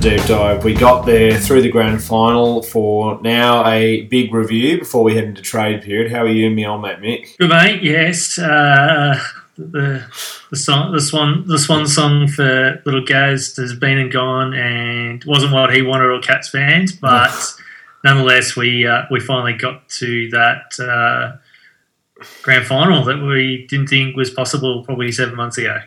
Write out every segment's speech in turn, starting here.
the deep dive. We got there through the grand final for now a big review before we head into trade period. How are you, me old mate Mick? Good mate, yes. Uh, the the song, the swan, the swan song for little Gaz has been and gone, and wasn't what he wanted or Cats fans, but nonetheless, we uh, we finally got to that uh, grand final that we didn't think was possible probably seven months ago.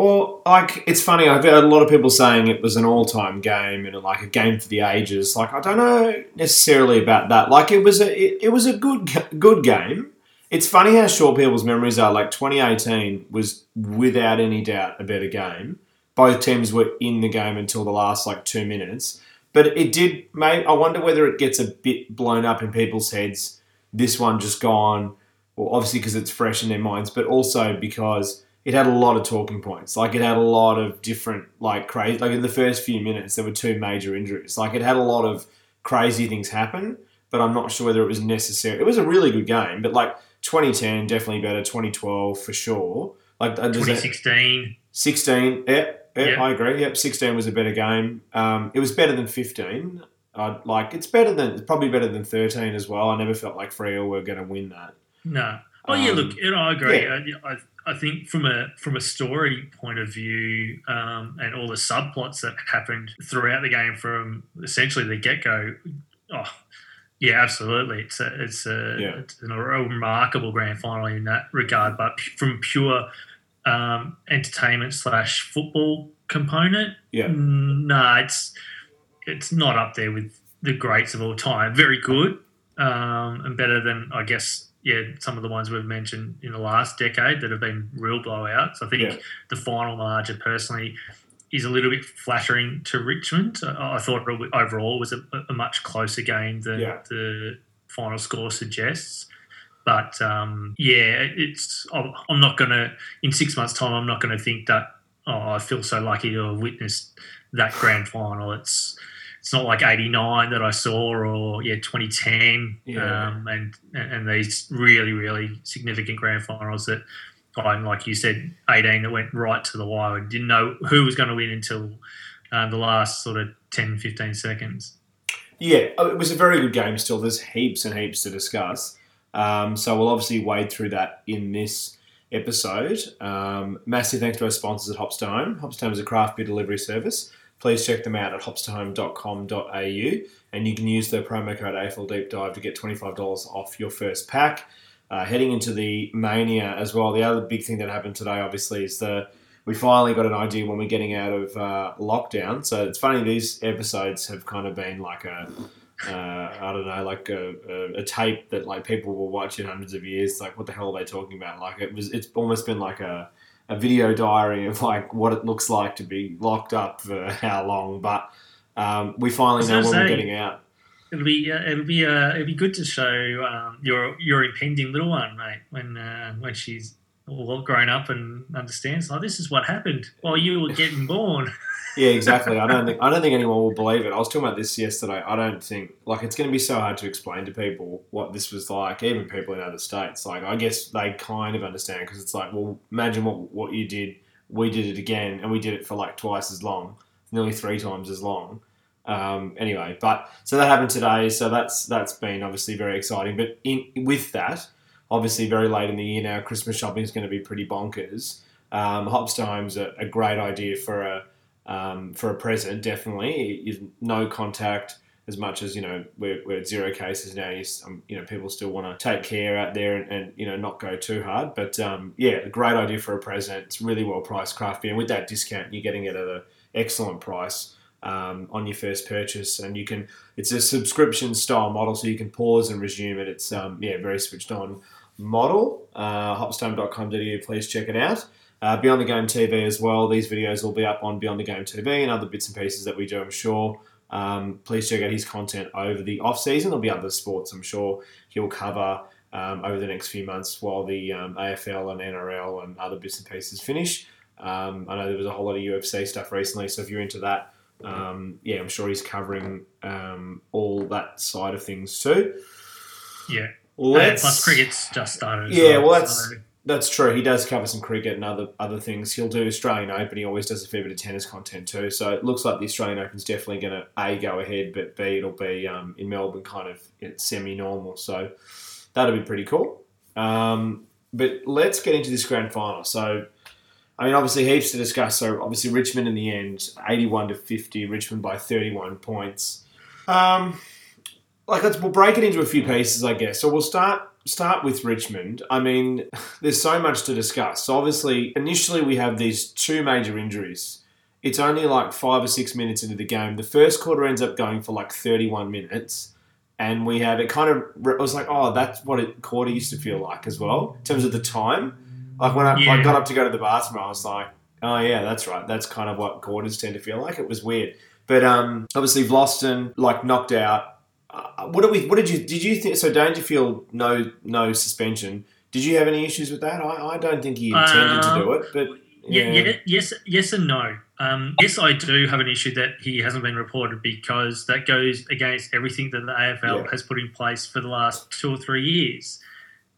Well, like it's funny. I've heard a lot of people saying it was an all-time game and like a game for the ages. Like I don't know necessarily about that. Like it was a it, it was a good good game. It's funny how short people's memories are. Like 2018 was without any doubt a better game. Both teams were in the game until the last like two minutes. But it did. Maybe I wonder whether it gets a bit blown up in people's heads. This one just gone. Well, obviously because it's fresh in their minds, but also because it had a lot of talking points. Like it had a lot of different, like crazy. Like in the first few minutes, there were two major injuries. Like it had a lot of crazy things happen. But I'm not sure whether it was necessary. It was a really good game, but like 2010 definitely better. 2012 for sure. Like uh, that- 2016, 16, yep, yep, Yeah. I agree. Yep, 16 was a better game. Um, it was better than 15. I'd like it's better than it's probably better than 13 as well. I never felt like Freo were going to win that. no. Oh yeah, Um, look, you know, I agree. yeah. I, I, I think from a from a story point of view, um, and all the subplots that happened throughout the game from essentially the get go. Oh, yeah, absolutely. It's a, it's a, Yeah. it's a remarkable grand final in that regard. But from pure um, entertainment slash football component, Yeah. no, it's it's not up there with the greats of all time. Very good, um, and better than I guess. Yeah, some of the ones we've mentioned in the last decade that have been real blowouts. I think Yeah. the final margin personally is a little bit flattering to Richmond. I, I thought it overall was a, a much closer game than Yeah. the final score suggests. But um, yeah, it's. I'm I'm not going to in six months' time. I'm not going to think that. Oh, I feel so lucky to have witnessed that grand final. It's it's not like '89 that I saw, or yeah, 2010, Yeah. um, and and these really really significant grand finals that. I, like you said, 18 that went right to the wire. and Didn't know who was going to win until uh, the last sort of 10, 15 seconds. Yeah, oh, it was a very good game still. There's heaps and heaps to discuss. Um, so we'll obviously wade through that in this episode. Um, massive thanks to our sponsors at hopstone to Home. Hops to Home is a craft beer delivery service. Please check them out at hopstohome.com.au and you can use the promo code AFL Deep Dive to get $25 off your first pack. Uh, heading into the Mania as well, the other big thing that happened today, obviously, is the we finally got an idea when we're getting out of uh, lockdown. So it's funny these episodes have kind of been like a uh, I don't know, like a, a, a tape that like people will watch in hundreds of years. Like, what the hell are they talking about? Like, it was. It's almost been like a, a video diary of like what it looks like to be locked up for how long. But um, we finally know when we're getting out. It'll be uh, it'll be uh, it'll be good to show um, your your impending little one, mate, when uh, when she's all grown up and understands. Like this is what happened while you were getting born. Yeah, exactly. I don't think I don't think anyone will believe it. I was talking about this yesterday. I don't think like it's going to be so hard to explain to people what this was like, even people in other states. Like I guess they kind of understand because it's like, well, imagine what what you did. We did it again, and we did it for like twice as long, nearly three times as long. Um, anyway, but so that happened today. So that's that's been obviously very exciting. But in with that, obviously very late in the year now, Christmas shopping is going to be pretty bonkers. Um, Hops to Home's a, a great idea for a um, for a present, definitely. No contact as much as you know we're, we're at zero cases now. You, um, you know people still want to take care out there and, and you know not go too hard. But um, yeah, a great idea for a present. It's really well priced craft beer, and with that discount, you're getting it at an excellent price. Um, on your first purchase, and you can. It's a subscription style model, so you can pause and resume it. It's um, yeah, very switched on model. Uh, hopstohome.com.au, please check it out. Uh, Beyond the Game TV as well. These videos will be up on Beyond the Game TV and other bits and pieces that we do, I'm sure. Um, please check out his content over the off season. There'll be other sports, I'm sure he'll cover um, over the next few months while the um, AFL and NRL and other bits and pieces finish. Um, I know there was a whole lot of UFC stuff recently, so if you're into that, um, yeah, I'm sure he's covering um, all that side of things too. Yeah. Let's Plus, cricket's just started. as Yeah, well, well that's- so- That's true. He does cover some cricket and other other things. He'll do Australian Open. He always does a fair bit of tennis content too. So it looks like the Australian Open's definitely going to a go ahead, but b it'll be um, in Melbourne, kind of semi normal. So that'll be pretty cool. Um, but let's get into this grand final. So. I mean, obviously, heaps to discuss. So, obviously, Richmond in the end, 81 to 50, Richmond by 31 points. Um, like, let's we'll break it into a few pieces, I guess. So, we'll start start with Richmond. I mean, there's so much to discuss. So obviously, initially we have these two major injuries. It's only like five or six minutes into the game. The first quarter ends up going for like 31 minutes. And we have it kind of, it was like, oh, that's what a quarter used to feel like as well, in terms of the time. Like when I, yeah. I got up to go to the bathroom, I was like, oh, yeah, that's right. That's kind of what quarters tend to feel like. It was weird. But um, obviously, Vlastuin, like, knocked out uh, what did we? What did you? Did you think? So Dangerfield, no, no suspension. Did you have any issues with that? I, I don't think he intended to do it, but yeah. yeah, yes, yes, and no. Um, yes, I do have an issue that he hasn't been reported because that goes against everything that the AFL yeah. has put in place for the last two or three years.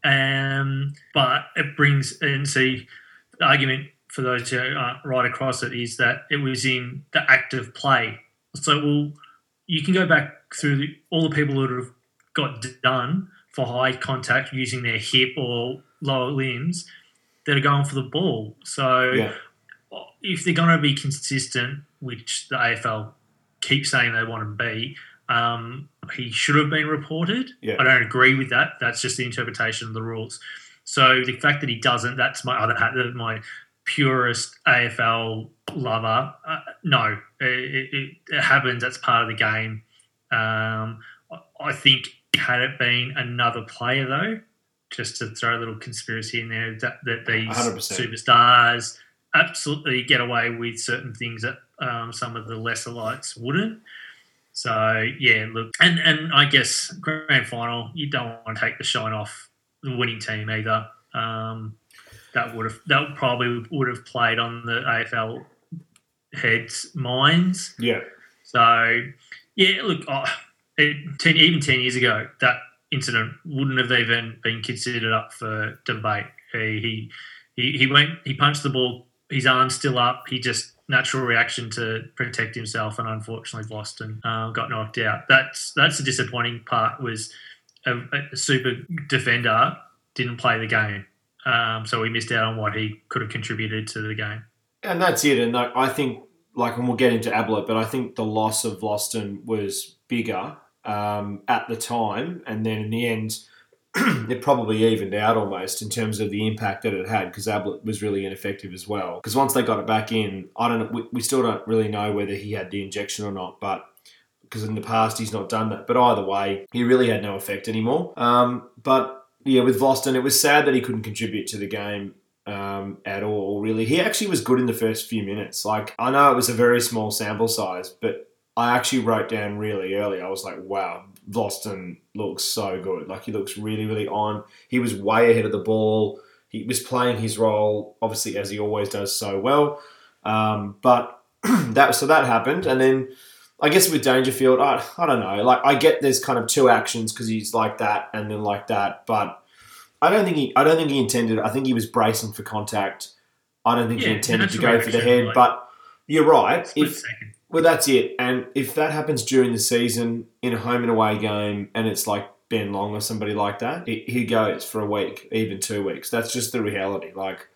Um, but it brings and see the argument for those who aren't right across it is that it was in the act of play. So, well, you can go back through the, all the people that have got done for high contact using their hip or lower limbs that are going for the ball. So yeah. if they're going to be consistent, which the AFL keep saying they want to be, um, he should have been reported. Yeah. I don't agree with that. That's just the interpretation of the rules. So the fact that he doesn't, that's my other hat, my purest AFL lover. Uh, no, it, it, it, happens. That's part of the game. Um, I think had it been another player though, just to throw a little conspiracy in there, that, that these 100%. superstars absolutely get away with certain things that um, some of the lesser lights wouldn't. So yeah, look, and and I guess grand final, you don't want to take the shine off the winning team either. Um, that would have that probably would have played on the AFL heads' minds. Yeah. So yeah, look, oh, it, ten, even ten years ago, that incident wouldn't have even been considered up for debate. He he he went, he punched the ball, his arm's still up. He just natural reaction to protect himself, and unfortunately lost and uh, got knocked out. That's that's the disappointing part. Was a, a super defender didn't play the game, um, so we missed out on what he could have contributed to the game. And that's it. And I think like, and we'll get into Ablett, but I think the loss of Vlastuin was bigger um, at the time, and then in the end, it probably evened out almost in terms of the impact that it had because Ablett was really ineffective as well. Because once they got it back in, I don't we, we still don't really know whether he had the injection or not, but because in the past he's not done that. But either way, he really had no effect anymore. Um, but yeah, with Vlastuin, it was sad that he couldn't contribute to the game um, at all, really. He actually was good in the first few minutes. Like, I know it was a very small sample size, but I actually wrote down really early. I was like, wow, Vlastuin looks so good. Like, he looks really, really on. He was way ahead of the ball. He was playing his role, obviously, as he always does so well. Um, but that so that happened. And then I guess with Dangerfield, I, I don't know. Like, I get there's kind of two actions because he's like that and then like that. But I don't think he. I don't think he intended. I think he was bracing for contact. I don't think yeah, he intended to go for the head. Like, but you're right. If second. well, that's it. And if that happens during the season in a home and away game, and it's like Ben Long or somebody like that, it, he goes for a week, even two weeks. That's just the reality. Like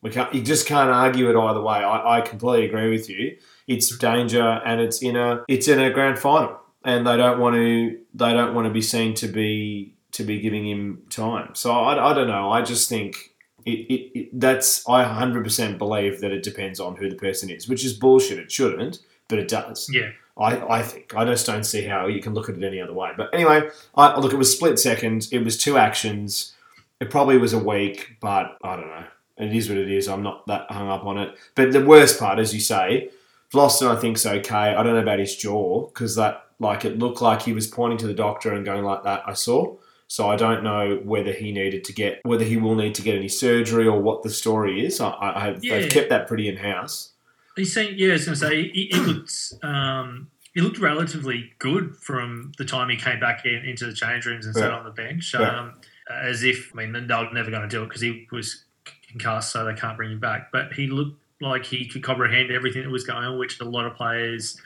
we can't. You just can't argue it either way. I, I completely agree with you. It's danger, and it's in a. It's in a grand final, and they don't want to. They don't want to be seen to be to be giving him time. So I, I don't know. I just think it, it, it, that's I 100% believe that it depends on who the person is, which is bullshit. It shouldn't, but it does. Yeah. I, I think I just don't see how you can look at it any other way. But anyway, I, look, it was split seconds. It was two actions. It probably was a week, but I don't know. It is what it is. I'm not that hung up on it. But the worst part, as you say, Vlastuin I think's okay. I don't know about his jaw because that like it looked like he was pointing to the doctor and going like that. I saw. So I don't know whether he needed to get whether he will need to get any surgery or what the story is. I, I have, yeah. they've kept that pretty in house. He's saying, yeah, I was going to say he, it looked um, it looked relatively good from the time he came back in, into the change rooms and yeah. sat on the bench. Um. As if I mean they were never going to do it because he was concussed, so they can't bring him back. But he looked like he could comprehend everything that was going on, which a lot of players.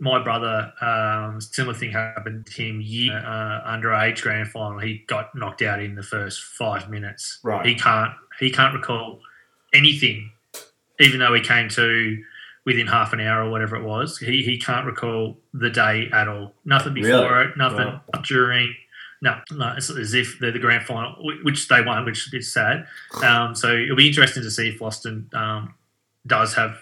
My brother, um, similar thing happened to him year uh, underage grand final. He got knocked out in the first five minutes. Right. He can't he can't recall anything, even though he came to within half an hour or whatever it was. He he can't recall the day at all. Nothing before Really? it. Nothing Wow. during. No, no, it's as if they're the grand final, which they won, which is sad. Um, so it'll be interesting to see if Vlastuin um, does have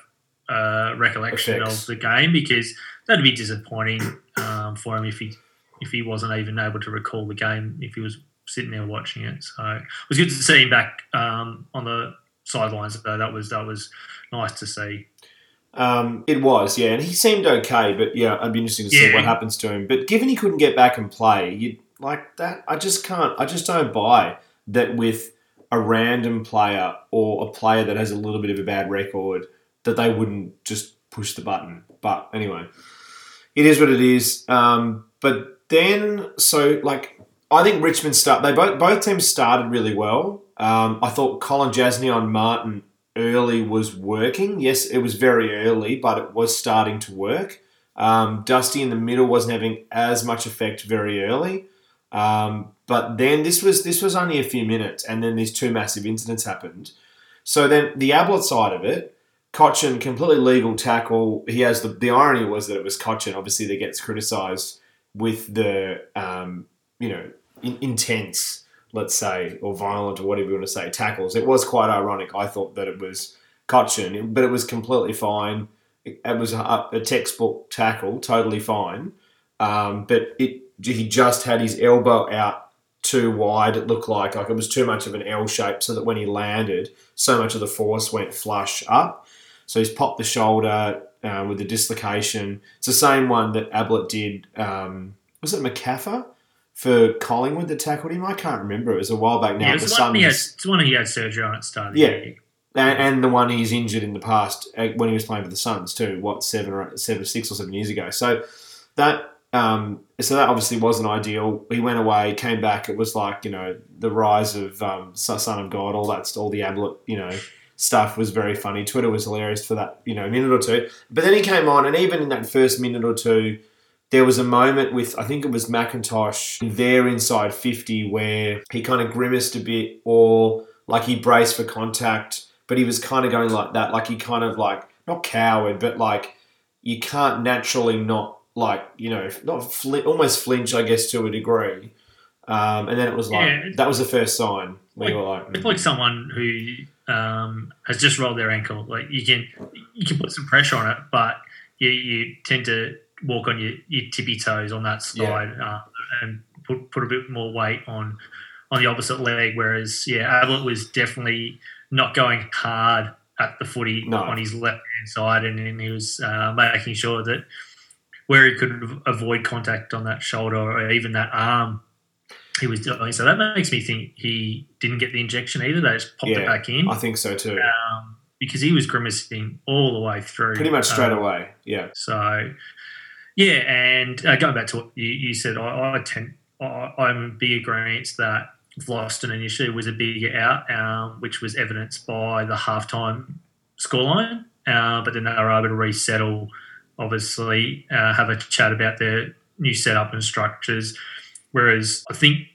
uh, recollection Effects. of the game because that'd be disappointing um, for him if he if he wasn't even able to recall the game if he was sitting there watching it. So it was good to see him back um, on the sidelines. Though that was that was nice to see. Um, it was, yeah, and he seemed okay, but yeah, it'd be interesting to see Yeah. what happens to him. But given he couldn't get back and play, you like that. I just can't. I just don't buy that with a random player or a player that has a little bit of a bad record that they wouldn't just push the button. But anyway, it is what it is. Um, but then, so like, I think Richmond start. They both both teams started really well. Um, I thought Colin Jasny on Martin early was working. Yes, it was very early, but it was starting to work. Um, Dusty in the middle wasn't having as much effect very early. Um, but then this was this was only a few minutes, and then these two massive incidents happened. So then the Ablett side of it, Cotchin completely legal tackle. He has the the irony was that it was Cotchin, obviously that gets criticised with the um, you know in, intense, let's say, or violent or whatever you want to say tackles. It was quite ironic. I thought that it was Cotchin, but it was completely fine. It, it was a, a textbook tackle, totally fine. Um, but it he just had his elbow out too wide. It looked like like it was too much of an L shape, so that when he landed, so much of the force went flush up. So he's popped the shoulder uh, with the dislocation. It's the same one that Ablett did. Um, was it McCaffer for Collingwood that tackled him? I can't remember. It was a while back now. yeah, the it's one, he had, it's one he had surgery on at the start. Of the Yeah. year. and, and the one he's injured in the past uh, when he was playing for the Suns too. What seven or seven, six or seven years ago. So that. Um, so that obviously wasn't ideal. He went away, came back. It was like you know the rise of um, Son of God, all that, all the Ablett, you know, stuff was very funny. Twitter was hilarious for that, you know, minute or two. But then he came on, and even in that first minute or two, there was a moment with I think it was McIntosh there inside fifty where he kind of grimaced a bit, or like he braced for contact, but he was kind of going like that, like he kind of like not coward, but like you can't naturally not like you know not fl- almost flinch, I guess, to a degree. Um, and then it was like Yeah. that was the first sign where you were like, It's like someone who um, has just rolled their ankle. Like you can you can put some pressure on it, but you, you tend to walk on your, your tippy toes on that side uh, and put put a bit more weight on on the opposite leg. Whereas yeah, Ablett was definitely not going hard at the footy No. on his left hand side, and, then he was uh, making sure that where he could avoid contact on that shoulder or even that arm he was doing. So that makes me think he didn't get the injection either. They just popped Yeah, it back in I think so too. um, because he was grimacing all the way through. Pretty much straight Um, away. Yeah. So, yeah, and uh, going back to what you, you said, I, I tend I, I'm in big agreement that Vlastuin initially was a bigger out, um, which was evidenced by the halftime scoreline. Uh, but then they were able to resettle, obviously, uh, have a chat about their new setup and structures. Whereas I think,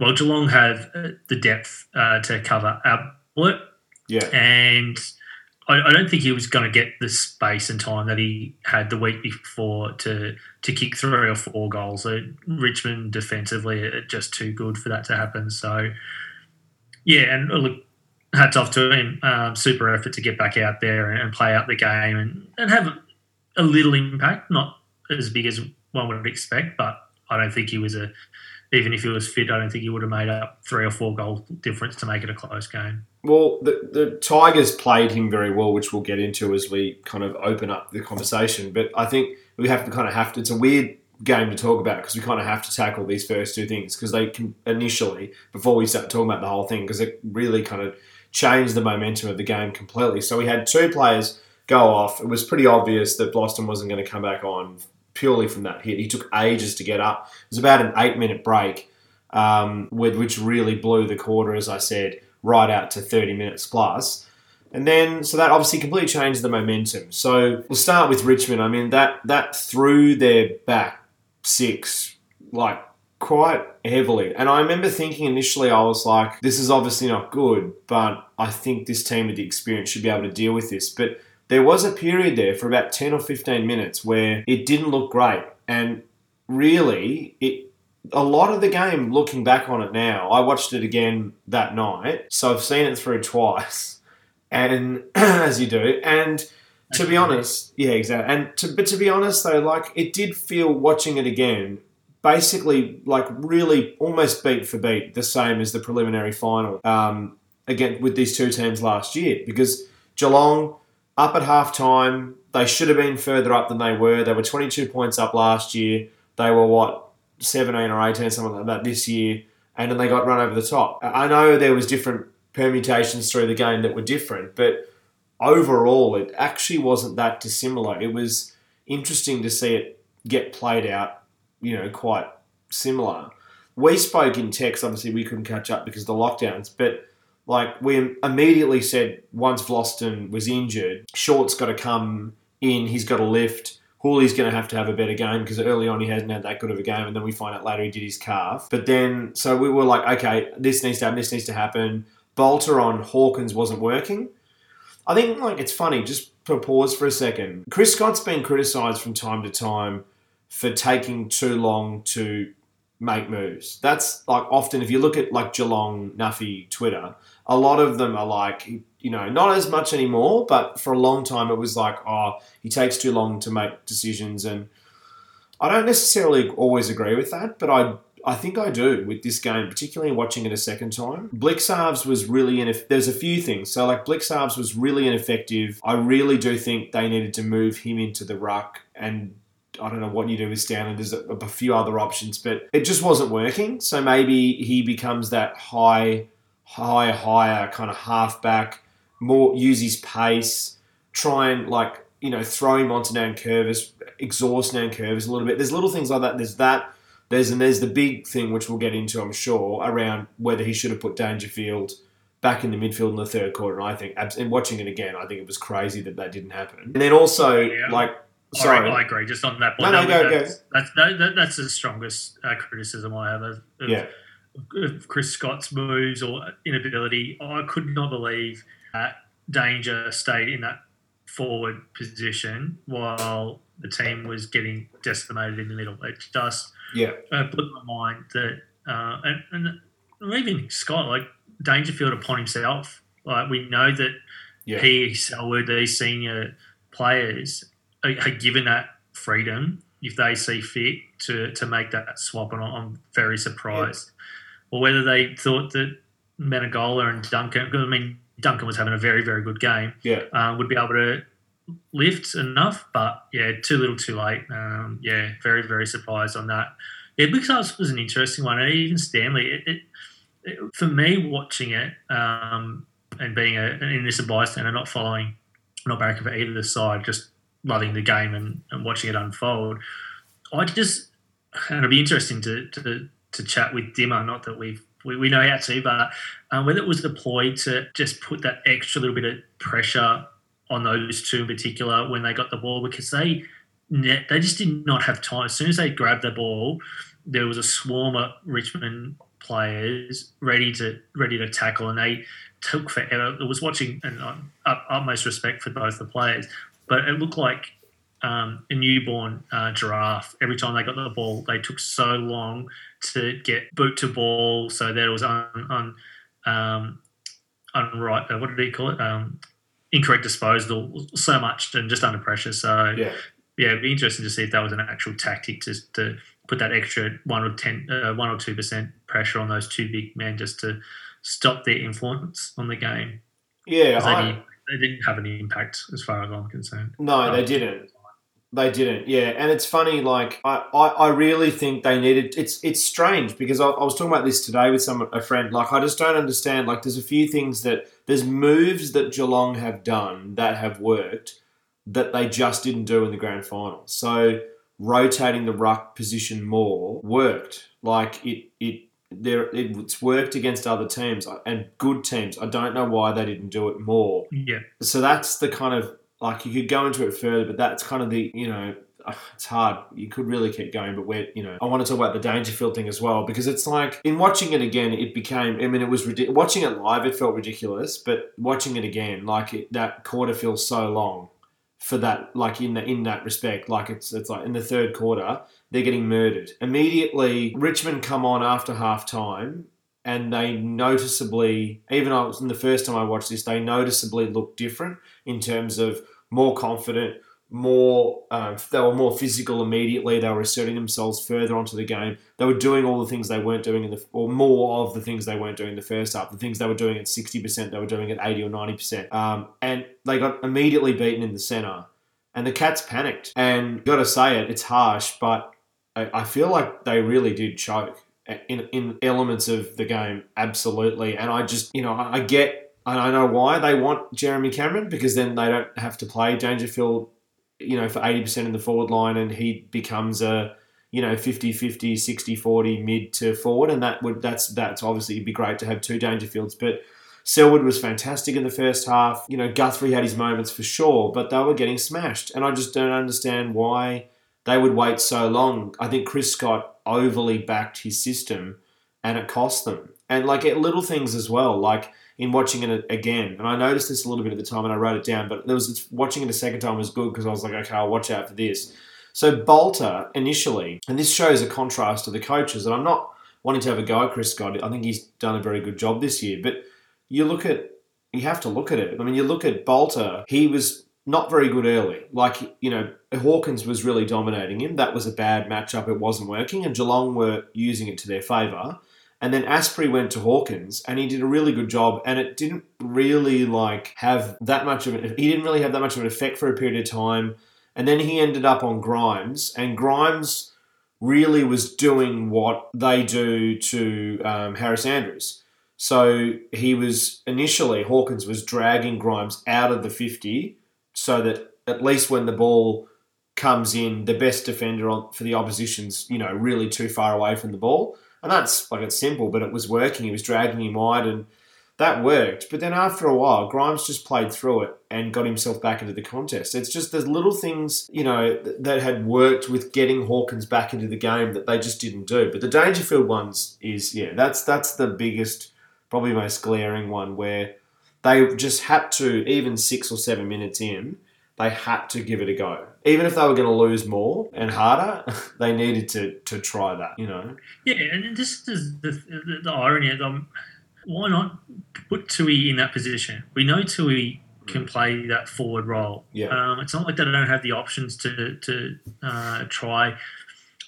well, Geelong have uh, the depth uh, to cover Ablett Yeah. and I, I don't think he was going to get the space and time that he had the week before to to kick three or four goals. So Richmond defensively are just too good for that to happen. So yeah, and look, hats off to him. Um, super effort to get back out there and, and play out the game and, and have a little impact, not as big as one would expect, but I don't think he was a even if he was fit, I don't think he would have made up three or four goal difference to make it a close game. Well, the, the Tigers played him very well, which we'll get into as we kind of open up the conversation. But I think we have to kind of have to. It's a weird game to talk about because we kind of have to tackle these first two things because they can initially before we start talking about the whole thing because it really kind of changed the momentum of the game completely. So we had two players go off. It was pretty obvious that Vlastuin wasn't going to come back on purely from that hit. He took ages to get up. It was about an eight minute break, um, which really blew the quarter, as I said. right out to 30 minutes plus. And then, so that obviously completely changed the momentum. So we'll start with Richmond. I mean, that that threw their back six like quite heavily. And I remember thinking initially, I was like, this is obviously not good, but I think this team with the experience should be able to deal with this. But there was a period there for about 10 or 15 minutes where it didn't look great. And really, it a lot of the game, looking back on it now, I watched it again that night, so I've seen it through twice, and as you do, and to be honest, yeah, exactly, and to but to be honest though, like it did feel watching it again, basically like really almost beat for beat the same as the preliminary final, um, again with these two teams last year. Because Geelong up at half time, they should have been further up than they were. They were 22 points up last year. They were what 17 or 18, something like that this year, and then they got run over the top. I know there was different permutations through the game that were different, but overall, it actually wasn't that dissimilar. It was interesting to see it get played out, you know, quite similar. We spoke in text, obviously we couldn't catch up because of the lockdowns, but like we immediately said once Vlastuin was injured, Short's got to come in, he's got to lift Houli's going to have to have a better game because early on he hasn't had that good of a game, and then we find out later he did his calf. But then, so we were like, okay, this needs to happen, this needs to happen. Balta on Hawkins wasn't working. I think like it's funny. Just pause for a second. Chris Scott's been criticised from time to time for taking too long to make moves. That's like often if you look at like Geelong Nuffy Twitter, a lot of them are like you know, not as much anymore, but for a long time it was like, oh, he takes too long to make decisions. And I don't necessarily always agree with that, but I I think I do with this game, particularly watching it a second time. Blicavs was really ineff- there's a few things. So like Blicavs was really ineffective. I really do think they needed to move him into the ruck and I don't know what you do with Stanley. There's a, a few other options, but it just wasn't working. So maybe he becomes that high, high, higher kind of halfback more use his pace, try and like you know throw him onto Nankervis, exhaust Nankervis a little bit. There's little things like that. There's that. There's and there's the big thing which we'll get into, I'm sure, around whether he should have put Dangerfield back in the midfield in the third quarter. And I think, and watching it again, I think it was crazy that that didn't happen. And then also yeah. like. Sorry, I agree. Just on that point, no, no, go, that's, go. That's, that, that's the strongest uh, criticism I have of, yeah. Of Chris Scott's moves or inability. I could not believe uh, Danger stayed in that forward position while the team was getting decimated in the middle. It just yeah uh, put my mind that uh, and, and even Scott like Dangerfield upon himself. Like we know that yeah. he, Selwood, these senior players are, are, given that freedom if they see fit to to make that swap, and I'm very surprised. Or whether they thought that Menegola and Duncan. I mean, Duncan was having a very, very good game. Yeah. Um, would be able to lift enough, but yeah, too little, too late. Um, yeah, very, very surprised on that. Yeah, Big was an interesting one, and even Stanley. It, it, it, for me, watching it um, and being a, in this a bystander, not following, not barracking for either side, just loving the game and, and watching it unfold. I just, and it'll be interesting to, to to chat with Dimmer. Not that we've we, we know how to, but um, whether it was deployed to just put that extra little bit of pressure on those two in particular when they got the ball because they they just did not have time. As soon as they grabbed the ball, there was a swarm of Richmond players ready to ready to tackle, and they took forever. I was watching, and uh, utmost respect for both the players, but it looked like um, a newborn uh, giraffe. Every time they got the ball, they took so long to get boot to ball, so that it was on on um, unright. Uh, what did he call it? Um, incorrect disposal. So much and just under pressure. So yeah, yeah, it'd be interesting to see if that was an actual tactic to to put that extra one or ten, uh, one or two percent pressure on those two big men just to stop their influence on the game. Yeah, I, they, didn't, they, didn't, have any impact as far as I'm concerned. No, they didn't. They didn't, yeah, and it's funny. Like I, I, I really think they needed. It's it's strange because I, I, was talking about this today with some a friend. Like I just don't understand. Like there's a few things that there's moves that Geelong have done that have worked that they just didn't do in the grand final. So rotating the ruck position more worked. Like it it there it's worked against other teams uh, and good teams. I don't know why they didn't do it more. Yeah. So that's the kind of like you could go into it further, but that's kind of the you know uh, it's hard. You could really keep going, but we're, you know, I want to talk about the Dangerfield thing as well because it's like in watching it again, it became. I mean, it was ridiculous. Watching it live, it felt ridiculous, but watching it again, like it, that quarter feels so long for that. Like in the, in that respect, like it's it's like in the third quarter, they're getting murdered immediately. Richmond come on after half time. And they noticeably, even I was in the first time I watched this, they noticeably look different in terms of more confident, more uh, they were more physical immediately. They were asserting themselves further onto the game. They were doing all the things they weren't doing in the or more of the things they weren't doing in the first half. The things they were doing at sixty percent, they were doing at eighty or ninety percent. Um, and they got immediately beaten in the center. And the Cats panicked. And got to say it, it's harsh, but I, I feel like they really did choke in in elements of the game. Absolutely. And I just you know I, I get. I know why they want Jeremy Cameron because then they don't have to play Dangerfield you know, for 80% in the forward line and he becomes a, you know, 50 50, 60 40 mid to forward. And that would, that's, that's obviously it'd be great to have two Dangerfields. But Selwood was fantastic in the first half. You know, Guthrie had his moments for sure, but they were getting smashed. And I just don't understand why they would wait so long. I think Chris Scott overly backed his system and it cost them. And like little things as well, like in watching it again, and I noticed this a little bit at the time, and I wrote it down. But there was watching it a second time was good because I was like, okay, I'll watch out for this. So Balta initially, and this shows a contrast to the coaches. And I'm not wanting to have a go at Chris Scott. I think he's done a very good job this year. But you look at, you have to look at it. I mean, you look at Balta, He was not very good early. Like, you know, Hawkins was really dominating him. That was a bad matchup. It wasn't working. And Geelong were using it to their favour. And then Asprey went to Hawkins and he did a really good job and it didn't really like have that much of it. He didn't really have that much of an effect for a period of time. And then he ended up on Grimes and Grimes really was doing what they do to um, Harris Andrews. So he was initially, Hawkins was dragging Grimes out of the 50 so that at least when the ball comes in, the best defender for the opposition's, you know, really too far away from the ball. And that's like it's simple, but it was working. He was dragging him wide, and that worked. But then after a while, Grimes just played through it and got himself back into the contest. It's just there's little things, you know, that had worked with getting Hawkins back into the game that they just didn't do. But the Dangerfield ones is yeah, that's that's the biggest, probably most glaring one where they just had to even six or seven minutes in they had to give it a go. Even if they were going to lose more and harder, they needed to to try that. You know. Yeah, and this is the, the, the irony. Of, um, why not put Tuohy in that position? We know Tuohy can play that forward role. Yeah. Um, it's not like they don't have the options to to uh, try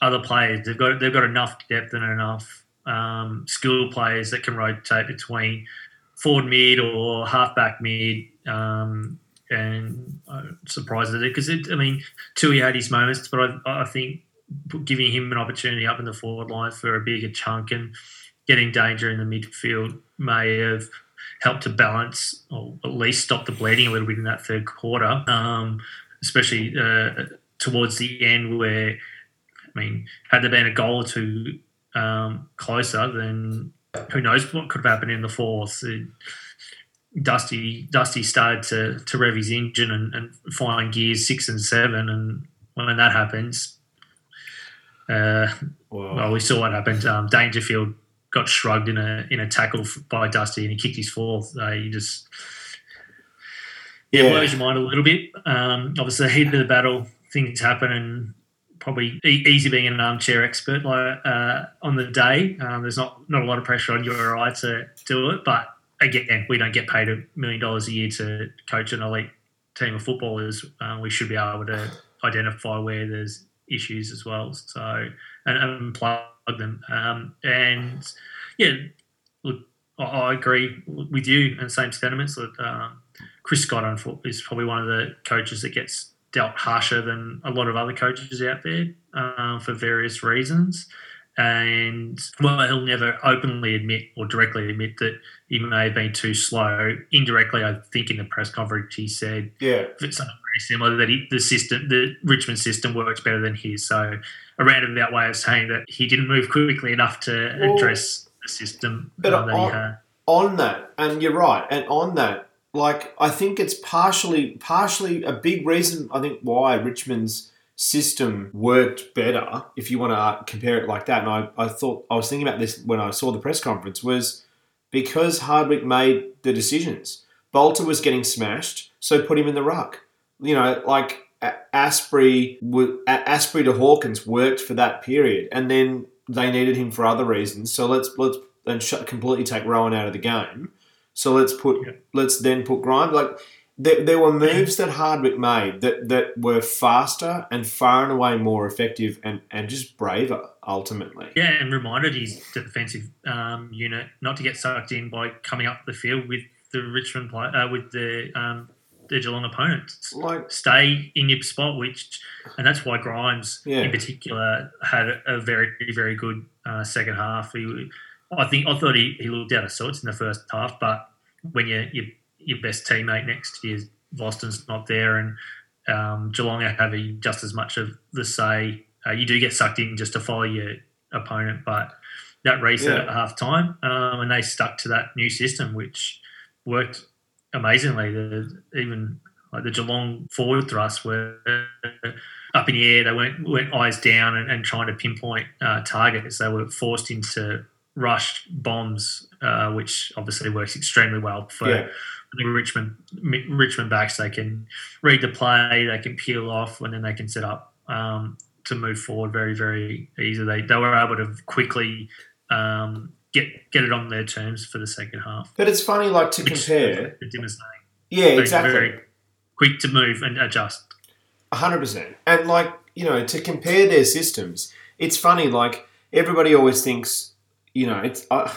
other players. They've got they've got enough depth and enough um, skilled players that can rotate between forward mid or halfback mid. Um, and I'm surprised at it because I mean, Tuohy had his moments, but I, I think giving him an opportunity up in the forward line for a bigger chunk and getting danger in the midfield may have helped to balance or at least stop the bleeding a little bit in that third quarter, um, especially uh, towards the end where, I mean, had there been a goal or two um, closer, then who knows what could have happened in the fourth. It, Dusty Dusty started to to rev his engine and, and find gears six and seven, and when that happens, uh, well, we saw what happened. Um, Dangerfield got shrugged in a in a tackle by Dusty, and he kicked his fourth. Uh, you just yeah, yeah, blows your mind a little bit. Um, obviously, heat of the battle, things happen, and probably e- easy being an armchair expert like uh, on the day. Um, there's not not a lot of pressure on you or I to do it, but again, we don't get paid a million dollars a year to coach an elite team of footballers. Uh, we should be able to identify where there's issues as well. So and, and plug them. Um, and yeah, look, I, I, agree with you and same sentiments. That um, Chris Scott is probably one of the coaches that gets dealt harsher than a lot of other coaches out there uh, for various reasons and well, he'll never openly admit or directly admit that he may have been too slow. Indirectly, I think in the press conference he said, "Yeah, something very similar that he, the system, the Richmond system, works better than his." So, a roundabout way of saying that he didn't move quickly enough to well, address the system But uh, that he on- had. on that, and you're right, and on that, like I think it's partially, partially a big reason. I think why Richmond's system worked better, if you want to compare it like that. And I, I thought I was thinking about this when I saw the press conference was because Hardwick made the decisions. Balta was getting smashed, so put him in the ruck. You know, like Asprey, Asprey to Hawkins worked for that period, and then they needed him for other reasons. So let's let's shut, completely take Rowan out of the game. So let's put Yeah. let's then put Grind like. There, there were moves that Hardwick made that, that were faster and far and away more effective and, and just braver ultimately. Yeah, and reminded his defensive um, unit not to get sucked in by coming up the field with the Richmond play, uh, with the um, the Geelong opponents. Like Stay in your spot, which and that's why Grimes Yeah. in particular had a, very very good uh, second half. He, I think I thought he, he looked out of sorts in the first half, but when you, you your best teammate next year. you, Vlastuin's not there, and um, Geelong are having just as much of the say. Uh, you do get sucked in just to follow your opponent, but that reset Yeah. at half time, um, and they stuck to that new system, which worked amazingly. The, even like the Geelong forward thrusts were up in the air. They went went eyes down and, and trying to pinpoint uh, targets. They were forced into rush bombs, uh, which obviously works extremely well for yeah, Richmond Richmond backs. They can read the play, they can peel off, and then they can set up um, to move forward very very easily. They, they were able to quickly um, get get it on their terms for the second half. but it's funny like to Which compare. Tim was saying, Yeah, exactly. very quick to move and adjust. hundred percent. And like you know, to compare their systems, it's funny. Like everybody always thinks, you know, it's. I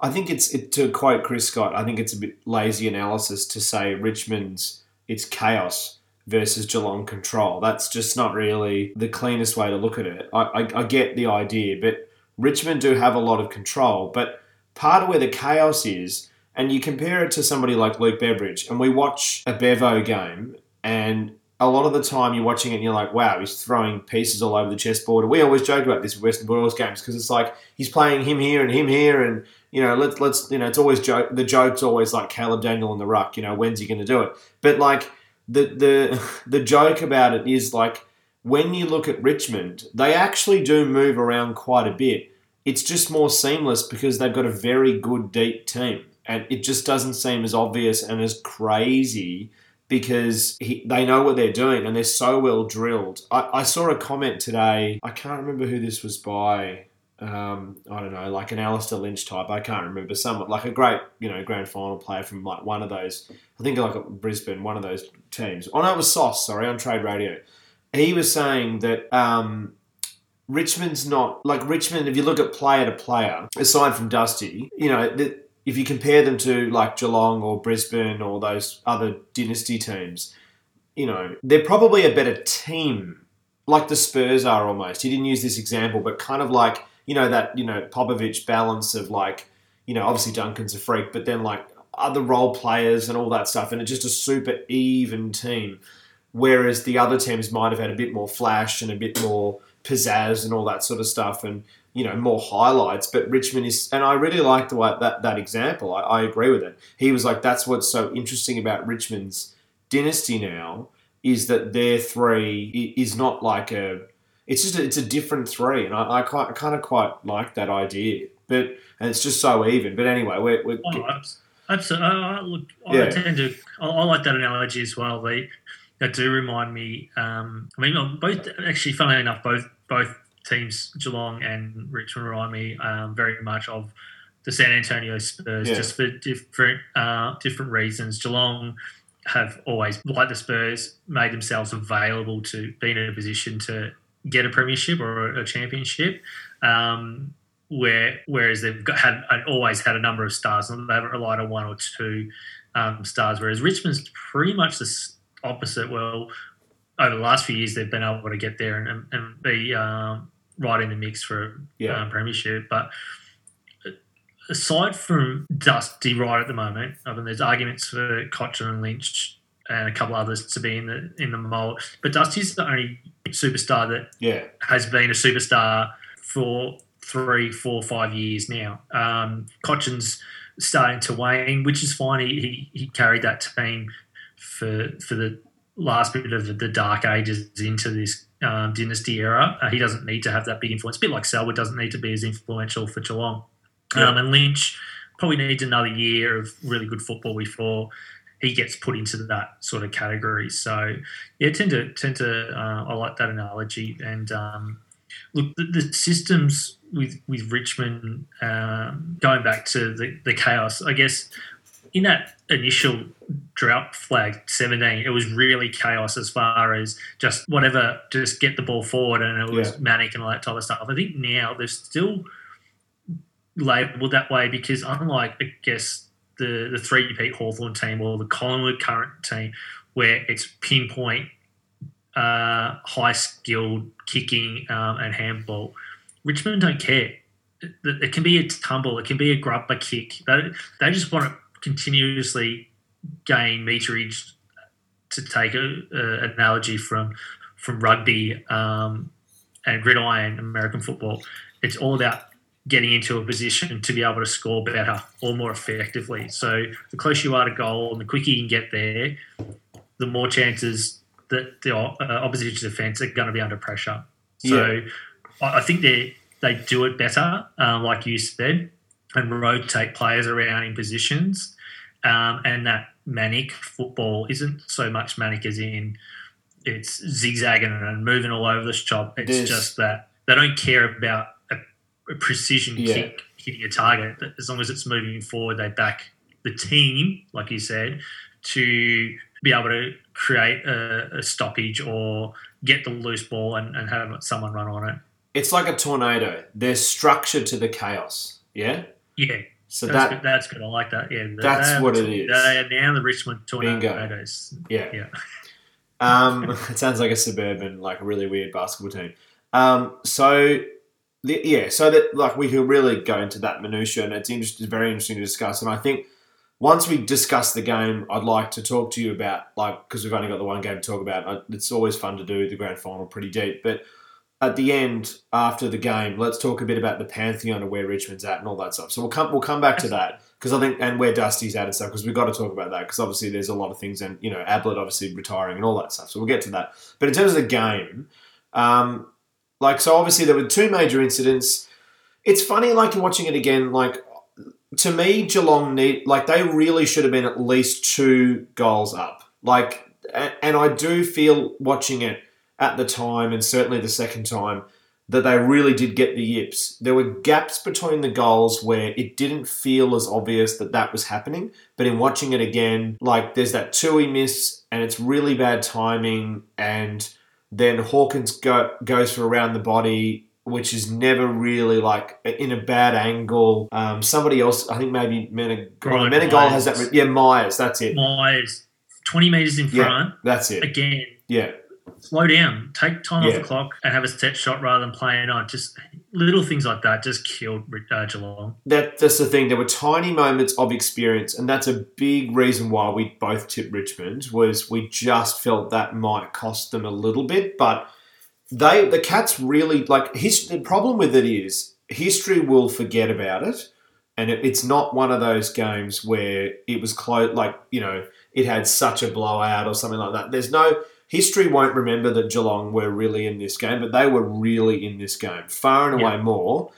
I think it's it, to quote Chris Scott. I think it's a bit lazy analysis to say Richmond's it's chaos versus Geelong control. That's just not really the cleanest way to look at it. I, I, I get the idea, but Richmond do have a lot of control. But part of where the chaos is, and you compare it to somebody like Luke Beveridge, and we watch a Bevo game, and a lot of the time you're watching it and you're like, wow, he's throwing pieces all over the chessboard. We always joke about this with Western Bulldogs games because it's like he's playing him here and him here, and you know, let's let's you know, it's always joke. The joke's always like Caleb Daniel in the ruck. You know, when's he going to do it? But like the the the joke about it is like when you look at Richmond, they actually do move around quite a bit. It's just more seamless because they've got a very good deep team, and it just doesn't seem as obvious and as crazy because he, they know what they're doing and they're so well drilled. I, I saw a comment today. I can't remember who this was by. Um, I don't know, like an Alistair Lynch type. I can't remember. Someone like a great, you know, grand final player from like one of those. I think like Brisbane, one of those teams. Oh no, it was Sauce. Sorry, on Trade Radio. He was saying that um, Richmond's not like Richmond. If you look at player to player, aside from Dusty, you know, the, if you compare them to like Geelong or Brisbane or those other dynasty teams, you know, they're probably a better team, like the Spurs are almost. He didn't use this example, but kind of like you know that you know Popovich balance of like you know obviously Duncan's a freak, but then like other role players and all that stuff, and it's just a super even team. Whereas the other teams might have had a bit more flash and a bit more pizzazz and all that sort of stuff, and you know more highlights. But Richmond is, and I really like the way that that example. I, I agree with it. He was like, that's what's so interesting about Richmond's dynasty now is that their three is not like a. It's just a, it's a different three, and I, I, quite, I kind of quite like that idea. But and it's just so even. But anyway, we're, we're Oh, abs- absolutely. Uh, look, I Yeah. tend to. I, I like that analogy as well. They, they do remind me. Um, I mean, both actually, funnily enough, both both teams, Geelong and Richmond, remind me um, very much of the San Antonio Spurs, Yeah. just for different uh, different reasons. Geelong have always, like the Spurs, made themselves available to be in a position to get a premiership or a championship. Um, where whereas they've got, had always had a number of stars and they haven't relied on one or two um, stars. Whereas Richmond's pretty much the opposite. Well, over the last few years, they've been able to get there and, and, be um, right in the mix for Yeah. um, premiership. But aside from Dusty right at the moment, I mean, there's arguments for Cotcher and Lynch and a couple others to be in the in the mold. But Dusty's the only superstar that yeah, has been a superstar for three, four, five years now. Um, starting to wane, which is fine. He, he, he carried that team for for the last bit of the dark ages into this um, dynasty era. Uh, he doesn't need to have that big influence. A bit like Selwood doesn't need to be as influential for Geelong. Yeah. Um, and Lynch probably needs another year of really good football before he gets put into that sort of category. So yeah, tend to tend to uh, I like that analogy. And um, look, the, the systems with with Richmond um, going back to the, the chaos. I guess in that initial drought flag 17 it was really chaos as far as just whatever just get the ball forward and it was Yeah. manic and all that type of stuff. I think now they're still labelled that way because unlike i guess the the three peat hawthorn team or the collingwood current team where it's pinpoint uh, high skilled kicking um, and handball richmond don't care. It, it can be a tumble it can be a grubber kick. They, they just want to continuously gain meterage to take an analogy from from rugby um, and gridiron American football. It's all about getting into a position to be able to score better or more effectively. So the closer you are to goal and the quicker you can get there, the more chances that the uh, opposition defence are going to be under pressure. So I, I think they they do it better, um, like you said, and rotate players around in positions. Um, and that manic football isn't so much manic as in it's zigzagging and moving all over the shop. It's There's- just that they don't care about a, a precision Yeah. kick hitting a target. As long as it's moving forward, they back the team, like you said, to be able to create a, a stoppage or get the loose ball and, and have someone run on it. It's like a tornado. There's structure to the chaos. Yeah. Yeah, So that's, that good. that's good. I like that. Yeah, That's what it is. They are now the Richmond Bingo. Tornadoes. yeah. Yeah. Um, it sounds like a suburban, like a really weird basketball team. Um, so the, yeah, so that like we could really go into that minutia, and it's interesting, very interesting to discuss. And I think once we discuss the game, I'd like to talk to you about like because we've only got the one game to talk about. uh, It's always fun to do the grand final pretty deep, but at the end after the game, let's talk a bit about the pantheon of where Richmond's at and all that stuff. So we'll come we'll come back to that because I think and where Dusty's at and stuff because we've got to talk about that because obviously there's a lot of things and you know Ablett obviously retiring and all that stuff. So we'll get to that. But in terms of the game, um, like so obviously there were two major incidents. It's funny like watching it again. Like to me, Geelong need like they really should have been at least two goals up. Like and, and I do feel watching it at the time and certainly the second time that they really did get the yips. There were gaps between the goals where it didn't feel as obvious that that was happening. But in watching it again, like there's that Tuohy miss and it's really bad timing. And then Hawkins go, goes for around the body, which is never really like in a bad angle. Um, somebody else, I think maybe Menegola, Right, Menegola has that. Yeah, Myers, that's it. Myers, 20 metres in Yeah. front. That's it. Again, Yeah. Slow down, take time off the clock, and have a set shot rather than playing on. Just little things like that just killed uh, Geelong. that that's the thing. There were tiny moments of experience, and that's a big reason why we both tipped Richmond. Was we just felt that might cost them a little bit, but they the Cats really like his. The problem with it is history will forget about it, and it, it's not one of those games where it was close. Like you know, it had such a blowout or something like that. There's no history won't remember that Geelong were really in this game, but they were really in this game, far and away more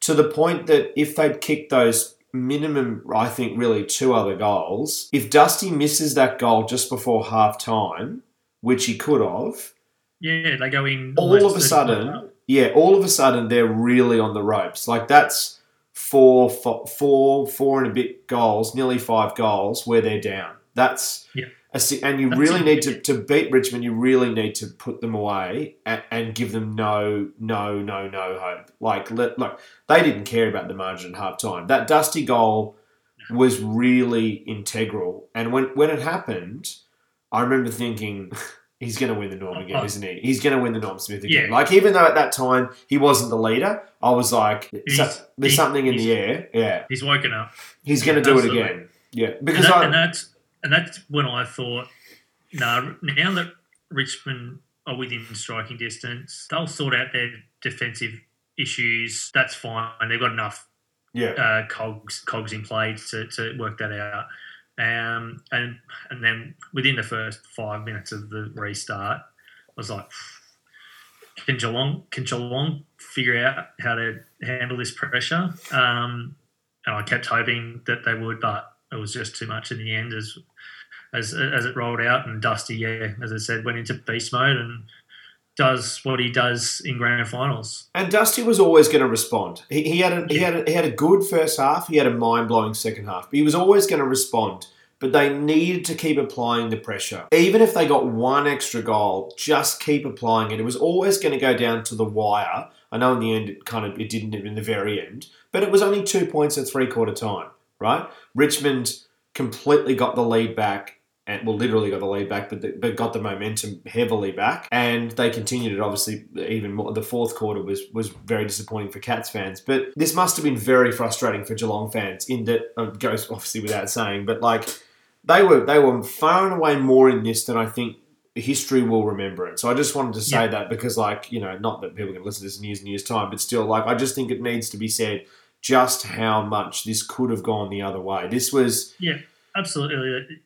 to the point that if they'd kicked those minimum, I think, really two other goals, if Dusty misses that goal just before half time, which he could have, Yeah, they go in. all of a sudden, yeah, all of a sudden they're really on the ropes. Like that's four, fo- four, four and a bit goals, nearly five goals where they're down. That's Yeah. A and you really need to, to beat Richmond. You really need to put them away and, and give them no, no, no, no hope. Like let look, they didn't care about the margin at half time. That Dusty goal was really integral, and when when it happened, I remember thinking. He's going to win the Norm again, Oh. isn't he? He's going to win the Norm Smith again. Yeah. Like even though at that time he wasn't the leader, I was like, "There's something in the air." Yeah, He's woken up. he's going to do it again. Yeah, And, because that, I and that's and that's when I thought, no, now that Richmond are within striking distance, they'll sort out their defensive issues, that's fine. They've got enough Yeah. uh, cogs cogs in play to, to work that out. Um, and and then within the first five minutes of the restart, I was like, can Geelong can Geelong figure out how to handle this pressure? Um, and I kept hoping that they would, but it was just too much in the end as as as it rolled out. And Dusty, yeah, as I said, went into beast mode and does what he does in grand finals. And Dusty was always going to respond. He, he had a, he had a, he had a good first half. He had a mind blowing second half. But he was always going to respond. But they needed to keep applying the pressure. Even if they got one extra goal, just keep applying it. It was always going to go down to the wire. I know in the end it kind of it didn't in the very end, but it was only two points at three quarter time. Right? Richmond completely got the lead back and well, literally got the lead back, but the, but got the momentum heavily back, and they continued it. Obviously, even more. The fourth quarter was was very disappointing for Cats fans, but this must have been very frustrating for Geelong fans. In that uh, goes obviously without saying, but like they were they were far and away more in this than I think history will remember it. So I just wanted to say Yeah. that because like you know, not that people can listen to this in years and years time, but still like I just think it needs to be said just how much this could have gone the other way. This was Yeah, Absolutely,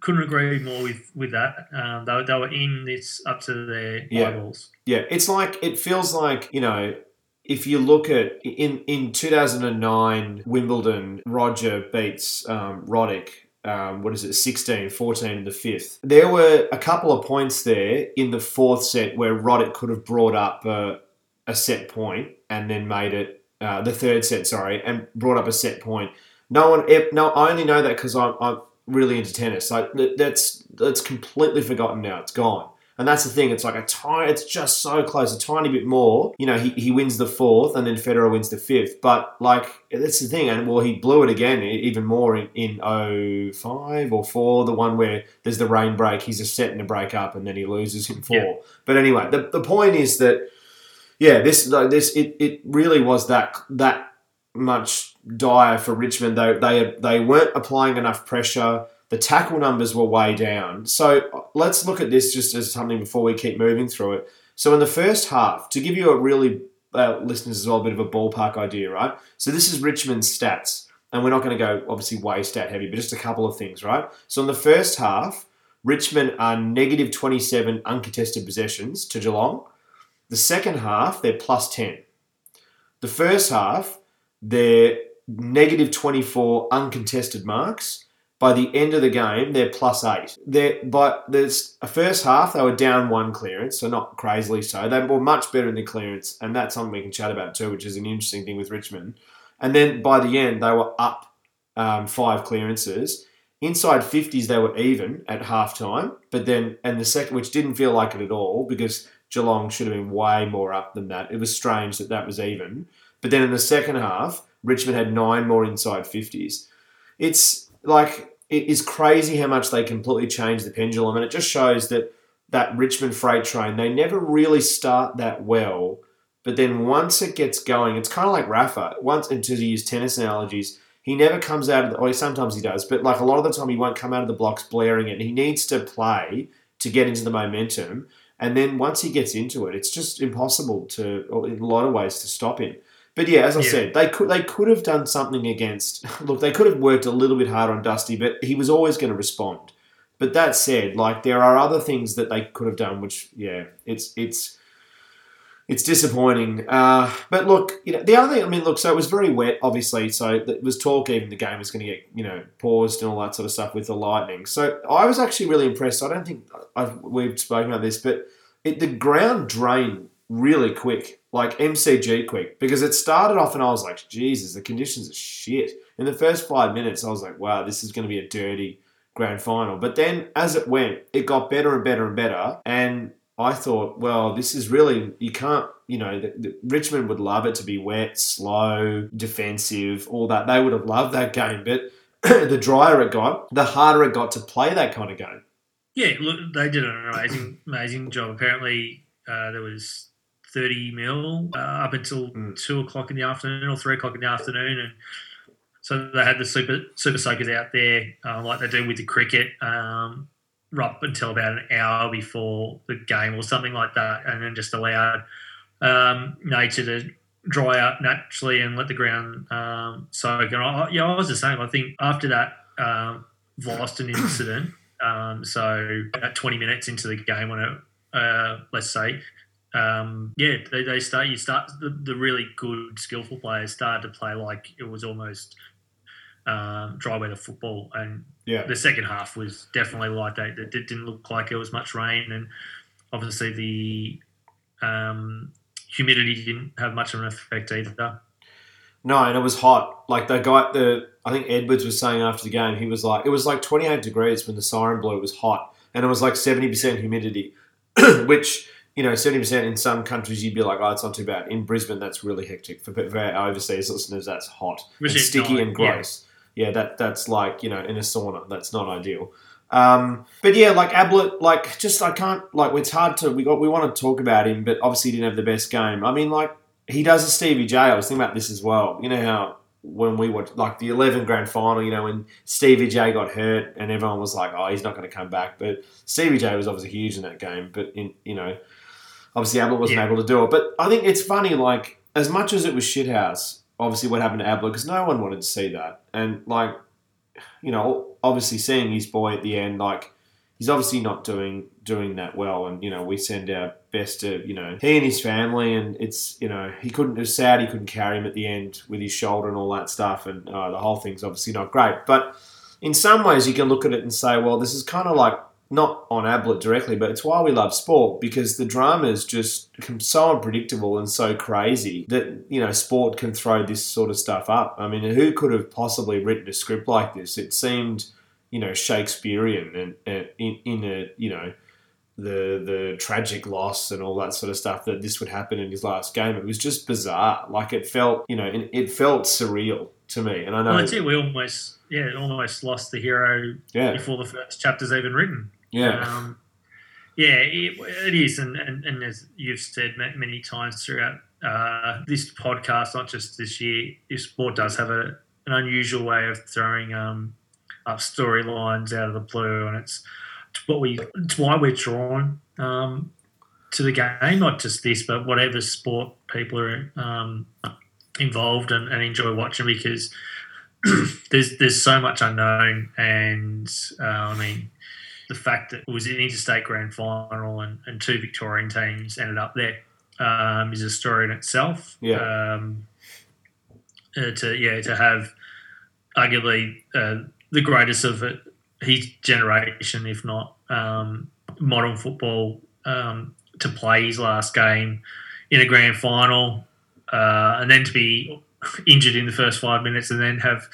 couldn't agree more with with that. Um, they, they were in this up to their Yeah. eyeballs. Yeah, it's like it feels like you know if you look at in in 2009 Wimbledon, Roger beats um, Roddick. Um, what is it, 16, 14 in the fifth. There were a couple of points there in the fourth set where Roddick could have brought up a, a set point and then made it, uh, the third set, sorry, and brought up a set point. No one, no, I only know that because I'm, I'm really into tennis. Like that's that's completely forgotten now. It's gone. And that's the thing. It's like a tiny. It's just so close. A tiny bit more. You know, he, he wins the fourth, and then Federer wins the fifth. But like that's the thing. And well, he blew it again, even more in in 05 or four. The one where there's the rain break. He's just setting to break up, and then he loses in four. Yeah. But anyway, the, the point is that yeah, this like, this it, it really was that that much dire for Richmond. They they they weren't applying enough pressure. The tackle numbers were way down. So let's look at this just as something before we keep moving through it. So in the first half, to give you a really uh, listeners as well a bit of a ballpark idea, right? So this is Richmond's stats, and we're not going to go obviously way stat heavy, but just a couple of things, right? So in the first half, Richmond are negative twenty seven uncontested possessions to Geelong. The second half, they're plus ten. The first half, they're negative 24 uncontested marks. By the end of the game, they're plus eight. They're, but there's a first half, they were down one clearance, so not crazily so. They were much better in the clearance, and that's something we can chat about too, which is an interesting thing with Richmond. And then by the end, they were up um, five clearances. Inside 50s, they were even at half time, but then, and the second, which didn't feel like it at all because Geelong should have been way more up than that. It was strange that that was even. But then in the second half, Richmond had nine more inside 50s. It's like, it is crazy how much they completely changed the pendulum. And it just shows that that Richmond freight train, they never really start that well. But then once it gets going, it's kind of like Rafa. Once, and to use tennis analogies, he never comes out of the, or sometimes he does, but like a lot of the time he won't come out of the blocks blaring it. He needs to play to get into the momentum. And then once he gets into it, it's just impossible to, in a lot of ways, to stop him. But yeah, as I Yeah. said, they could they could have done something against. Look, they could have worked a little bit harder on Dusty, but he was always going to respond. But that said, like there are other things that they could have done, which yeah, it's it's it's disappointing. Uh, but look, you know, the other thing, I mean, look, so it was very wet, obviously. So it was talk even the game was going to get, you know, paused and all that sort of stuff with the lightning. So I was actually really impressed. I don't think I've, we've spoken about this, but it, the ground drained really quick, like MCG quick, because it started off and I was like, Jesus, the conditions are shit. In the first five minutes, I was like, wow, this is going to be a dirty grand final. But then as it went, it got better and better and better. And I thought, well, this is really, you can't, you know, the, the, Richmond would love it to be wet, slow, defensive, all that. They would have loved that game. But the drier it got, the harder it got to play that kind of game. Yeah, look, they did an amazing, amazing job. Apparently, uh, there was thirty mil uh, up until Mm. two o'clock in the afternoon or three o'clock in the afternoon, and so they had the super super soakers out there, uh, like they do with the cricket, um, up until about an hour before the game or something like that, and then just allowed um, nature to dry out naturally and let the ground um, soak. And I, yeah, I was the same. I think after that um, incident, um, so at 20 minutes into the game, when it, uh, let's say, um, yeah, they, they start. You start the, the really good, skillful players started to play like it was almost um, dry weather football, and Yeah. the second half was definitely like that. It didn't look like there was much rain, and obviously the um, humidity didn't have much of an effect either. No, and it was hot. Like the guy, the I think Edwards was saying after the game, he was like, it was like 28 degrees when the siren blew. It was hot, and it was like 70 percent humidity, which you know, 70 percent in some countries you'd be like, oh, it's not too bad. In Brisbane, that's really hectic. For, for our overseas listeners, that's hot and sticky not- and gross. Yeah. that that's like you know in a sauna. That's not ideal. Um, but yeah, like Ablett, like just I can't like it's hard to we got we want to talk about him, but obviously he didn't have the best game. I mean, like he does a Stevie J. I was thinking about this as well. You know how when we watched like the 11 grand final, you know, when Stevie J got hurt and everyone was like, oh, he's not going to come back. But Stevie J was obviously huge in that game. But in you know, obviously Ablett wasn't Yeah. able to do it. But I think it's funny, like as much as it was shithouse, obviously what happened to Ablett because no one wanted to see that, and like you know, obviously seeing his boy at the end, like he's obviously not doing doing that well, and you know we send our best to you know he and his family, and it's you know he couldn't. It was sad he couldn't carry him at the end with his shoulder and all that stuff, and uh, the whole thing's obviously not great. But in some ways, you can look at it and say, well, this is kind of like not on Ablett directly, but it's why we love sport because the drama is just so unpredictable and so crazy that you know sport can throw this sort of stuff up. I mean, who could have possibly written a script like this? It seemed you know Shakespearean and, and in in a you know the the tragic loss and all that sort of stuff that this would happen in his last game. It was just bizarre. Like it felt you know it, felt surreal to me. And I know Well, that's it. We almost, yeah, almost lost the hero yeah before the first chapter's even written. Yeah Um, yeah, it, it is, and, and, and as you've said many times throughout uh, this podcast, not just this year, if sport does have a, an unusual way of throwing um, up storylines out of the blue, and it's, it's what we, it's why we're drawn um, to the game, not just this, but whatever sport people are um, involved and, and enjoy watching because. there's there's so much unknown, and uh, I mean, the fact that it was an interstate grand final and, and two Victorian teams ended up there um, is a story in itself. Yeah. Um, uh, to yeah to have arguably uh, the greatest of it, his generation, if not um, modern football, um, to play his last game in a grand final, uh, and then to be injured in the first five minutes, and then have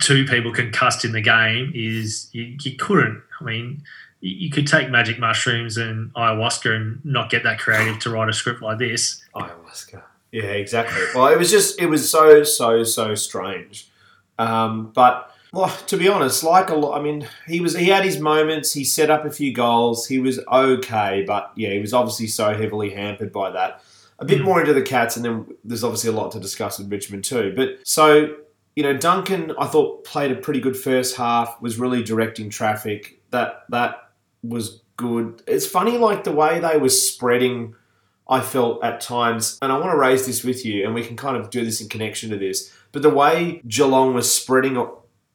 two people concussed in the game is you, you couldn't. I mean, you, could take magic mushrooms and ayahuasca and not get that creative to write a script like this. ayahuasca. Yeah, exactly. Well, it was just it was so so so strange. Um, but well, to be honest, like a lot, I mean, he was he had his moments. He set up a few goals. He was okay, but yeah, he was obviously so heavily hampered by that. A bit Mm. more into the Cats, and then there's obviously a lot to discuss with Richmond too. But so you know, Duncan, I thought played a pretty good first half. Was really directing traffic. That that was good. It's funny, like the way they were spreading. I felt at times, and I want to raise this with you, and we can kind of do this in connection to this. But the way Geelong was spreading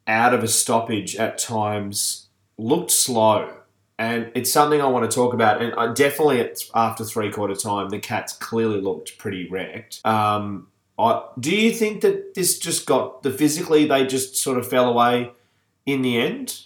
out of a stoppage at times looked slow, and it's something I want to talk about. And I definitely, after three quarter time, the Cats clearly looked pretty wrecked. Um, I, do you think that this just got the physically they just sort of fell away in the end?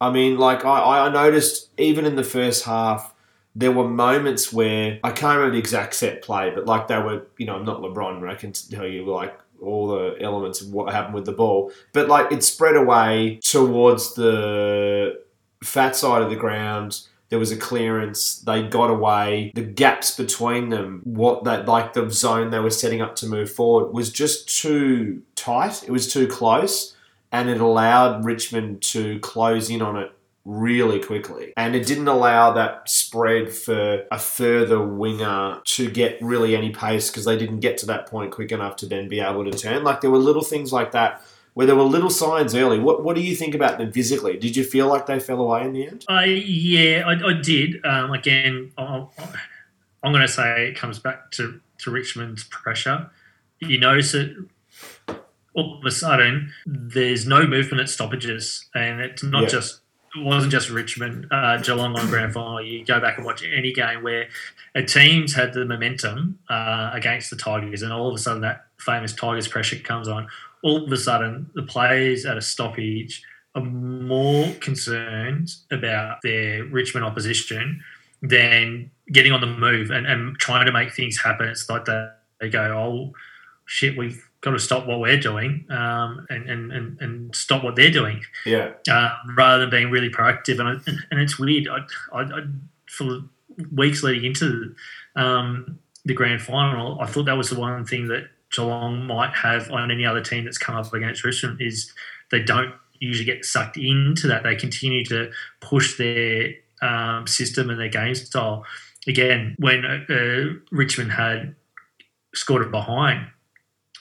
I mean, like I, I noticed even in the first half, there were moments where I can't remember the exact set play, but like they were, you know, I'm not LeBron, I can tell you like all the elements of what happened with the ball. But like it spread away towards the fat side of the ground. There was a clearance. They got away. The gaps between them, what that like the zone they were setting up to move forward, was just too tight. It was too close, and it allowed Richmond to close in on it really quickly. And it didn't allow that spread for a further winger to get really any pace because they didn't get to that point quick enough to then be able to turn. Like there were little things like that where there were little signs early. What what do you think about them physically? Did you feel like they fell away in the end? I yeah, I, I did. Um, again, I'll, I'm going to say it comes back to, to Richmond's pressure. you notice it all of a sudden there's no movement at stoppages, and it's not Yeah. just it wasn't just Richmond, uh, Geelong on grand final. You go back and watch any game where a team's had the momentum uh, against the Tigers, and all of a sudden that famous Tigers pressure comes on. All of a sudden, the players at a stoppage are more concerned about their Richmond opposition than getting on the move and, and trying to make things happen. It's like that they go, oh shit, we've got to stop what we're doing um, and, and, and, and stop what they're doing Yeah, uh, rather than being really proactive. And, I, and it's weird. I, I, I, for weeks leading into um, the grand final, I thought that was the one thing that Geelong might have on any other team that's come up against Richmond is they don't usually get sucked into that. They continue to push their um, system and their game style. Again, when uh, Richmond had scored it behind,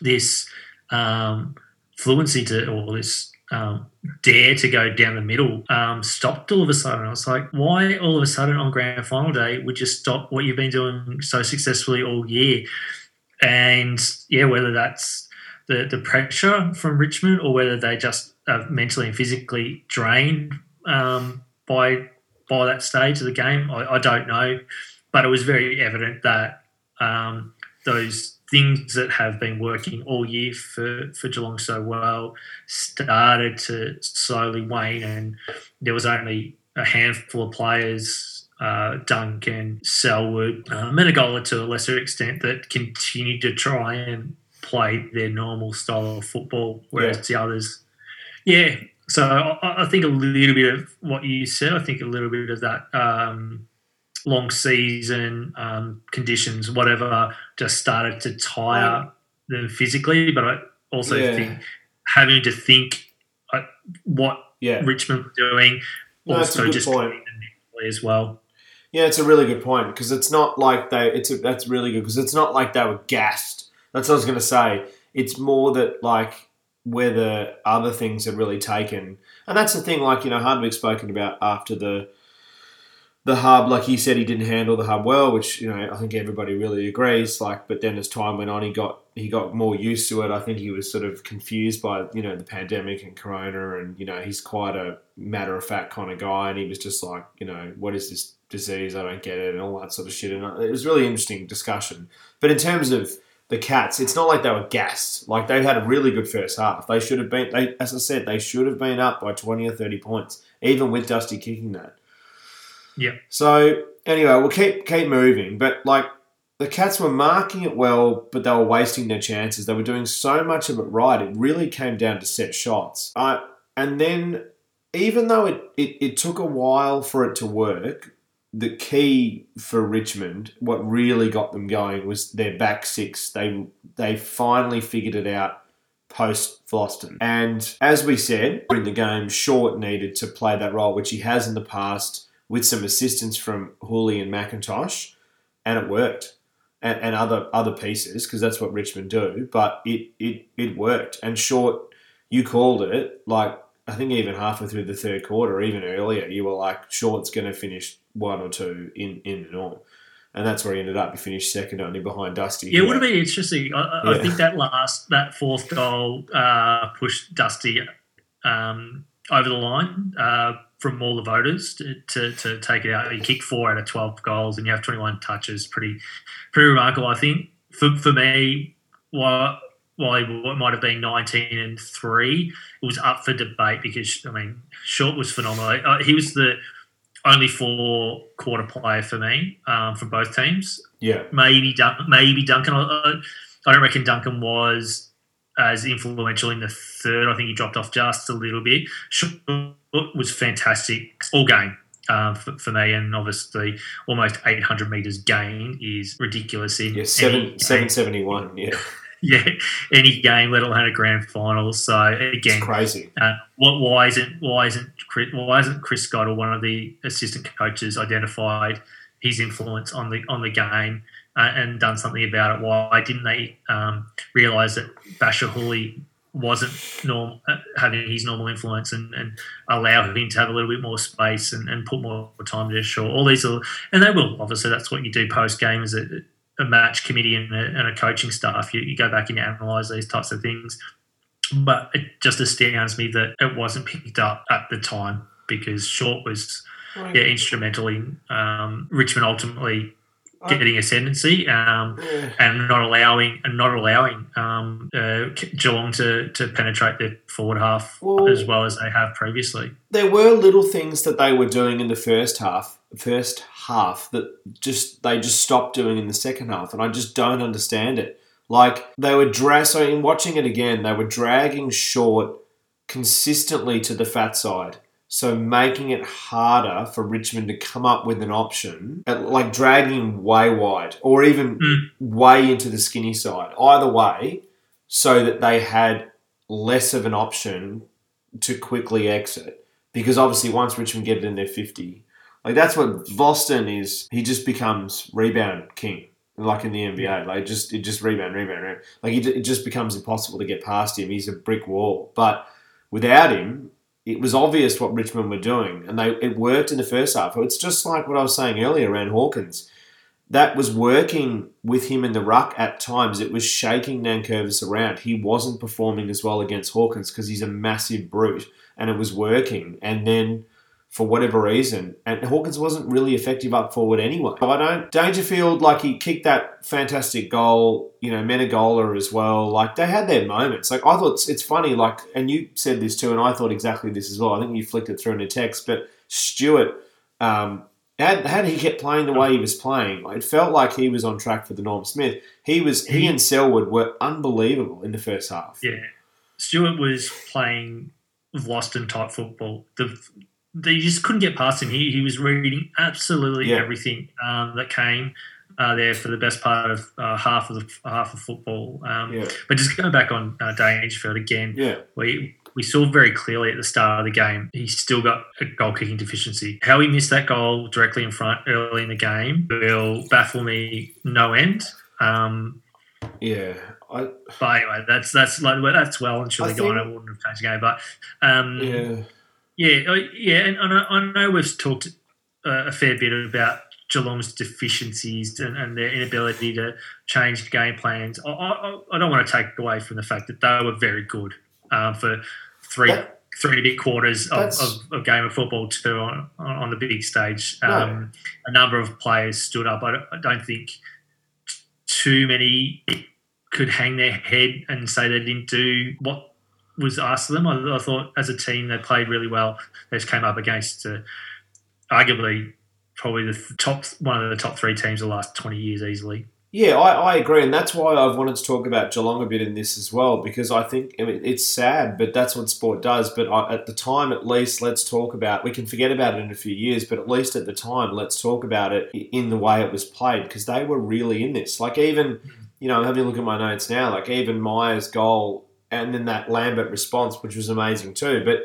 this um, fluency to or this um, dare to go down the middle um, stopped all of a sudden. I was like, why all of a sudden on grand final day would you stop what you've been doing so successfully all year? And yeah, whether that's the, the pressure from Richmond or whether they just are mentally and physically drained um, by by that stage of the game, I, I don't know. But it was very evident that um, those things that have been working all year for, for Geelong so well started to slowly wane, and there was only a handful of players, uh, Duncan, Selwood, uh, Menegola to a lesser extent, that continued to try and play their normal style of football, whereas Yeah. the others, yeah. So I, I think a little bit of what you said. I think a little bit of that. Um, long season um, conditions, whatever, just started to tire them physically. But I also Yeah. think having to think what yeah. Richmond were doing, No, also just point. as well. Yeah, it's a really good point because it's not like they. It's a, that's really good because it's not like they were gassed. That's what I was going to say. It's more that like whether other things had really taken, and that's the thing. Like you know, Hardwick's spoken about after the the hub. Like he said, he didn't handle the hub well, which you know I think everybody really agrees. Like, but then as time went on, he got he got more used to it. I think he was sort of confused by you know the pandemic and Corona, and you know he's quite a matter of fact kind of guy, and he was just like you know what is this disease? I don't get it, and all that sort of shit. And uh, it was really interesting discussion. But in terms of the Cats, it's not like they were gassed. Like they had a really good first half. They should have been. They, as I said, they should have been up by twenty or thirty points, even with Dusty kicking that. Yeah. So anyway, we'll keep keep moving. But like the Cats were marking it well, but they were wasting their chances. They were doing so much of it right. It really came down to set shots. Uh, and then even though it, it, it took a while for it to work, the key for Richmond, what really got them going was their back six. They they finally figured it out post Vlastuin. And as we said in the game, Short needed to play that role, which he has in the past with some assistance from Houli and McIntosh, and it worked. And, and other other pieces because that's what Richmond do. But it, it it worked. And Short, you called it like I think even halfway through the third quarter, even earlier, you were like Short's going to finish one or two in in the norm. And that's where he ended up. He finished second only behind Dusty. Yeah, it would have been interesting. I, I- I think that last, that fourth goal uh, pushed Dusty um, over the line uh, from all the voters to, to, to take it out. He kicked four out of 12 goals and you have 21 touches. Pretty pretty remarkable, I think. For, for me, while, while he might have been 19 and 3, it was up for debate because, I mean, Short was phenomenal. Uh, he was the only four quarter player for me um, from both teams Yeah, maybe maybe Duncan. I, I don't reckon Duncan was as influential in the third. I think he dropped off just a little bit. Short was fantastic all game. Um, for, for me, and obviously, almost 800 meters gain is ridiculous in yeah, seven game. seven seventy one. Yeah, yeah, any game, let alone a grand final. So it's again, crazy. uh, what, why isn't why isn't Chris, why isn't Chris Scott or one of the assistant coaches identified his influence on the on the game uh, and done something about it? Why didn't they um, realise that Bachar Houli wasn't norm, having his normal influence and, and allow him to have a little bit more space and, and put more time to show all these are, and they will obviously that's what you do post game is a, a match committee and a, and a coaching staff, you, you go back and you analyse these types of things. But it just astounds me that it wasn't picked up at the time because Short was yeah, instrumental in um, Richmond ultimately getting ascendancy um, Yeah. and not allowing and not allowing um, uh, Geelong to, to penetrate the forward half Well- as well as they have previously. there were little things that they were doing in the first half, first half that just they just stopped doing in the second half, and I just don't understand it. Like they were drag. So in watching it again, they were dragging short consistently to the fat side. So making it harder for Richmond to come up with an option, uh, like dragging way wide or even Mm. way into the skinny side. Either way, so that they had less of an option to quickly exit because obviously once Richmond get it in their 50, like that's what Vlastuin is. He just becomes rebound king, like in the NBA. Like just it just rebound, rebound, rebound. Like it just becomes impossible to get past him. He's a brick wall. But without him, it was obvious what Richmond were doing, and they it worked in the first half. It's just like what I was saying earlier around Hawkins. That was working with him in the ruck at times. It was shaking Nankervis around. He wasn't performing as well against Hawkins because he's a massive brute and it was working. And then for whatever reason, and Hawkins wasn't really effective up forward anyway. I don't. Dangerfield, like he kicked that fantastic goal, you know, Menegola as well. Like they had their moments. Like I thought it's, it's funny, like, and you said this too, and I thought exactly this as well. I think you flicked it through in a text, but Stewart, um, had, had he kept playing the way he was playing, it felt like he was on track for the Norm Smith. He was, he and Selwood were unbelievable in the first half. Yeah. Stewart was playing Vlastuin type football. The, they just couldn't get past him. He, he was reading absolutely Yeah. everything um, that came uh, there for the best part of uh, half of the half of football. Um, Yeah, But just going back on uh, Dangerfield again, yeah, we we saw very clearly at the start of the game he's still got a goal kicking deficiency. How he missed that goal directly in front early in the game will baffle me no end. Um, yeah. I, but anyway, that's that's like well, that's well and truly gone. I wouldn't have changed the game, but um, yeah. Yeah, I- yeah, and, and I, I know we've talked uh, a fair bit about Geelong's deficiencies and, and their inability to change game plans. I, I, I don't want to take away from the fact that they were very good um, for three That- three a bit quarters of, of game of football too on, on the big stage. No. Um, A number of players stood up. I don't, I don't think too many could hang their head and say they didn't do what was asked of them. I, I thought as a team they played really well. They just came up against uh, arguably probably the top one of the top three teams of the last twenty years easily. Yeah, I, I agree, and that's why I've wanted to talk about Geelong a bit in this as well because I think I mean, it's sad, but that's what sport does. But I, at the time, at least, let's talk about. We can forget about it in a few years, but at least at the time, let's talk about it in the way it was played because they were really in this. Like even, you know, I'm having a look at my notes now. Like even Myers' goal and then that Lambert response, which was amazing too. But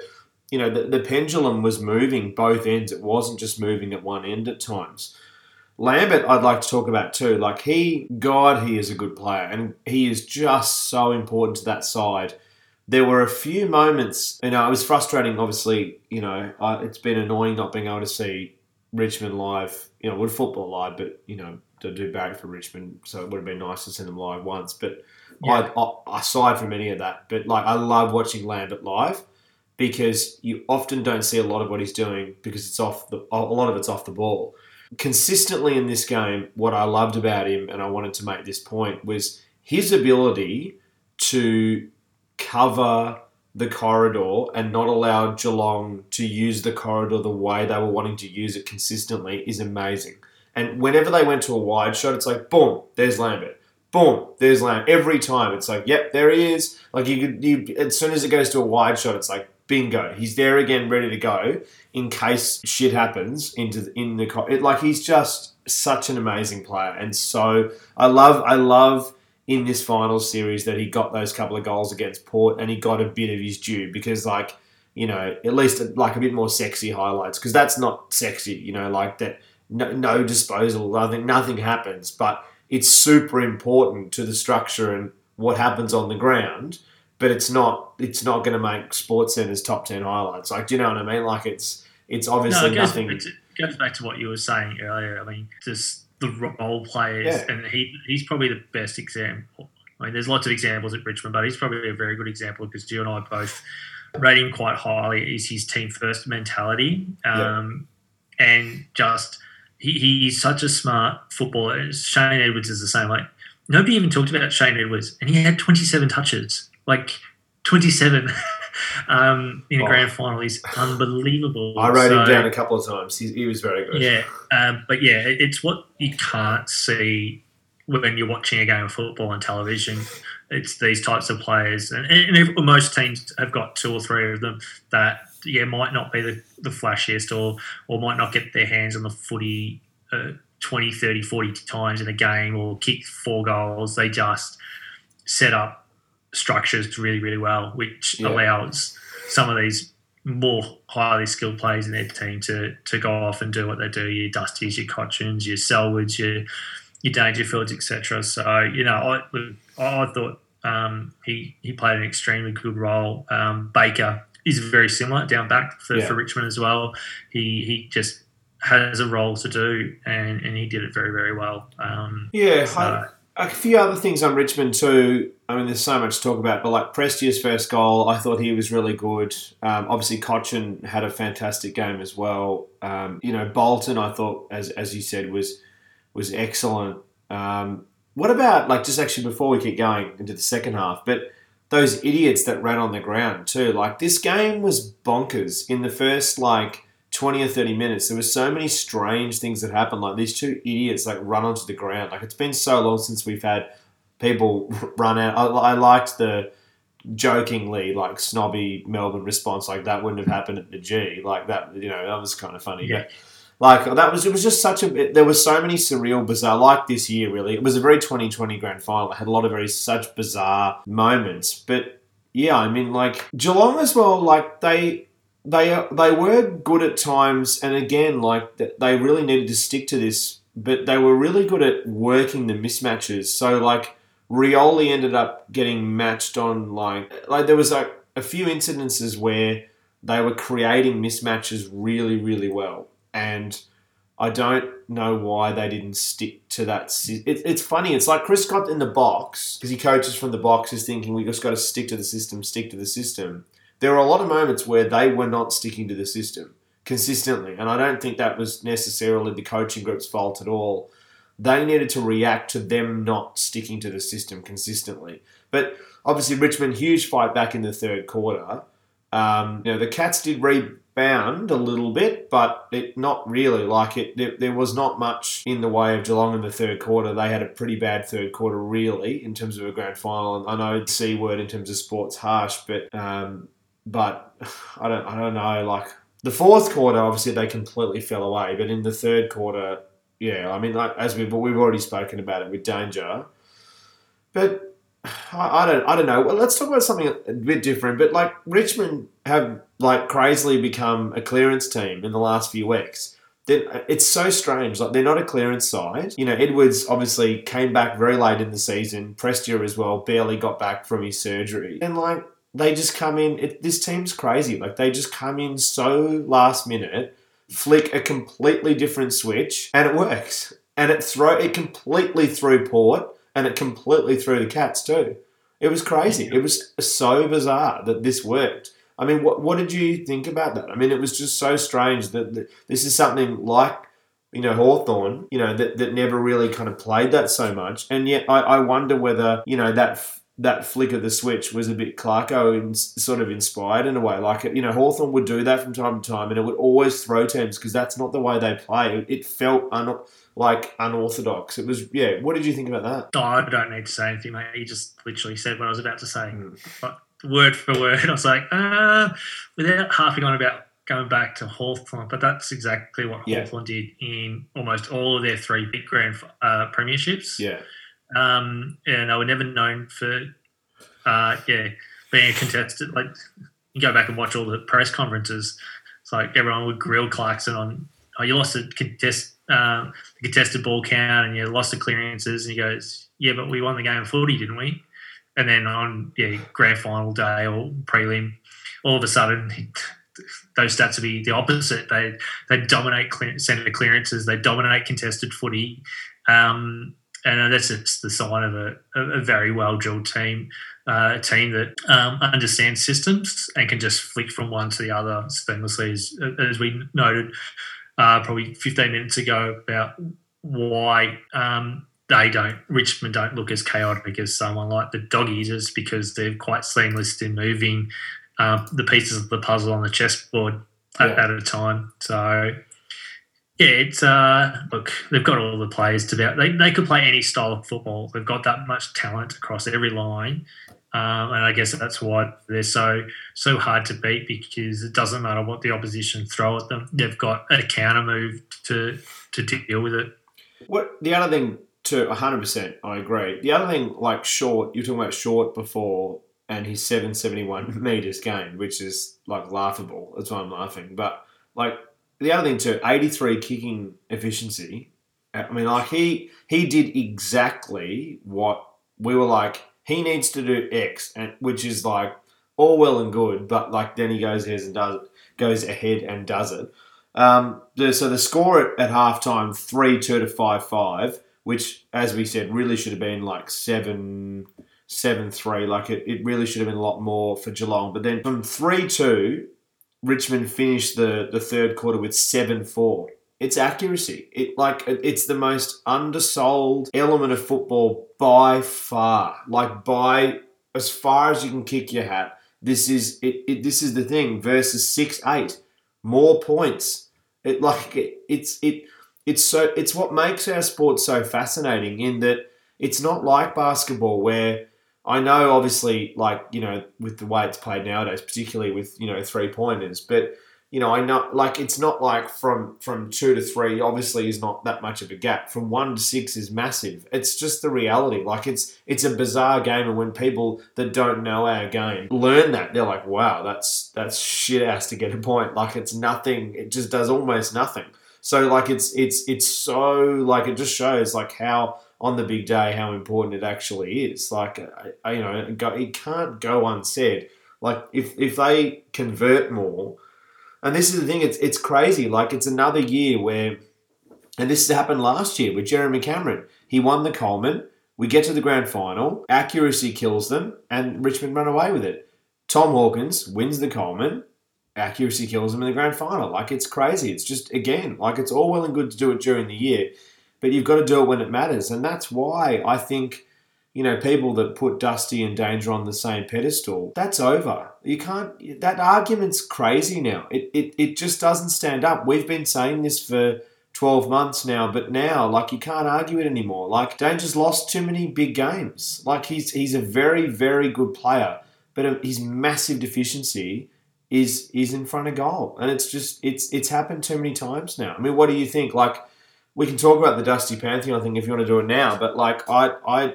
you know, the, the pendulum was moving both ends. It wasn't just moving at one end at times. Lambert, I'd like to talk about too. Like he, God, he is a good player, and he is just so important to that side. There were a few moments, you know, it was frustrating. Obviously, you know, uh, it's been annoying not being able to see Richmond live. You know, with football live, but you know, to do Barry for Richmond, so it would have been nice to send them live once. But Yeah. I, I, aside from any of that, but like I love watching Lambert live because you often don't see a lot of what he's doing because it's off the a lot of it's off the ball consistently in this game, what I loved about him, and I wanted to make this point, was his ability to cover the corridor and not allow Geelong to use the corridor the way they were wanting to use it consistently is amazing. And whenever they went to a wide shot, it's like, boom, there's Lambert. Boom, there's Lambert. Every time, it's like, yep, there he is. Like you could, you as soon as it goes to a wide shot, it's like, bingo, he's there again, ready to go in case shit happens into the, in the it, like he's just such an amazing player and so I love I love in this final series that he got those couple of goals against Port and he got a bit of his due because like you know at least like a bit more sexy highlights because that's not sexy you know like that no, no disposal nothing nothing happens but it's super important to the structure and what happens on the ground but it's not it's not going to make SportsCenter's top ten highlights. Like, do you know what I mean? Like, it's it's No, obviously it goes, nothing. it goes back to what you were saying earlier. I mean, just the role players, Yeah. and he he's probably the best example. I mean, there's lots of examples at Richmond, but he's probably a very good example because you and I both rate him quite highly. Is his team first mentality, um, and just he, he's such a smart footballer. Shane Edwards is the same. Like nobody even talked about Shane Edwards, and he had 27 touches, like 27 um, in a Oh. grand final. He's unbelievable. I wrote him down a couple of times. He, he was very good. yeah, um, but yeah, it's what you can't see when you're watching a game of football on television. It's these types of players, and, and ev- most teams have got two or three of them that yeah might not be the, the flashiest or or might not get their hands on the footy uh, 20, 30, 40 times in a game or kick four goals. They just set up structures really, really well, which Yeah. allows some of these more highly skilled players in their team to to go off and do what they do. Your Dusties, your Cotchins, your Selwoods, your your Dangerfields, etc. So you know, I I thought um, he he played an extremely good role. Um, Baker is very similar down back for, Yeah. for Richmond as well. He he just has a role to do, and, and he did it very very well. Um, Yeah, so- I, a few other things on Richmond too. I mean, there's so much to talk about, but like Prestia's first goal, I thought he was really good. Um, obviously, Cotchin had a fantastic game as well. Um, you know, Bolton, I thought, as as you said, was was excellent. Um, what about like just actually before we keep going into the second half, but those idiots that ran on the ground too. Like this game was bonkers in the first like 20 or 30 minutes. There were so many strange things that happened. Like these two idiots like run onto the ground. Like it's been so long since we've had people run out. I, I liked the jokingly like snobby Melbourne response. Like that wouldn't have happened at the G. Like that, you know, that was kind of funny. Yeah. But like that was it was just such a there were so many surreal bizarre like this year really. It was a very 2020 grand final. It had a lot of very such bizarre moments. But yeah i mean like geelong as well like they they they were good at times. And again like they really needed to stick to this but they were really good at working the mismatches. So like rioli ended up getting matched on like like there was like a few incidences where they were creating mismatches really really well and I don't know why they didn't stick to that. It, it's funny. It's like Chris Scott in the box because he coaches from the box is thinking we just got to stick to the system, stick to the system. There were a lot of moments where they were not sticking to the system consistently, and I don't think that was necessarily the coaching group's fault at all. They needed to react to them not sticking to the system consistently. But obviously, Richmond huge fight back in the third quarter. Um, you know, the Cats did rebound a little bit, but it not really. Like it, there, there was not much in the way of Geelong in the third quarter. They had a pretty bad third quarter, really, in terms of a grand final. And I know the c word in terms of sports harsh, but um, but I don't, I don't know. Like the fourth quarter, obviously they completely fell away, but in the third quarter, yeah, I mean, like as we we've already spoken about it with danger, but I, I don't I don't know. Well, let's talk about something a bit different. But like Richmond have like crazily become a clearance team in the last few weeks. Then uh, it's so strange. Like they're not a clearance side. You know, Edwards obviously came back very late in the season. Prestia as well barely got back from his surgery, and like they just come in. It, this team's crazy. Like they just come in so last minute, flick a completely different switch, and it works. And it throw it completely threw Port and it completely threw the Cats too. It was crazy. It was so bizarre that this worked. I mean, what what did you think about that? I mean, it was just so strange that, that this is something like you know Hawthorn, you know that, that never really kind of played that so much, and yet I, I wonder whether you know that f- that flick of the switch was a bit Clarko and sort of inspired in a way. Like you know Hawthorn would do that from time to time, and it would always throw teams because that's not the way they play. It, it felt un- like unorthodox. It was yeah. What did you think about that? Oh, I don't need to say anything, mate. You just literally said what I was about to say, Mm. word for word. I was like, uh, without harping on about going back to Hawthorn, but that's exactly what Yeah. Hawthorn did in almost all of their three big grand uh, premierships. Yeah, Um, and they were never known for, uh, yeah, being a contestant. Like, you go back and watch all the press conferences. It's like everyone would grill Clarkson on, oh, you lost a contest, um, contested ball count and you lost the clearances. And he goes, yeah, but we won the game of footy, didn't we? And then on yeah grand final day or prelim, all of a sudden those stats would be the opposite. They they dominate clear, centre clearances, they dominate contested footy, um, and that's just the sign of a, a very well drilled team, uh, a team that um, understands systems and can just flick from one to the other seamlessly, as, as we noted uh, probably 15 minutes ago about why. Um, they don't Richmond don't look as chaotic as someone like the doggies eaters because they're quite seamless in moving uh, the pieces of the puzzle on the chessboard at, yeah. at a time. So yeah, it's uh, look they've got all the players to be. They they could play any style of football. They've got that much talent across every line. Um, and I guess that's why they're so so hard to beat because it doesn't matter what the opposition throw at them. They've got a counter move to to deal with it. What the other thing to 100%, I agree. The other thing, like short, you were talking about short before and his 771 meters gained, which is like laughable. That's why I'm laughing. But like the other thing too, 83 kicking efficiency. I mean, like he he did exactly what we were like. He needs to do X, and which is like all well and good, but like then he goes ahead and does it, goes ahead and does it. Um, the, so the score at, at halftime three two to five five, which as we said really should have been like seven seven three. Like it, it really should have been a lot more for Geelong. But then from three two, Richmond finished the the third quarter with seven four. It's accuracy. It like it's the most undersold element of football by far. Like by as far as you can kick your hat. This is it, it this is the thing versus six eight more points. It like it, it's it it's so it's what makes our sport so fascinating in that it's not like basketball where I know, obviously, like you know, with the way it's played nowadays, particularly with you know three pointers, but you know, I know like it's not like from from two to three. Obviously, is not that much of a gap. From one to six is massive. It's just the reality. Like it's it's a bizarre game, and when people that don't know our game learn that, they're like, "Wow, that's that's shit ass to get a point." Like it's nothing. It just does almost nothing. So like it's it's it's so like it just shows like how on the big day how important it actually is. Like, you know, it can't go unsaid. Like, if, if they convert more, and this is the thing, it's, it's crazy. Like, it's another year where, and this happened last year with Jeremy Cameron. He won the Coleman. We get to the grand final, accuracy kills them, and Richmond run away with it. Tom Hawkins wins the Coleman, accuracy kills them in the grand final. Like it's crazy. It's just again, like it's all well and good to do it during the year, but you've got to do it when it matters. And that's why I think, you know, people that put Dusty and Danger on the same pedestal, that's over. You can't, that argument's crazy now. It, it, it just doesn't stand up. We've been saying this for 12 months now, but now, like, you can't argue it anymore. Like, Danger's lost too many big games. Like, he's, he's a very, very good player, but um, his massive deficiency is is in front of goal, and it's just it's it's happened too many times now. I mean, what do you think? Like, we can talk about the Dusty Pantheon thing if you want to do it now, but like I I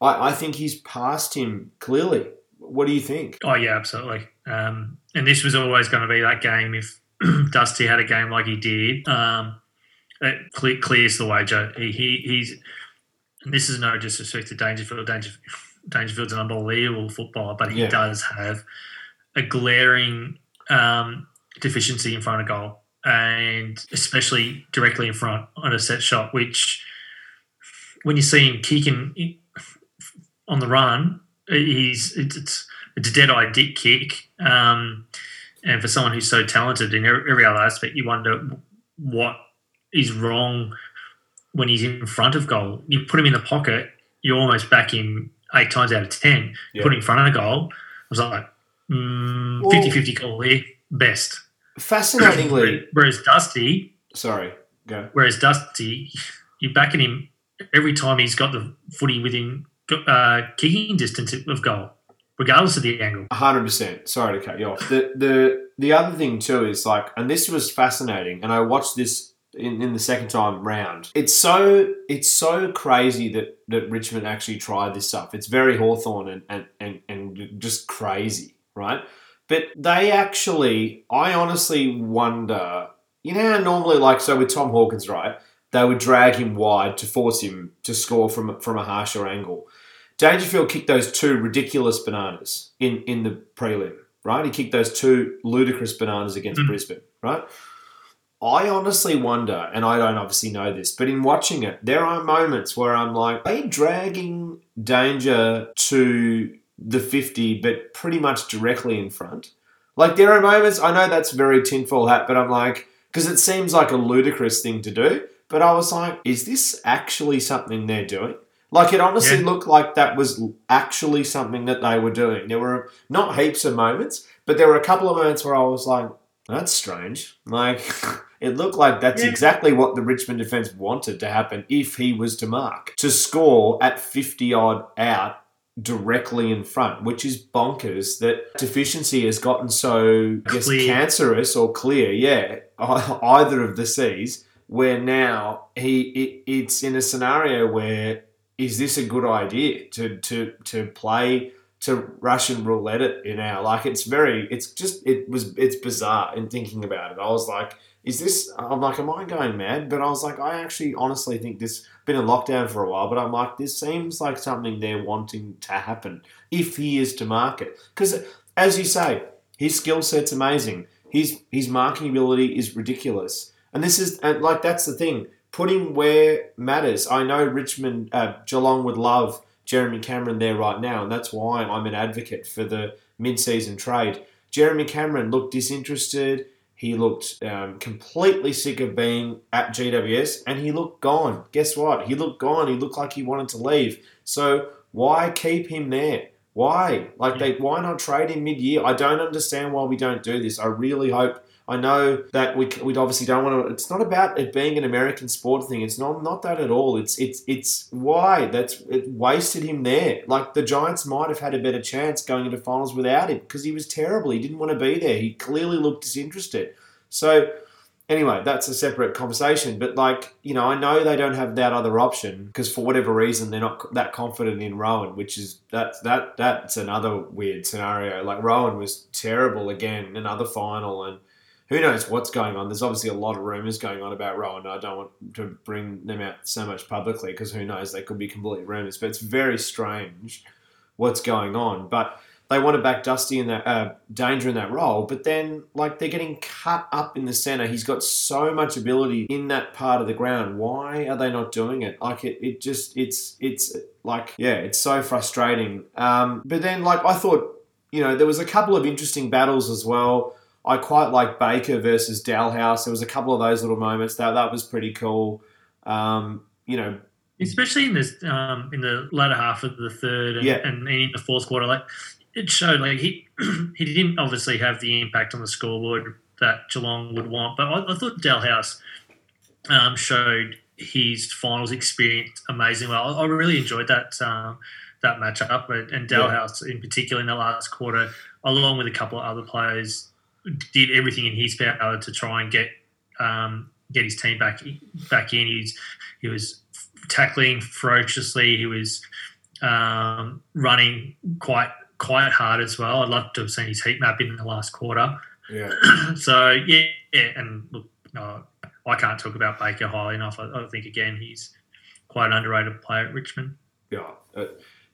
I, I think he's passed him clearly. What do you think? Oh yeah, absolutely. Um, and this was always going to be that game if Dusty had a game like he did. Um, it clear, clears the way, Joe. He, he he's. this is no disrespect to Dangerfield. Dangerfield. Dangerfield's an unbelievable footballer, but he yeah. does have a glaring um, deficiency in front of goal and especially directly in front on a set shot, which when you see him kicking on the run, he's it's it's a dead eye dick kick. Um, and for someone who's so talented in every other aspect, you wonder what is wrong when he's in front of goal. You put him in the pocket, you almost back him eight times out of ten. Yeah. Put him in front of the goal, I was like mm, 50-50 call here, best. Fascinatingly, whereas Dusty, sorry, go. Whereas Dusty, you're backing him every time he's got the footy within uh, kicking distance of goal, regardless of the angle. hundred percent. Sorry to cut you off. The the the other thing too is like, and this was fascinating, and I watched this in, in the second time round. It's so it's so crazy that that Richmond actually tried this stuff. It's very Hawthorn and and, and, and just crazy, right? But they actually, I honestly wonder, you know normally, like, so with Tom Hawkins, right, they would drag him wide to force him to score from, from a harsher angle. Dangerfield kicked those two ridiculous bananas in, in the prelim, right? He kicked those two ludicrous bananas against Mm. Brisbane, right? I honestly wonder, and I don't obviously know this, but in watching it, there are moments where I'm like, are they dragging danger to the 50, but pretty much directly in front? Like, there are moments, I know that's very tinfoil hat, but I'm like, because it seems like a ludicrous thing to do, but I was like, is this actually something they're doing? Like, it honestly Yeah. looked like that was actually something that they were doing. There were not heaps of moments, but there were a couple of moments where I was like, that's strange. Like, it looked like that's Yeah. exactly what the Richmond defence wanted to happen if he was to mark. To score at 50 odd out directly in front, which is bonkers that deficiency has gotten so, I guess, cancerous or clear, yeah, either of the C's, where now he it, it's in a scenario where is this a good idea to, to, to play to Russian roulette it in our like it's very it's just it was it's bizarre in thinking about it. I was like, is this I'm like, am I going mad? But I was like, I actually honestly think this been in lockdown for a while, but I'm like, this seems like something they're wanting to happen if he is to market. Because as you say, his skill set's amazing. His his marking ability is ridiculous. And this is and like that's the thing. Put him where matters. I know Richmond, uh, Geelong would love Jeremy Cameron there right now, and that's why I'm an advocate for the mid-season trade. Jeremy Cameron looked disinterested. He looked um, completely sick of being at GWS, and he looked gone. Guess what? He looked gone. He looked like he wanted to leave. So why keep him there? Why? Like they? Why not trade him mid-year? I don't understand why we don't do this. I really hope. I know that we we obviously don't want to. It's not about it being an American sport thing. It's not not that at all. It's it's it's why that's it wasted him there. Like the Giants might have had a better chance going into finals without him because he was terrible. He didn't want to be there. He clearly looked disinterested. So anyway, that's a separate conversation. But like you know, I know they don't have that other option because for whatever reason they're not that confident in Rohan, which is that that that's another weird scenario. Like Rohan was terrible again, another final and who knows what's going on? There's obviously a lot of rumours going on about Rohan. I don't want to bring them out so much publicly because who knows? They could be completely rumours. But it's very strange what's going on. But they want to back Dusty in that uh, danger in that role. But then, like, they're getting cut up in the centre. He's got so much ability in that part of the ground. Why are they not doing it? Like, it, it just, it's, it's like, yeah, it's so frustrating. Um, but then, like, I thought, you know, there was a couple of interesting battles as well. I quite like Baker versus Dahlhaus. There was a couple of those little moments that that was pretty cool. Um, you know, especially in this um, in the latter half of the third and, Yeah. and in the fourth quarter. Like it showed, like he he didn't obviously have the impact on the scoreboard that Geelong would want, but I, I thought Dahlhaus um, showed his finals experience amazing well. I, I really enjoyed that um, that matchup, and and Yeah. In particular in the last quarter, along with a couple of other players, did everything in his power to try and get um, get his team back back in. He's he was tackling ferociously. He was um, running quite quite hard as well. I'd love to have seen his heat map in the last quarter. yeah, so yeah, yeah, and look, no, I can't talk about Baker highly enough. I, I think again he's quite an underrated player at Richmond. yeah. Uh,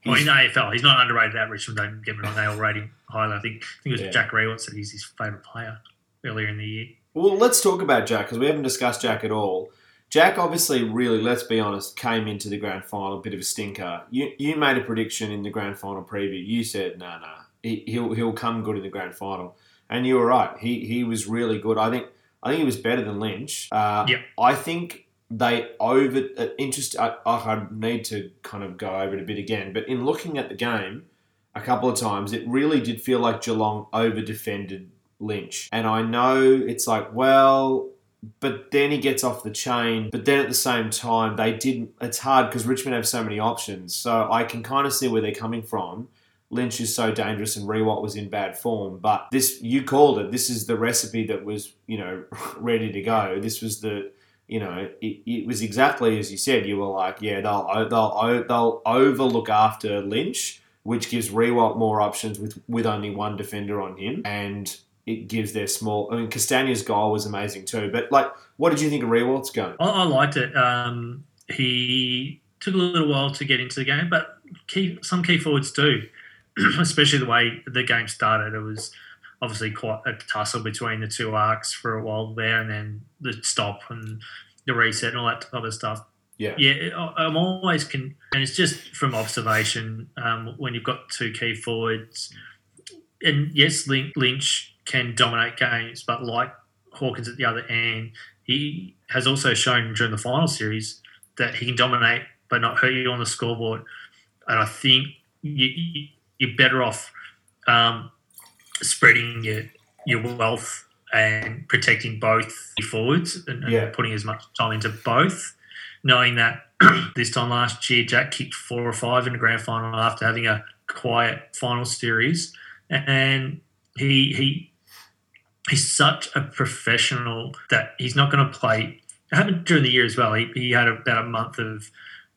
Well, he's- in AFL, he's not underrated at Richmond. Don't get me wrong; they all rate him highly. I think I think it was Yeah. Jack Riewoldt said he's his favourite player earlier in the year. Well, let's talk about Jack because we haven't discussed Jack at all. Jack obviously, really, let's be honest, came into the grand final a bit of a stinker. You you made a prediction in the grand final preview. You said, "No, nah, no, nah, he, he'll he'll come good in the grand final," and you were right. He he was really good. I think I think he was better than Lynch. Uh, Yep. I think they over uh, interest. I, I need to kind of go over it a bit again, but in looking at the game a couple of times, it really did feel like Geelong over defended Lynch. And I know it's like, well, but then he gets off the chain. But then at the same time, they didn't. It's hard because Richmond have so many options. So I can kind of see where they're coming from. Lynch is so dangerous and Riewoldt was in bad form. But this, you called it. This is the recipe that was, you know, ready to go. This was the, you know, it, it was exactly as you said. You were like, yeah, they'll they'll they'll overlook after Lynch, which gives Riewoldt more options with with only one defender on him, and it gives their small. I mean, Castagna's goal was amazing too. But like, what did you think of Riewoldt's going? I, I liked it. Um, he took a little while to get into the game, but key, some key forwards do, especially the way the game started. It was obviously quite a tussle between the two arcs for a while there, and then the stop and the reset and all that type of stuff. Yeah. yeah. I'm always con- and it's just from observation um, when you've got two key forwards, and yes, Lynch can dominate games, but like Hawkins at the other end, he has also shown during the final series that he can dominate but not hurt you on the scoreboard. And I think you, you, you're better off um, spreading your your wealth and protecting both forwards and, and Yeah. putting as much time into both, knowing that this time last year Jack kicked four or five in the grand final after having a quiet final series, and he he he's such a professional that he's not going to play. It happened during the year as well. He, he had about a month of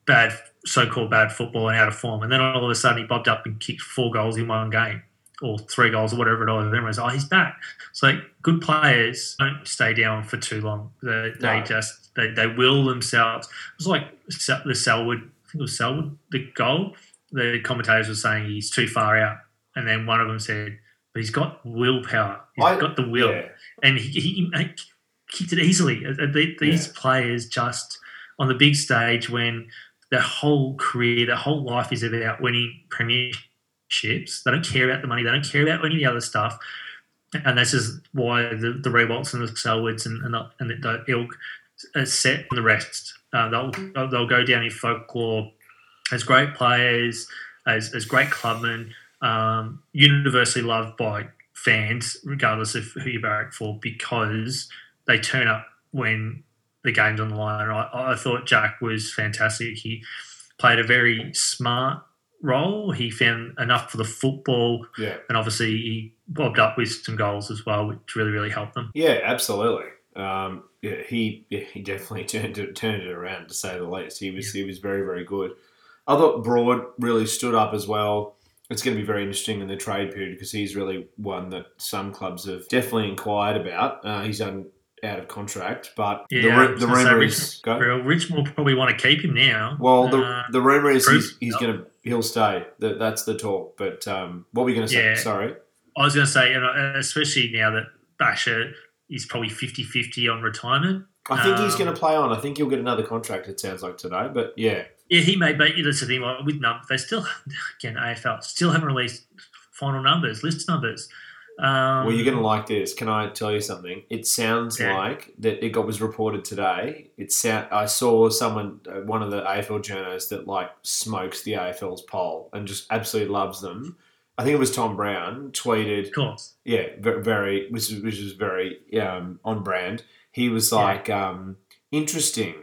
bad, so-called bad football and out of form, and then all of a sudden he bobbed up and kicked four goals in one game or three goals or whatever it was. Everyone was, oh, he's back. So like, good players don't stay down for too long. They, they No. just they, they will themselves. It was like the Selwood, I think it was Selwood, the goal. The commentators were saying he's too far out, and then one of them said, "But he's got willpower. He's I- got the will." Yeah. and he, he, he kicked it easily. Uh, uh, the- These players just on the big stage when their whole career, their whole life is about winning premierships. They don't care about the money. They don't care about any of the other stuff. And this is why the, the Riewoldts and the Selwoods and, and, the, and the, the ilk are set the rest. Uh, they'll, they'll they'll go down in folklore as great players, as, as great clubmen, um, universally loved by fans, regardless of who you barrack for, because they turn up when the game's on the line. I, I thought Jack was fantastic. He played a very smart role. He found enough for the football, Yeah. and obviously he bobbed up with some goals as well, which really, really helped them. Yeah, absolutely. Um, yeah, he yeah, he definitely turned it turned it around to say the least. He was he was very very good. I thought Broad really stood up as well. It's going to be very interesting in the trade period because he's really one that some clubs have definitely inquired about. Uh, he's on out of contract, but Yeah, the, the rumor Rich- is Richmond will probably want to keep him now. Well, the Uh, the rumor is he's, he's going to he'll stay. That that's the talk. But um, what were you going to say? Yeah. Sorry. I was going to say, and especially now that Bachar is probably 50-50 on retirement. I think he's Um, going to play on. I think he'll get another contract. It sounds like today. But yeah, Yeah, he may, but that's the thing. Like with numbers, they still again AFL still haven't released final numbers, list numbers. Um, Well, you're going to like this. Can I tell you something? It sounds Yeah. like that it got was reported today. It sound I saw someone, uh, one of the AFL journalists that like smokes the AFL's poll and just absolutely loves them. I think it was Tom Browne tweeted, of course. yeah, very, which is which is very um, on brand. He was Yeah. like, um, interesting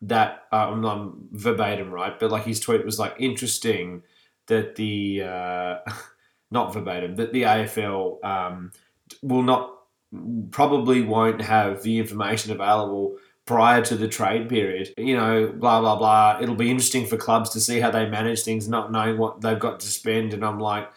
that uh, I'm not verbatim, right? But like his tweet was like, interesting that the uh, not verbatim that the AFL um, will not probably won't have the information available prior to the trade period. You know, blah blah blah. It'll be interesting for clubs to see how they manage things, not knowing what they've got to spend. And I'm like,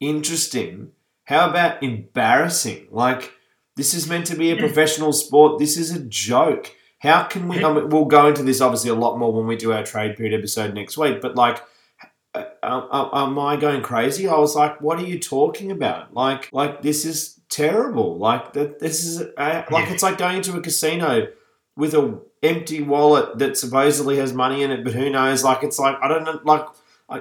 interesting. How about embarrassing? Like this is meant to be a professional sport. This is a joke. How can we? I mean, we'll go into this obviously a lot more when we do our trade period episode next week. But like, uh, am I going crazy? I was like, what are you talking about? Like, like this is terrible. Like that. This is uh, like it's like going to a casino with a empty wallet that supposedly has money in it, but who knows? Like it's like I don't know. Like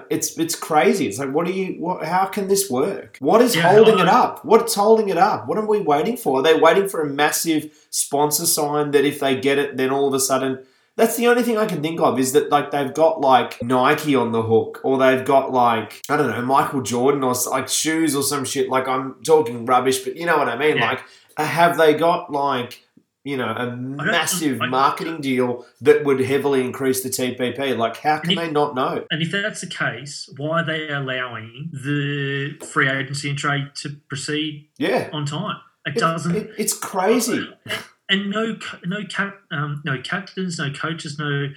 it's it's crazy. It's like what do you? What? How can this work? What is Yeah, holding it up? What's holding it up? What are we waiting for? Are they waiting for a massive sponsor sign that if they get it, then all of a sudden? That's the only thing I can think of is that like they've got like Nike on the hook, or they've got like I don't know Michael Jordan or like shoes or some shit. Like I'm talking rubbish, but you know what I mean. Yeah. Like uh, have they got like you know a massive marketing deal that would heavily increase the TPP? Like how can if- they not know? And if that's the case, why are they allowing the free agency and trade to proceed Yeah, on time? It It- doesn't. it- it's crazy. and no no cap um, no captains, no coaches, no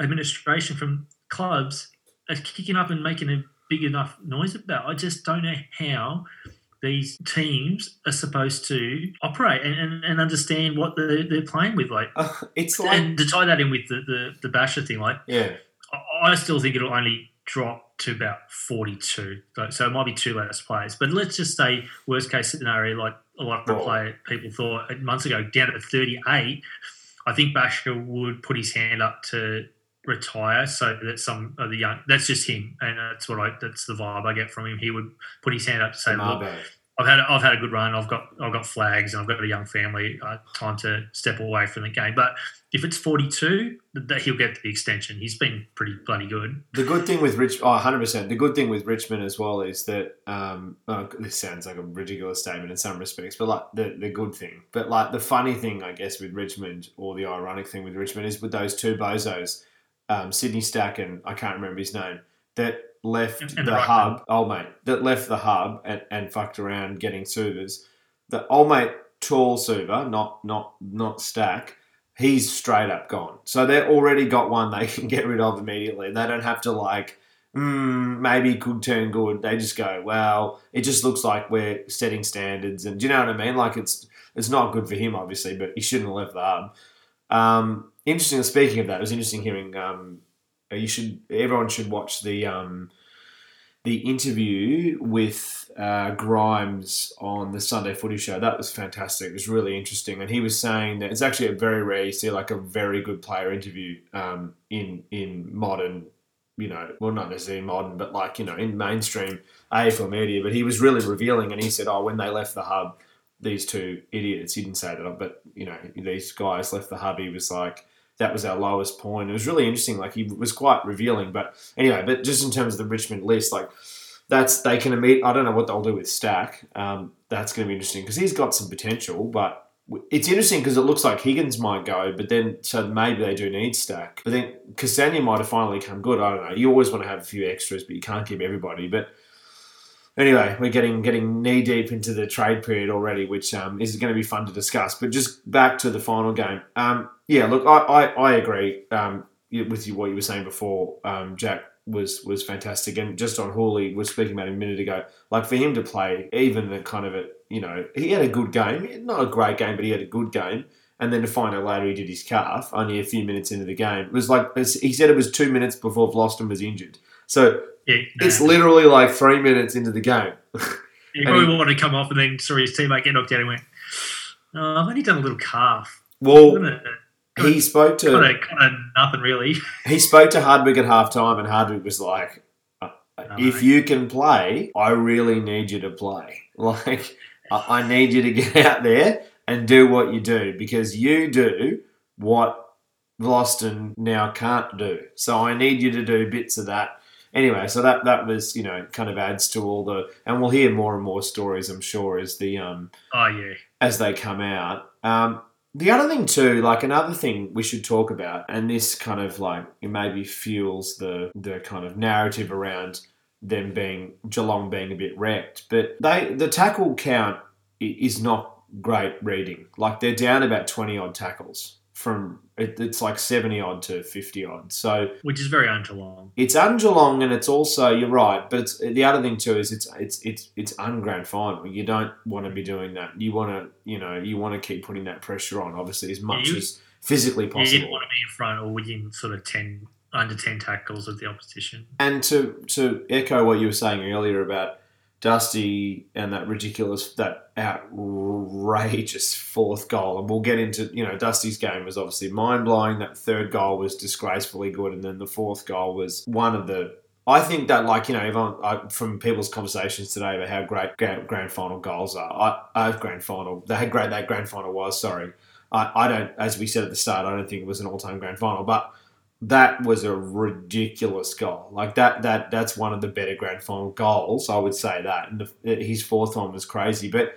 administration from clubs are kicking up and making a big enough noise about. I just don't know how these teams are supposed to operate and, and, and understand what they're, they're playing with. Like, Uh, it's like and to tie that in with the, the, the Bachar thing, like yeah, I- I still think it'll only drop to about 42. So, so it might be two less players. But let's just say, worst case scenario, like a lot of Well- play, people thought uh, months ago, down at 38, I think Bashka would put his hand up to retire so that some of the young, that's just him. And that's what I, that's the vibe I get from him. He would put his hand up to say, look. I've had I've had a good run. I've got I've got flags and I've got a young family. Uh, time to step away from the game. But if it's 42, that he'll get the extension. He's been pretty bloody good. The good thing with Rich, oh, 100%. The good thing with Richmond as well is that, um, oh, this sounds like a ridiculous statement in some respects, but like the, the good thing. But like the funny thing, I guess, with Richmond, or the ironic thing with Richmond, is with those two bozos, um, Sydney Stack and I can't remember his name, that left And- the Ruckman. hub, old mate, that left the hub and, and fucked around getting Subers. The old mate, tall Suver, not, not, not Stack, he's straight up gone. So they've already got one they can get rid of immediately. They don't have to like, mm, maybe could turn good. They just go, well, it just looks like we're setting standards, and do you know what I mean? Like it's it's not good for him, obviously, but he shouldn't have left the hub. Um, interesting. Speaking of that, it was interesting hearing. Um, you should everyone should watch the um, the interview with uh, Grimes on the Sunday Footy Show. That was fantastic. It was really interesting, and he was saying that it's actually a very rare you see like a very good player interview um, in in modern, you know, well not necessarily modern, but like you know in mainstream AFL media. But he was really revealing, and he said, "Oh, when they left the hub." These two idiots. He didn't say that, but you know, these guys left the hub. He was like, that was our lowest point. It was really interesting. Like he was quite revealing. But anyway, but just in terms of the Richmond list, like that's they can meet. I don't know what they'll do with Stack. Um, that's going to be interesting because he's got some potential. But it's interesting because it looks like Higgins might go, but then so maybe they do need Stack. But then Castagna might have finally come good. I don't know. You always want to have a few extras, but you can't keep everybody. But anyway, we're getting getting knee deep into the trade period already, which um, is going to be fun to discuss. But just back to the final game. Um, yeah, look, I, I, I agree um, with you what you were saying before. Um, Jack was was fantastic, and just on Houli, we were speaking about him a minute ago. Like for him to play, even the kind of a you know, he had a good game, not a great game, but he had a good game. And then to find out later he did his calf only a few minutes into the game. It was like he said it was two minutes before Vlastuin was injured. So Yeah, it's literally like three minutes into the game. he probably wanted to come off and then saw his teammate get knocked out and went, oh, I've only done a little calf. Well, Kind he spoke to of, kind of nothing really. he spoke to Hardwick at halftime, and Hardwick was like, "Uh, "If you can play, I really need you to play. Like, I I need you to get out there and do what you do because you do what Vlastuin now can't do. So I need you to do bits of that." Anyway, so that that was you know kind of adds to all the, and we'll hear more and more stories, I'm sure, as the um Oh, yeah. as they come out. Um, the other thing too, like another thing we should talk about, and this kind of like it maybe fuels the the kind of narrative around them being Geelong being a bit wrecked, but they the tackle count is not great reading. Like they're down about twenty odd tackles from it, it's like seventy odd to fifty odd. So Which is very un-Geelong. it's un-Geelong and it's also you're right, but it's the other thing too is it's it's it's it's un-grand final. You don't want to be doing that. You want to you know you want to keep putting that pressure on, obviously as much you- as physically Yeah, you didn't possible. want to be in front or within sort of 10, under 10 tackles of the opposition. And to to echo what you were saying earlier about Dusty and that ridiculous, that outrageous fourth goal, and we'll get into you know Dusty's game was obviously mind blowing. That third goal was disgracefully good, and then the fourth goal was one of the. I think that like you know I, from people's conversations today about how great grand, grand final goals are. I, I grand final, they had great that grand final was. Sorry, I, I don't. As we said at the start, I don't think it was an all time grand final, but that was a ridiculous goal. Like that, that that's one of the better grand final goals. I would say that, and the, his fourth one was crazy. But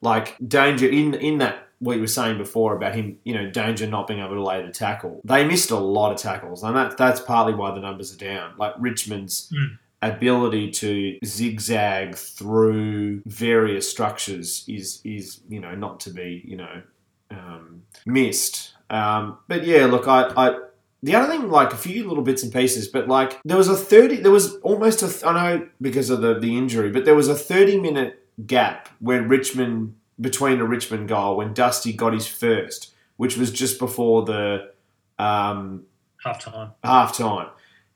like danger in in that what you were saying before about him, you know, danger not being able to lay the tackle. They missed a lot of tackles, and that that's partly why the numbers are down. Like Richmond's. Hmm. Ability to zigzag through various structures is is you know not to be you know um, missed. Um, but yeah, look, I, I the other thing, like a few little bits and pieces, but like there was a thirty, there was almost a, th- I know because of the the injury, but there was a thirty minute gap where Richmond between a Richmond goal when Dusty got his first, which was just before the um, Half time. half time,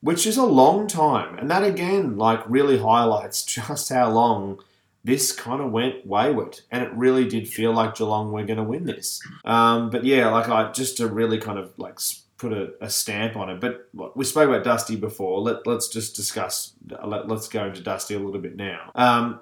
which is a long time. And that again, like, really highlights just how long this kind of went wayward, and it really did feel like Geelong were going to win this. Um, but yeah, like I just to really kind of like put a, a stamp on it. But we spoke about Dusty before. Let, let's just discuss. Let, let's go into Dusty a little bit now. Um,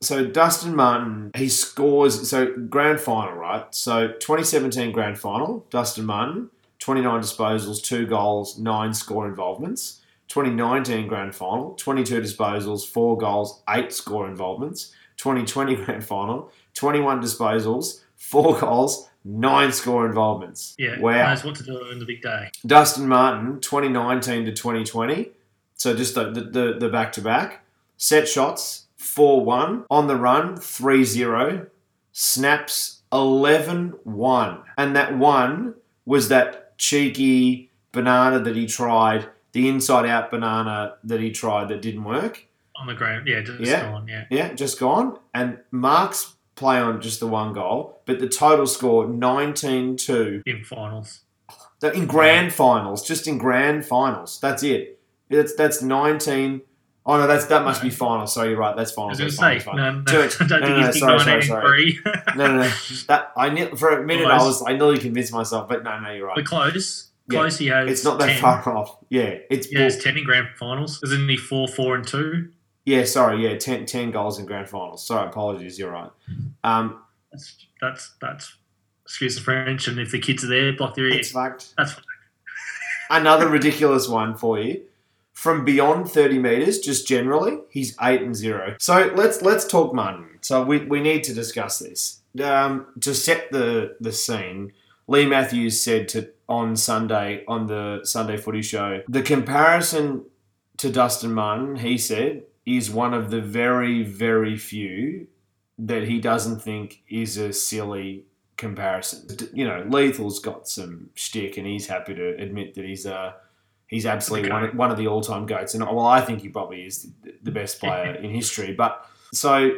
so Dustin Martin, he scores. So grand final, right? So 2017 grand final. Dustin Martin, 29 disposals, two goals, nine score involvements. 2019 grand final, 22 disposals, four goals, eight score involvements. 2020 grand final, 21 disposals, four goals, nine score involvements. Yeah, Wow. knows what to do in the big day. Dustin Martin, 2019 to 2020. So just the, the, the back-to-back. Set shots, 4-1. On the run, 3-0. Snaps, 11-1. And that one was that cheeky banana that he tried, the inside-out banana that he tried that didn't work. On the ground, yeah, just Yeah. gone, yeah. Yeah, just gone. And Mark's play on just the one goal, but the total score 19-2 In finals. in grand finals, just in grand finals. That's it. That's that's nineteen. Oh no, that's that must be finals. Sorry, you're right. That's I finals. was going to say, no, no, Two- I don't no, think no, he's sorry, sorry, sorry, No, no, no. That I ne- for a minute I was I nearly convinced myself, but no, no, you're right. We're right. close. Yeah, Close. He has. It's not that 10. far off. Yeah, it's Yeah, bull- it's ten in grand finals. Isn't he four, four, and two? Yeah. Sorry, yeah, 10, 10 goals in grand finals. Sorry, apologies. You're right. Um, That's that's that's. Excuse the French, and if the kids are there, block their it's ears. fucked. That's Another ridiculous one for you. From beyond 30 meters, just generally, he's 8 and 0. So let's let's talk Martin. So we, we need to discuss this. Um, to set the, the scene, Leigh Matthews said to on Sunday on the Sunday footy show, the comparison to Dustin Martin, he said, is one of the very, very few that he doesn't think is a silly comparison. You know, Lethal's got some shtick, and he's happy to admit that he's uh, he's absolutely one, goat. one of the all time goats. And well, I think he probably is the, the best player in history. But so,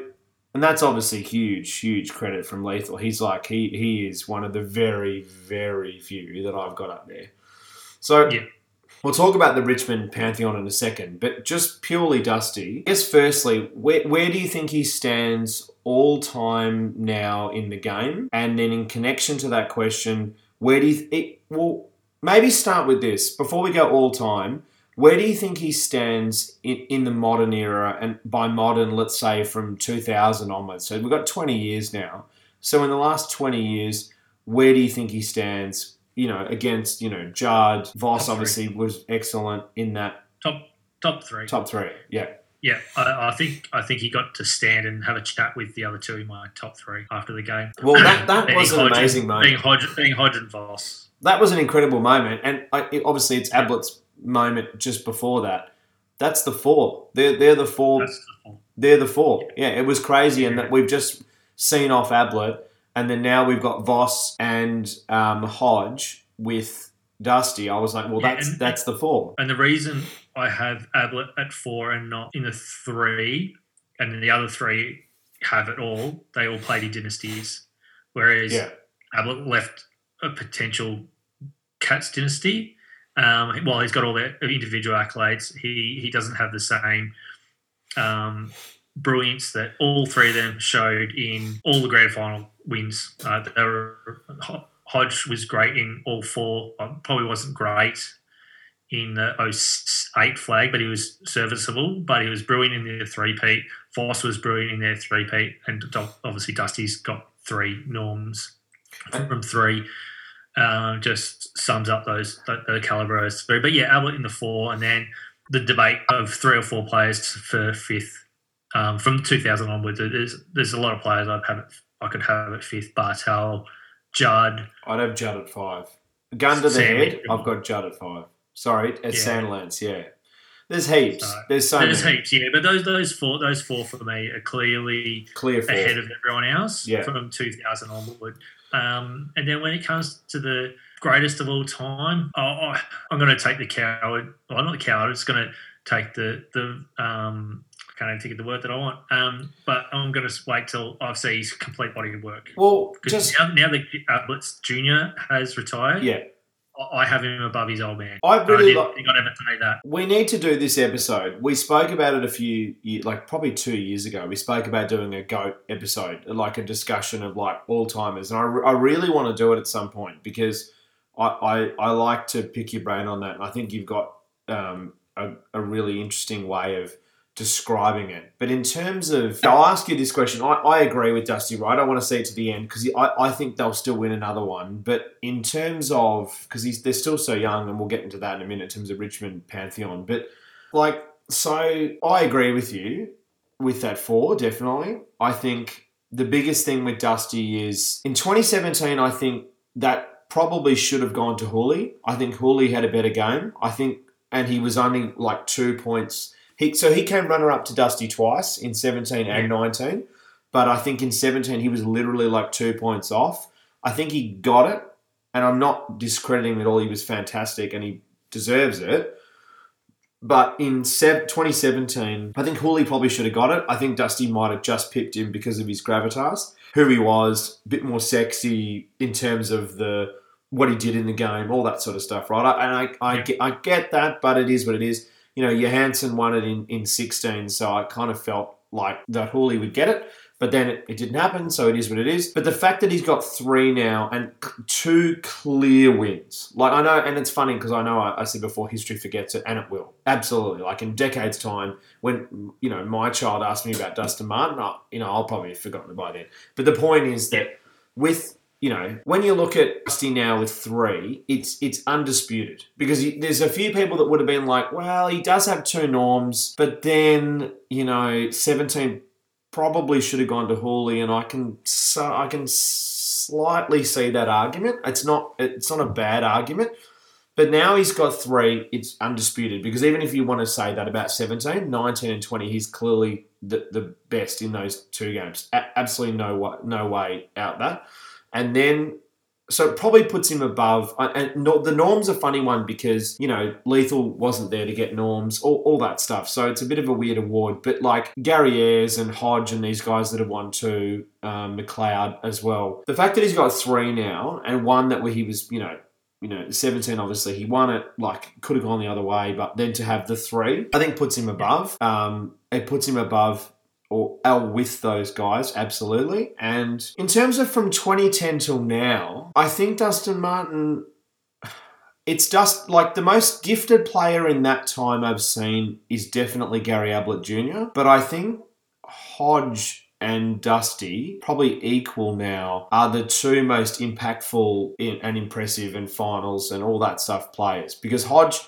and that's obviously huge, huge credit from Lethal. He's like he he is one of the very, very few that I've got up there. So. Yeah. We'll talk about the Richmond Pantheon in a second, but just purely Dusty. I guess firstly, where, where do you think he stands all time now in the game? And then in connection to that question, where do you it, well maybe start with this before we go all time. Where do you think he stands in, in the modern era? And by modern, let's say from 2000 onwards. So we've got 20 years now. So in the last 20 years, where do you think he stands? You know, against you know Judd, Voss obviously was excellent in that top top three. top three. Yeah, Yeah, I, I think I think he got to stand and have a chat with the other two in my top three after the game. well that that was an amazing moment. Being Hodge, being Voss. that was an incredible moment, and I, it, obviously it's Ablett's moment just before that. That's the four. They're they're the four. That's the one. They're the four. Yeah, it was crazy, and that we've just seen off Ablett, and then now we've got Voss and um, Hodge with Dusty. I was like, well, Yeah, that's and- that's the four. And the reason I have Ablett at four and not in the three, and then the other three have it all, they all played in dynasties. Whereas Yeah, Ablett left a potential Cats dynasty. Um, while he's got all the individual accolades, he, he doesn't have the same um, brilliance that all three of them showed in all the grand final wins. Uh, were, Hodge was great in all four. Uh, Probably wasn't great in the 08 flag, but he was serviceable. But he was brilliant in their three-peat. Voss was brilliant in their three-peat. And obviously Dusty's got three norms from three. Um, just sums up those the, the caliber of three. But yeah, Ablett in the four, and then the debate of three or four players for fifth um, from 2000 onwards. There's there's a lot of players I'd have it, I could have at fifth. Bartel, Judd, I'd have Judd at five. Gun to the Sam head. I've got Judd at five. Sorry, at Yeah. Sandilands. Yeah, there's heaps. So, there's so there's many. heaps, yeah. But those those four those four for me are clearly Clear four. ahead of everyone else Yeah. from 2000 onward. Um, and then when it comes to the greatest of all time, oh, oh, I'm going to take the coward. Well, not the coward. It's going to take the the. Um, can't even think of the word that I want. Um, but I'm going to wait till I see his complete body of work. Well, just now, now that Ablett's Junior has retired, yeah. I- I have him above his old man. I I really like. think I'd ever say that. We need to do this episode. We spoke about it a few, like probably two years ago. We spoke about doing a goat episode, like a discussion of like all timers, and I, I really want to do it at some point because I, I I like to pick your brain on that, and I think you've got um, a, a really interesting way of describing it. But in terms of, I'll ask you this question. I, I agree with Dusty right? I want to see it to the end because I, I think they'll still win another one. But in terms of, because they're still so young, and we'll get into that in a minute in terms of Richmond Pantheon. But like, so I agree with you with that four, definitely. I think the biggest thing with Dusty is in 2017, I think that probably should have gone to Houli. I think Houli had a better game. I think, and he was only like two points. He, so he came runner up to Dusty twice in 17 and 19. But I think in 17, he was literally like two points off. I think he got it. And I'm not discrediting at all. He was fantastic and he deserves it. But in 2017, I think Houli probably should have got it. I think Dusty might have just picked him because of his gravitas, who he was, a bit more sexy in terms of the what he did in the game, all that sort of stuff, right? And I, I, Yeah. get, I get that, but it is what it is. You know, Johannisen won it in, in 16, so I kind of felt like that Houli would get it. But then it, it didn't happen, so it is what it is. But the fact that he's got three now and two clear wins, like I know, and it's funny because I know I, I said before history forgets it, and it will absolutely. Like in decades' time, when you know my child asked me about Dustin Martin, I, you know I'll probably have forgotten it by then. But the point is that with you know, when you look at Dusty now with three, it's it's undisputed because he, there's a few people that would have been like, well, he does have two norms, but then you know, seventeen probably should have gone to Houli, and I can so I can slightly see that argument. It's not it's not a bad argument. But now he's got three, it's undisputed. Because even if you want to say that about 17, 19 and 20, he's clearly the, the best in those two games. A- absolutely no way, no way out that. And then, so it probably puts him above. uh, And the norms a funny one because, you know, Lethal wasn't there to get norms, all, all that stuff. So it's a bit of a weird award. But like Gary Ayres and Hodge and these guys that have won two, um, McLeod as well. The fact that he's got three now and one that where he was, you know, you know, 17, obviously, he won it, like, could have gone the other way, but then to have the three, I think puts him above. Um, it puts him above or L with those guys, absolutely. And in terms of from 2010 till now, I think Dustin Martin, it's just like the most gifted player in that time I've seen is definitely Gary Ablett Jr., but I think Hodge and Dusty, probably equal now, are the two most impactful and impressive and finals and all that stuff players. Because Hodge,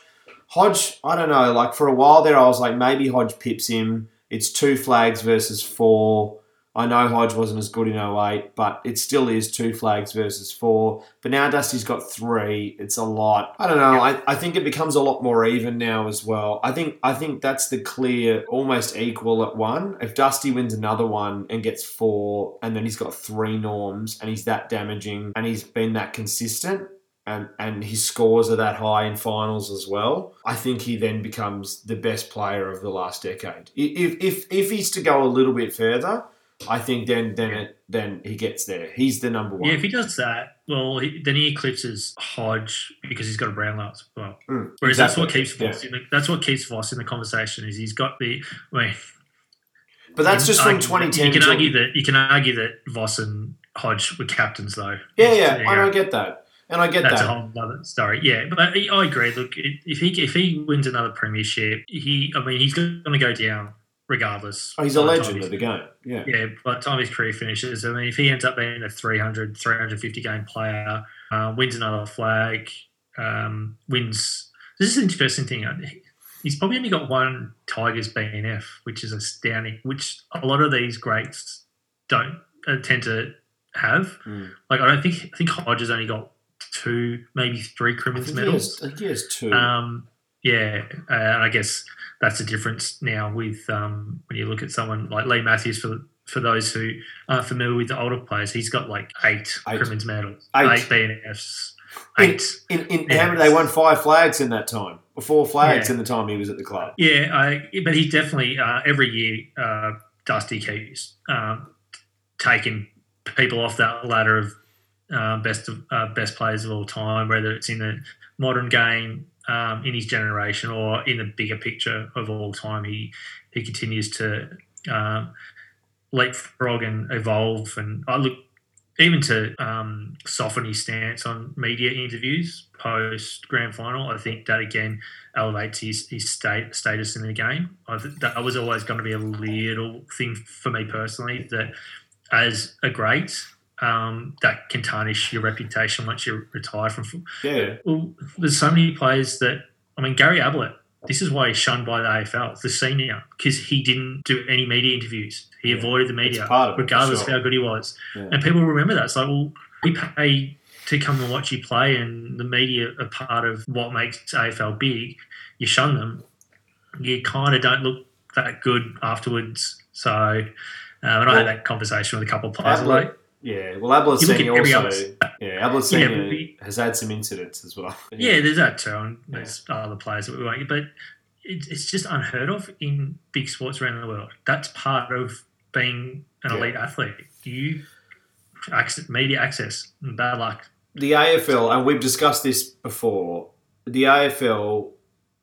Hodge, I don't know, like for a while there, I was like, maybe Hodge pips him. It's two flags versus four. I know Hodge wasn't as good in 08, but it still is two flags versus four. But now Dusty's got three. It's a lot. I don't know. I, I think it becomes a lot more even now as well. I think I think that's the clear, almost equal at one. If Dusty wins another one and gets four, and then he's got three norms, and he's that damaging, and he's been that consistent, and, and his scores are that high in finals as well, I think he then becomes the best player of the last decade. If if if he's to go a little bit further, I think then then it then he gets there. He's the number one. Yeah, if he does that, well, he, then he eclipses Hodge because he's got a Brownlow as well. Mm, Whereas that's what keeps Voss in the, that's what keeps Voss in the conversation is he's got the. I mean, but that's just can from 2010. You can argue that you can argue that Voss and Hodge were captains though. yeah, yeah, I don't get that, and I get That's a whole other story. Yeah, but I agree. Look, if he if he wins another premiership, he I mean he's going to go down regardless. Oh, he's a by the time legend of the game. Yeah, yeah, by the time his career finishes, I mean, if he ends up being a 300, 350 game player, uh, wins another flag, um, wins. This is an interesting thing. He's probably only got one Tigers BNF, which is astounding, which a lot of these greats don't uh, tend to have. Mm. Like, I don't think, I think Hodge has only got two, maybe three Crimmins medals. think two. Um, yeah, uh, I guess that's the difference now with um, when you look at someone like Leigh Matthews. For for those who aren't familiar with the older players, he's got like eight, Eight. Crimmins medals, Eight. eight, BNFs, eight. in in yeah, many they won five flags in that time, or four flags Yeah. in the time he was at the club. Yeah, I, but he definitely uh, every year uh, Dusty keeps um, taking people off that ladder of uh, best of uh, best players of all time, whether it's in the modern game, um, in his generation, or in the bigger picture of all time. He he continues to um, leapfrog and evolve. And I look even to um, soften his stance on media interviews post grand final. I think that again elevates his, his state, status in the game. I th- that was always going to be a little thing for me personally that as a great. Um, that can tarnish your reputation once you retire from football. Yeah. Well, there's so many players that I mean, Gary Ablett this is why he's shunned by the AFL, the senior, because he didn't do any media interviews. He Yeah, avoided the media, part of it, regardless sure. of how good he was. Yeah. And people remember that. It's like, well, we pay to come and watch you play, and the media are part of what makes AFL big. You shun them, you kind of don't look that good afterwards. So, um, and I had that conversation with a couple of players. Ablett- Like, Yeah, well, Ablett You look at Senior every also, yeah, Ablett Yeah, we- has had some incidents as well. Yeah, there's that too, and there's other players that we won't. But it, it's just unheard of in big sports around the world. That's part of being an Yeah. elite athlete. You access, media access, bad luck. the AFL, and we've discussed this before, the AFL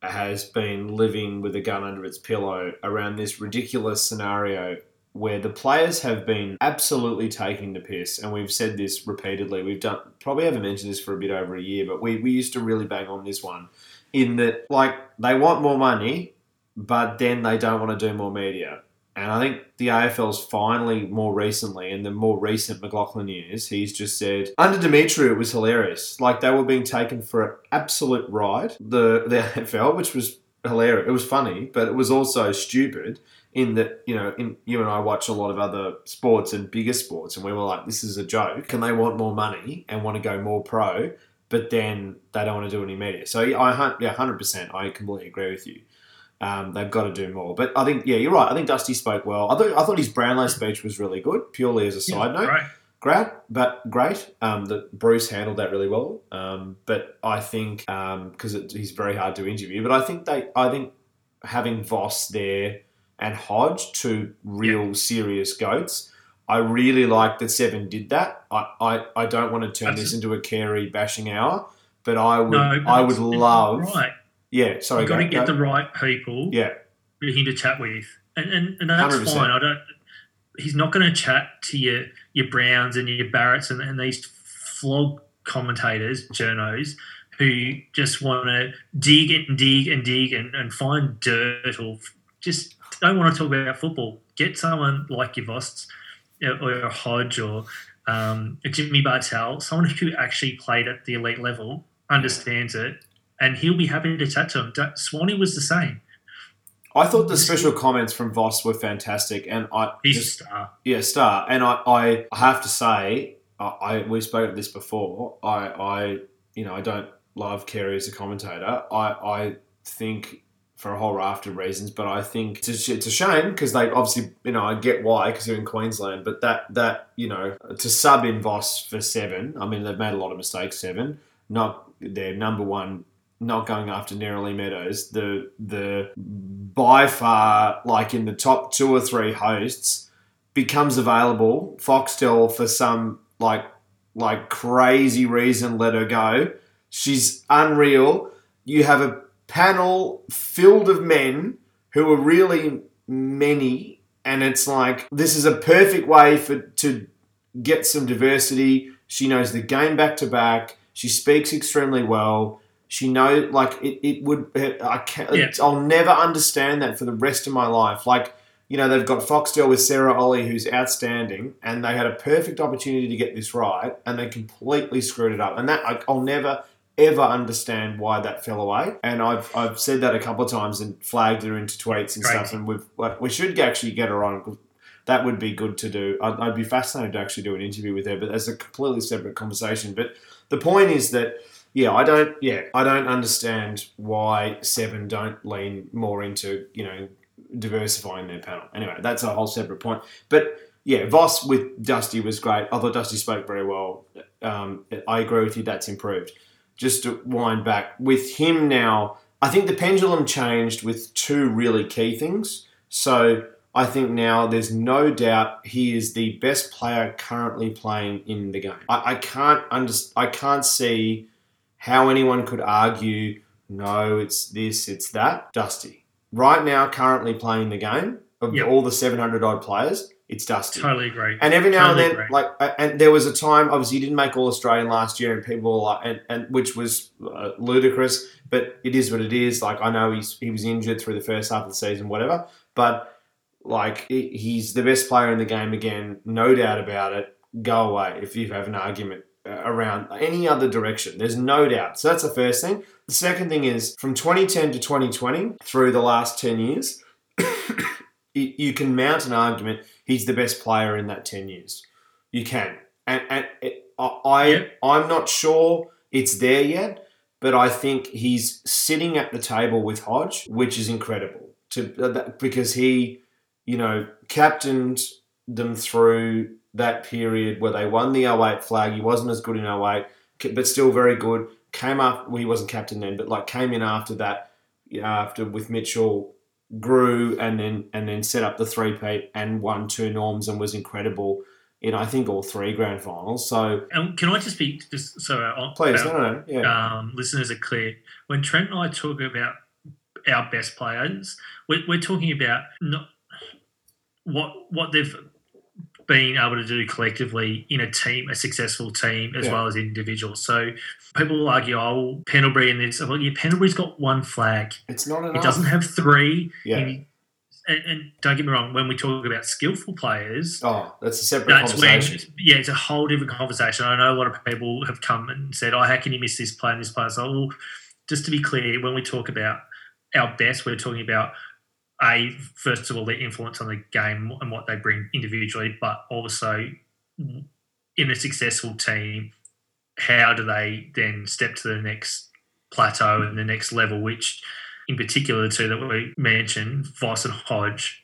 has been living with a gun under its pillow around this ridiculous scenario where the players have been absolutely taking the piss, and we've said this repeatedly. We've done probably haven't mentioned this for a bit over a year, but we, we used to really bang on this one in that like they want more money, but then they don't want to do more media. And I think the AFL's finally, more recently, in the more recent McLachlan years, he's just said under Dimitri it was hilarious. Like they were being taken for an absolute ride. The the AFL, which was hilarious. It was funny, but it was also stupid. In that you know, in you and I watch a lot of other sports and bigger sports, and we were like, this is a joke. And they want more money and want to go more pro, but then they don't want to do any media. So yeah, I yeah, hundred percent, I completely agree with you. Um, they've got to do more. But I think, yeah, you're right. I think Dusty spoke well. I thought, I thought his Brownlow speech was really good, purely as a side note. right? Great, but great. Um, that Bruce handled that really well. Um, but I think because it he's very hard to interview. But I think they, I think having Voss there and Hodge, two real serious goats. I really like that Seven did that. I, I, I don't want to turn this into a Carey bashing hour, but I would No, I would love right. yeah. Sorry, You've got to get go. the right people yeah. for him to chat with, and and, and that's 100%. fine. I don't. He's not going to chat to your your Brownes and your Barretts and, and these flog commentators, journos, who just want to dig and dig and dig and, and find dirt or just don't want to talk about football. Get someone like your Vosts or a Hodge or um, Jimmy Bartel, someone who actually played at the elite level, understands it, and he'll be happy to chat to him. Swanee was the same. I thought the special comments from Voss were fantastic, and I He's just- a star. yeah star. And I, I have to say, I, I we spoke of this before. I, I you know I don't love Carey as a commentator. I, I think for a whole raft of reasons, but I think it's a, it's a shame because they obviously you know I get why because they're in Queensland, but that that you know to sub in Voss for seven. I mean they've made a lot of mistakes. Seven, not their number one not going after Neroli Meadows, the the by far like in the top two or three hosts becomes available. Foxtel for some like like crazy reason let her go. She's unreal. You have a panel filled of men who are really many and it's like this is a perfect way for to get some diversity. She knows the game back to back. She speaks extremely well. She know like it, it would. I can, Yeah. I'll never understand that for the rest of my life. Like you know they've got Foxtel with Sarah Olle who's outstanding, and they had a perfect opportunity to get this right, and they completely screwed it up. And that I, I'll never ever understand why that fell away. And I've I've said that a couple of times and flagged her into tweets and Great. stuff. And we've like, we should actually get her on. That would be good to do. I'd, I'd be fascinated to actually do an interview with her, but that's a completely separate conversation. But the point is that yeah, I don't yeah I don't understand why Seven don't lean more into you know diversifying their panel. Anyway, that's a whole separate point. But yeah, Voss with Dusty was great. I thought Dusty spoke very well. Um, I agree with you. That's improved. Just to wind back with him now, I think the pendulum changed with two really key things. So I think now there's no doubt he is the best player currently playing in the game. I, I can't under, I can't see how anyone could argue no, it's this, it's that. Dusty. Right now, currently playing the game of Yep. all the 700 odd players, it's Dusty. Totally agree. And every now Totally and then, agree. like, and there was a time, obviously, he didn't make All Australian last year, and people were like, and, and which was uh, ludicrous, but it is what it is. Like, I know he's he was injured through the first half of the season, whatever, but like, he's the best player in the game again, no doubt about it. Go away if you have an argument uh, around any other direction. There's no doubt. So that's the first thing. The second thing is from 2010 to 2020, through the last 10 years, you, you can mount an argument he's the best player in that 10 years. You can. And, and it, I, I, Yeah. I'm not sure it's there yet, but I think he's sitting at the table with Hodge, which is incredible to uh, because he, you know, captained them through that period where they won the 08 flag. He wasn't as good in 08, but still very good. Came up, well, he wasn't captain then, but like came in after that, after with Mitchell, grew and then and then set up the three peat and won two norms and was incredible in I think all three grand finals. So And can I just be just so our, please, our, no, no, no, yeah, um, listeners are clear. When Trent and I talk about our best players, we're, we're talking about not what what they've been able to do collectively in a team, a successful team, as Yeah. well as individuals. So people will argue, oh, Pendlebury and this. Well, yeah, Pendlebury's got one flag. it's not enough. doesn't have three. yeah. And, and, and don't get me wrong, when we talk about skillful players, Oh, that's a separate that's when, conversation. yeah, it's a whole different conversation. I know a lot of people have come and said, "Oh, how can you miss this player and this player?" So, well, just to be clear, when we talk about our best, we're talking about a first of all their influence on the game and what they bring individually, but also in a successful team, how do they then step to the next plateau and the next level? Which, in particular, the two that we mentioned, Voss and Hodge,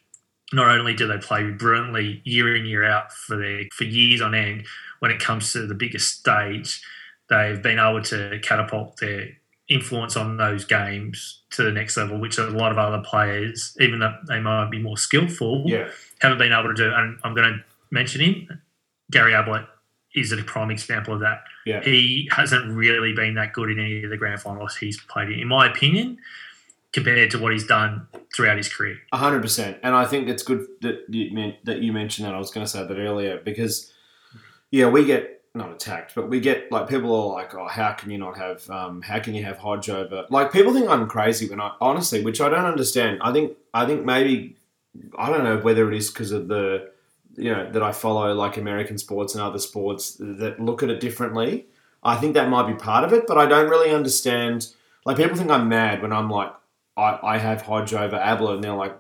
not only do they play brilliantly year in year out for their for years on end, when it comes to the biggest stage, they've been able to catapult their influence on those games to the next level, which a lot of other players, even though they might be more skillful, Yeah, haven't been able to do. And I'm going to mention him. Gary Ablett is a prime example of that. yeah, He hasn't really been that good in any of the grand finals he's played in, in my opinion, compared to what he's done throughout his career. hundred percent. And I think it's good that you men- that you mentioned that. I was going to say that earlier because yeah, we get not attacked, but we get like people are like, oh, how can you not have, um, how can you have Hodge over? Like people think I'm crazy when I honestly, which I don't understand. I think I think maybe I don't know whether it is because of the you know that I follow like American sports and other sports that look at it differently. I think that might be part of it, but I don't really understand. Like people think I'm mad when I'm like I, I have Hodge over Ablett, and they're like,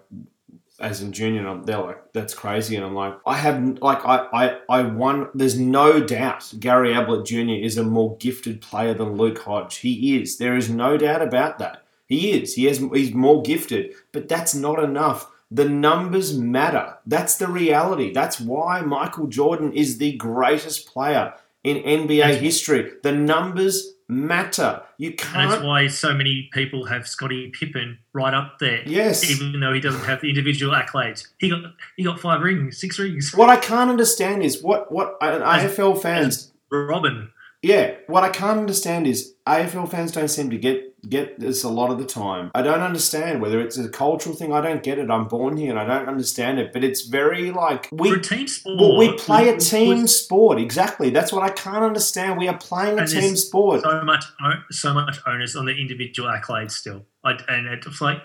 as in junior, and I'm, they're like, that's crazy, and I'm like, I have like I I I won. There's no doubt Gary Ablett Jr. is a more gifted player than Luke Hodge. He is. There is no doubt about that. He is. He has. He's more gifted, but that's not enough. The numbers matter. That's the reality. That's why Michael Jordan is the greatest player in NBA history. The numbers matter. You can't. That's why so many people have Scottie Pippen right up there. Yes. Even though he doesn't have the individual accolades. He got he got five rings, six rings. What I can't understand is what what uh, AFL fans. Robin. Yeah, what I can't understand is AFL fans don't seem to get get this a lot of the time. I don't understand whether it's a cultural thing. I don't get it. I'm born here and I don't understand it. But it's very like we team sport. well, we play a team sport. Exactly. That's what I can't understand. We are playing a team sport. So much, so much onus on the individual accolades still, I, and it's like,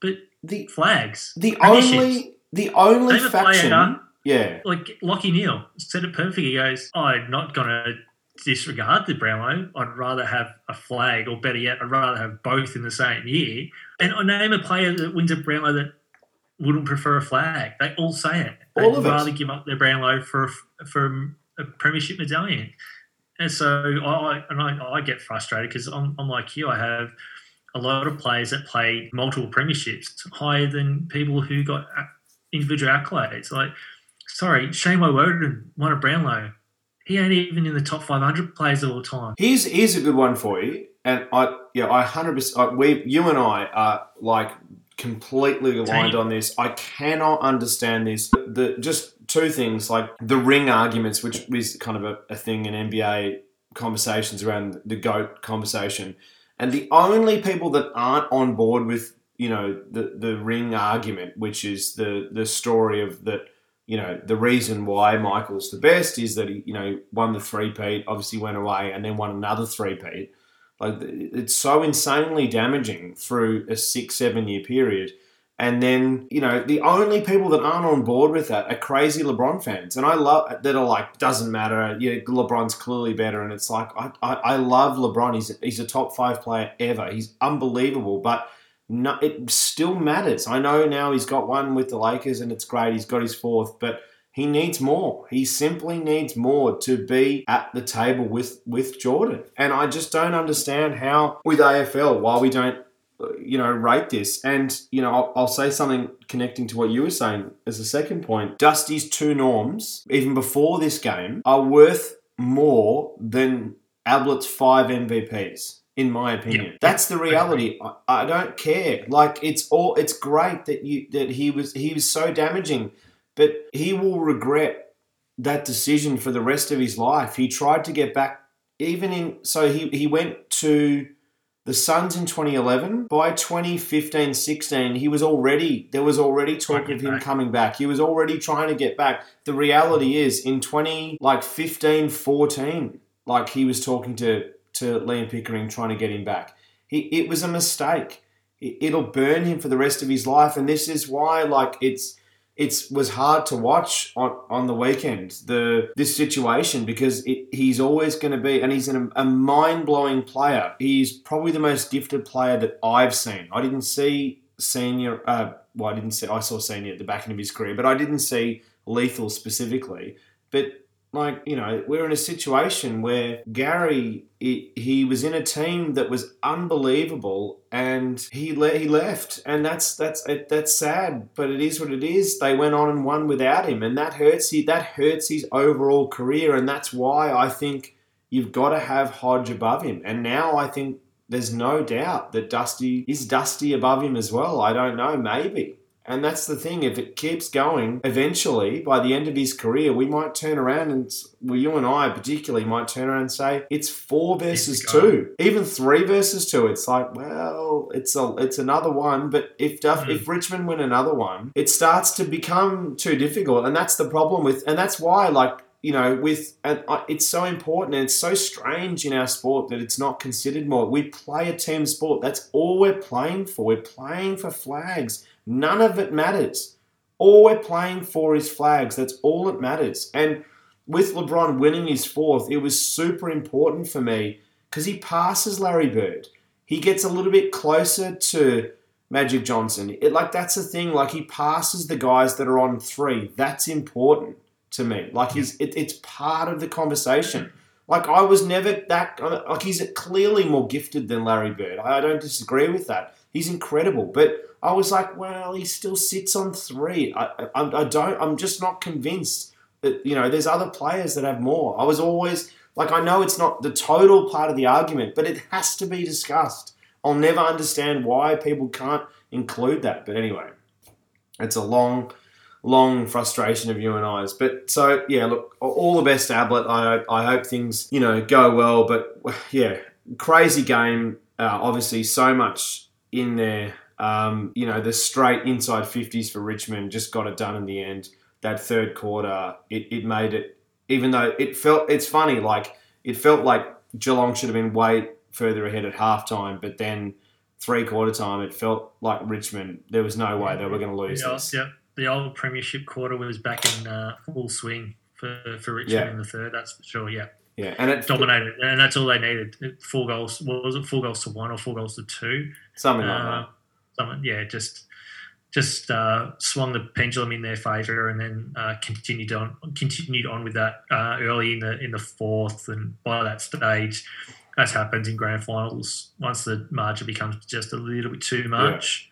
but The flags. the only the only faction. player Yeah. like Lachie Neale said it perfectly. He goes, "I'm not to disregard the Brownlow. I'd rather have a flag, or better yet, I'd rather have both in the same year." And I name a player that wins a Brownlow that wouldn't prefer a flag. They all say it. They'd All of rather give up their Brownlow for a, for a premiership medallion. And so I and I, I get frustrated because I'm, I'm like you. I have a lot of players that played multiple premierships higher than people who got individual accolades. Like, sorry, Shane Woewodin won a Brownlow. He ain't even in the top 500 players of all time. Here's here's a good one for you, and I yeah I hundred percent uh, we you and I are like completely aligned on this. I cannot understand this. The, the just two things like the ring arguments, which is kind of a, a thing in NBA conversations around the goat conversation, and the only people that aren't on board with you know the the ring argument, which is the the story of that. You know the reason why Michael's the best is that he, you know, won the three-peat, obviously went away, and then won another three-peat. Like it's so insanely damaging through a six, seven year period. And then, you know, the only people that aren't on board with that are crazy LeBron fans. And I love that are like, doesn't matter. Yeah, LeBron's clearly better. And it's like, I, I, I love LeBron. He's, he's a top five player ever. He's unbelievable. But no, it still matters. I know now he's got one with the Lakers and it's great. He's got his fourth. But he needs more. He simply needs more to be at the table with with Jordan. And I just don't understand how with AFL why we don't you know rate this. And you know I'll, I'll say something connecting to what you were saying as a second point. Dusty's two norms even before this game are worth more than Ablett's five MVPs in my opinion. Yep. That's the reality. I, I don't care. Like it's all it's great that you that he was he was so damaging, but he will regret that decision for the rest of his life. He tried to get back even in so he he went to the Suns in 2011. By 2015-16, he was already there was already talk of him back. coming back. He was already trying to get back. The reality is in 20 like 15 14, like he was talking to to Liam Pickering trying to get him back. He, it was a mistake. It, it'll burn him for the rest of his life, and this is why, like, it's it's was hard to watch on, on the weekend the this situation because it, he's always going to be and he's an, a mind blowing player. He's probably the most gifted player that I've seen. I didn't see senior. Uh, well, I didn't see. I saw senior at the back end of his career, but I didn't see lethal specifically. But like you know, we're in a situation where Gary he, he was in a team that was unbelievable, and he le- he left, and that's that's it, that's sad, but it is what it is. They went on and won without him, and that hurts. He, that hurts his overall career, and that's why I think you've got to have Hodge above him. And now I think there's no doubt that Dusty is Dusty above him as well. I don't know, maybe. And that's the thing. If it keeps going, eventually, by the end of his career, we might turn around and, well, you and I particularly might turn around and say it's four versus Keep it going. two, even three versus two. It's like, well, it's a, it's another one. But if Duff, Mm. if Richmond win another one, it starts to become too difficult, and that's the problem with, and that's why, like, you know, with and it's so important and it's so strange in our sport that it's not considered more. We play a team sport. That's all we're playing for. We're playing for flags. None of it matters. All we're playing for is flags. That's all that matters. And with LeBron winning his fourth, it was super important for me because he passes Larry Bird. He gets a little bit closer to Magic Johnson. It, like that's the thing. Like he passes the guys that are on three. That's important to me. Like he's it, it's part of the conversation. Like I was never that uh, like he's clearly more gifted than Larry Bird. I don't disagree with that. He's incredible, but I was like, well, he still sits on three. I, I, I don't. I'm just not convinced that you know there's other players that have more. I was always like, I know it's not the total part of the argument, but it has to be discussed. I'll never understand why people can't include that. But anyway, it's a long, long frustration of you and I's. But so yeah, look, all the best, Ablett. I I hope things you know go well. But yeah, crazy game. Uh, obviously, so much in there. Um, you know, the straight inside fifties for Richmond just got it done in the end. That third quarter, it, it made it. Even though it felt, it's funny. Like it felt like Geelong should have been way further ahead at halftime, but then three quarter time, it felt like Richmond. There was no way they were going to lose old, this. yep, the old premiership quarter was back in uh, full swing for, for Richmond Yeah. in the third. That's for sure. Yeah, Yeah, and it dominated, and that's all they needed. Four goals. What was it? Four goals to one or four goals to two? something like Uh, something, yeah, just just uh, swung the pendulum in their favour, and then uh, continued on continued on with that uh, early in the in the fourth, and by that stage, as happens in grand finals, once the margin becomes just a little bit too much,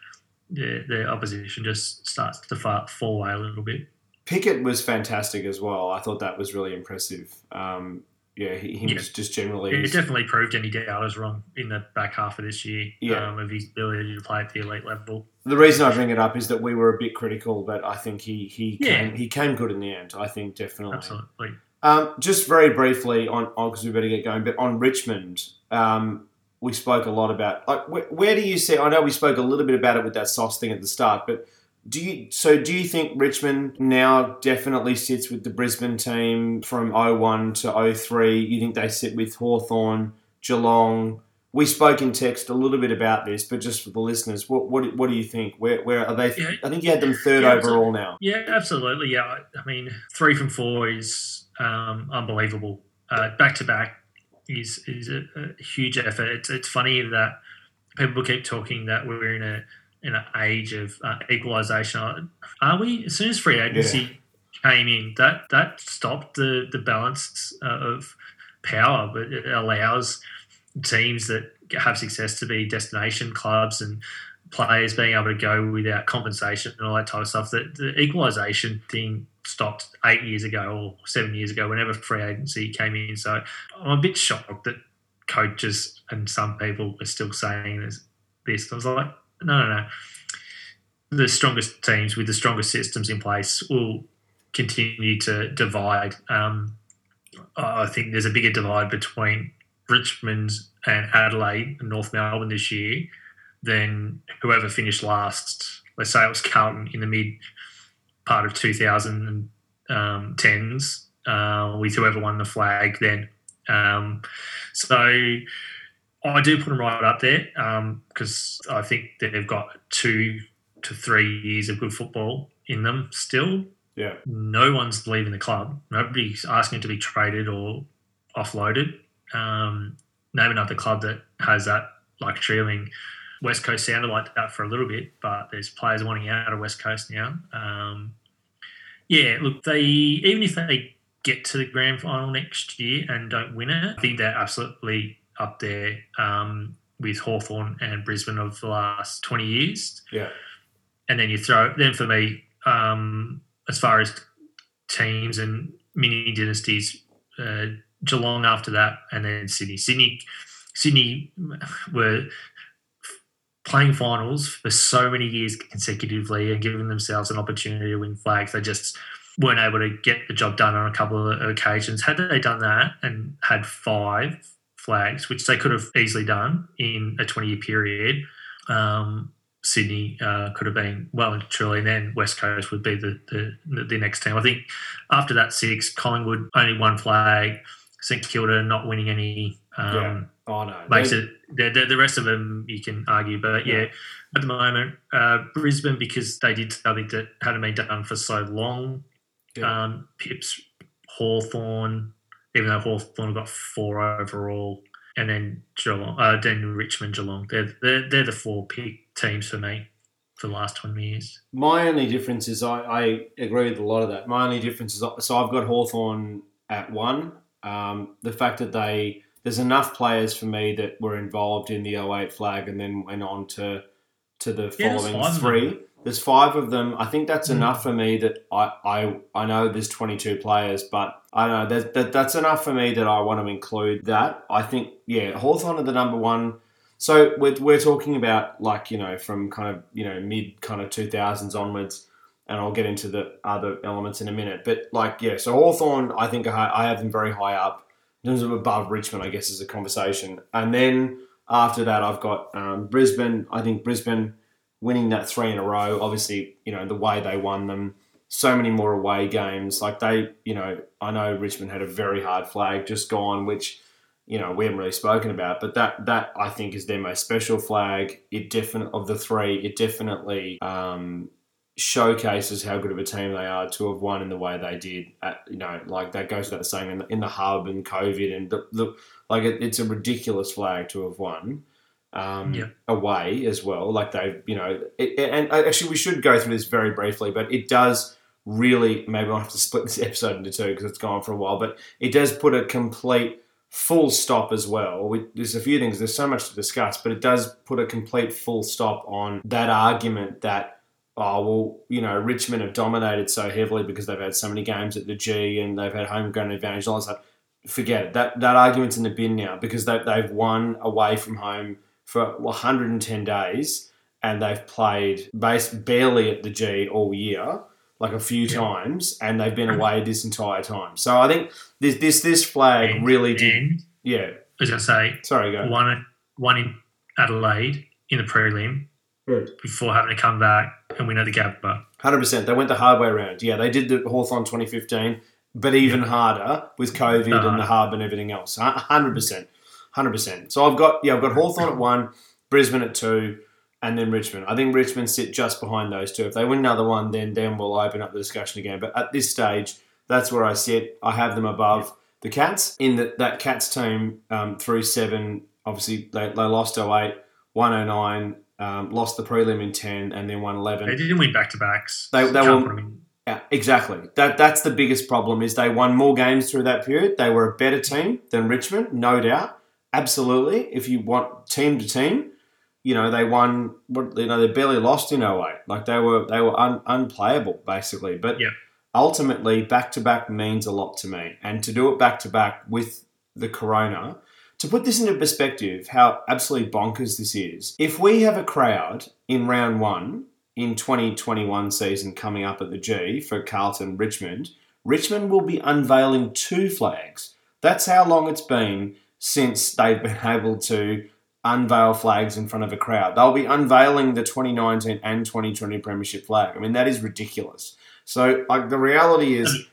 yeah, the opposition just starts to fa- fall away a little bit. Pickett was fantastic as well. I thought that was really impressive. Um, yeah, he, Yeah. just generally. It definitely proved any doubters wrong in the back half of this year Yeah. um, of his ability to play at the elite level. the reason I bring it up is that we were a bit critical, but I think he he Yeah. came, he came good in the end. I think definitely. Absolutely. Um, just very briefly on because we better get going, but on Richmond, um, we spoke a lot about like where, where do you see? I know we spoke a little bit about it with that sauce thing at the start, but do you so do you think Richmond now definitely sits with the Brisbane team from 01 to 03? You think they sit with Hawthorn, Geelong? We spoke in text a little bit about this, but just for the listeners, what what, what do you think? Where where are they? Yeah. I think you had them third Yeah, overall now. Yeah, absolutely. Yeah, I, mean, three from four is um, unbelievable. Back to back is is a, a huge effort. It's, it's funny that people keep talking that we're in a an age of uh, equalisation. Are we? As soon as free agency came in, that that stopped the the balance uh, of power, but it allows teams that have success to be destination clubs and players being able to go without compensation and all that type of stuff. That the equalisation thing stopped eight years ago or seven years ago, whenever free agency came in. So I'm a bit shocked that coaches and some people are still saying this. this. I was like, no, no, no. The strongest teams with the strongest systems in place will continue to divide. Um, I think there's a bigger divide between Richmond and Adelaide and North Melbourne this year than whoever finished last. Let's say it was Carlton in the mid part of 2010s uh, with whoever won the flag then. Um, so I do put them right up there because I think that they've got two to three years of good football in them still. Yeah. No one's leaving the club. Nobody's asking to be traded or offloaded. Um, name another club that has that luxury. I mean, West Coast sounded like that for a little bit, but there's players wanting out of West Coast now. Um, yeah, look, they even if they get to the grand final next year and don't win it, I think they're absolutely up there um, with Hawthorn and Brisbane of the last 20 years. Yeah. And then you throw, then for me, um, as far as teams and mini dynasties, uh, Geelong after that, and then Sydney. Sydney, Sydney were playing finals for so many years consecutively and giving themselves an opportunity to win flags. They just weren't able to get the job done on a couple of occasions. Had they done that and had five flags, which they could have easily done in a 20 year period, um, Sydney uh, could have been well and truly, and then West Coast would be the, the, the next team. I think after that six, Collingwood only one flag, St Kilda not winning any. Um, Yeah. Oh no, makes it the, the, the rest of them you can argue but yeah, Yeah. at the moment uh, brisbane because they did something that hadn't been done for so long Yeah. um, pips hawthorn even though hawthorn have got four overall and then Geelong, uh, then richmond geelong they're, they're, they're the four pick teams for me for the last 20 years My only difference is I, I agree with a lot of that. My only difference is so I've got Hawthorn at one. Um, the fact that they there's enough players for me that were involved in the 08 flag and then went on to to the Yeah, following three. There's five of them. I think that's Mm. enough for me that I, I I know there's 22 players, but I don't know that, that that's enough for me that I want to include that. I think yeah, Hawthorn are the number one. So we're, we're talking about like you know from kind of you know mid kind of 2000s onwards, and I'll get into the other elements in a minute. But like yeah, so Hawthorn I think I, I have them very high up in terms of above Richmond. I guess is a conversation, and then after that I've got um, Brisbane. I think Brisbane winning that three in a row. Obviously you know the way they won them. So many more away games. Like they, you know, I know Richmond had a very hard flag just gone, which you know we haven't really spoken about, but that that I think is their most special flag. It definitely of the three, it definitely um, showcases how good of a team they are to have won in the way they did. At, you know, like that goes without saying in the, in the hub and COVID and the, the like it, it's a ridiculous flag to have won. Um, Yeah. away as well, like they, you know, it, and actually we should go through this very briefly, but it does really. Maybe I'll have to split this episode into two because it's gone for a while, but it does put a complete full stop as well. We, there's a few things, there's so much to discuss, but it does put a complete full stop on that argument that, oh, well, you know, Richmond have dominated so heavily because they've had so many games at the G and they've had homegrown advantage, all that stuff. forget it. That that argument's in the bin now because they, they've won away from home for 110 days and they've played base barely at the G all year, like a few Yeah. times, and they've been away this entire time. So I think this this this flag And- really did. Yeah, as I say, sorry, go. one one in Adelaide in the prelim Good. before having to come back and win at the Gabba, but Hundred percent. They went the hard way around. Yeah, they did the Hawthorn 2015, but even harder with COVID Uh-huh. and the hub and everything else. Hundred percent. Hundred percent. So I've got yeah, I've got Hawthorn at one, Brisbane at two, and then Richmond. I think Richmond sit just behind those two. If they win another one, then then we'll open up the discussion again. But at this stage, that's where I sit. I have them above the Cats. In that that Cats team um, through seven, obviously they, they lost 08, 109, um, lost the prelim in ten, and then won eleven. They didn't win back to backs. They- they Can't were- put 'em in. Yeah, exactly. That that's the biggest problem is they won more games through that period. They were a better team than Richmond, no doubt. Absolutely. If you want team to team, you know they won. What you know they barely lost in 08. Like they were they were un, unplayable basically. But Yep. ultimately, back to back means a lot to me, and to do it back to back with the Corona. To put this into perspective, how absolutely bonkers this is. If we have a crowd in round one in 2021 season coming up at the G for Carlton Richmond, Richmond will be unveiling two flags. That's how long it's been since they've been able to unveil flags in front of a crowd. They'll be unveiling the 2019 and 2020 Premiership flag. I mean, that is ridiculous. So, like, the reality is,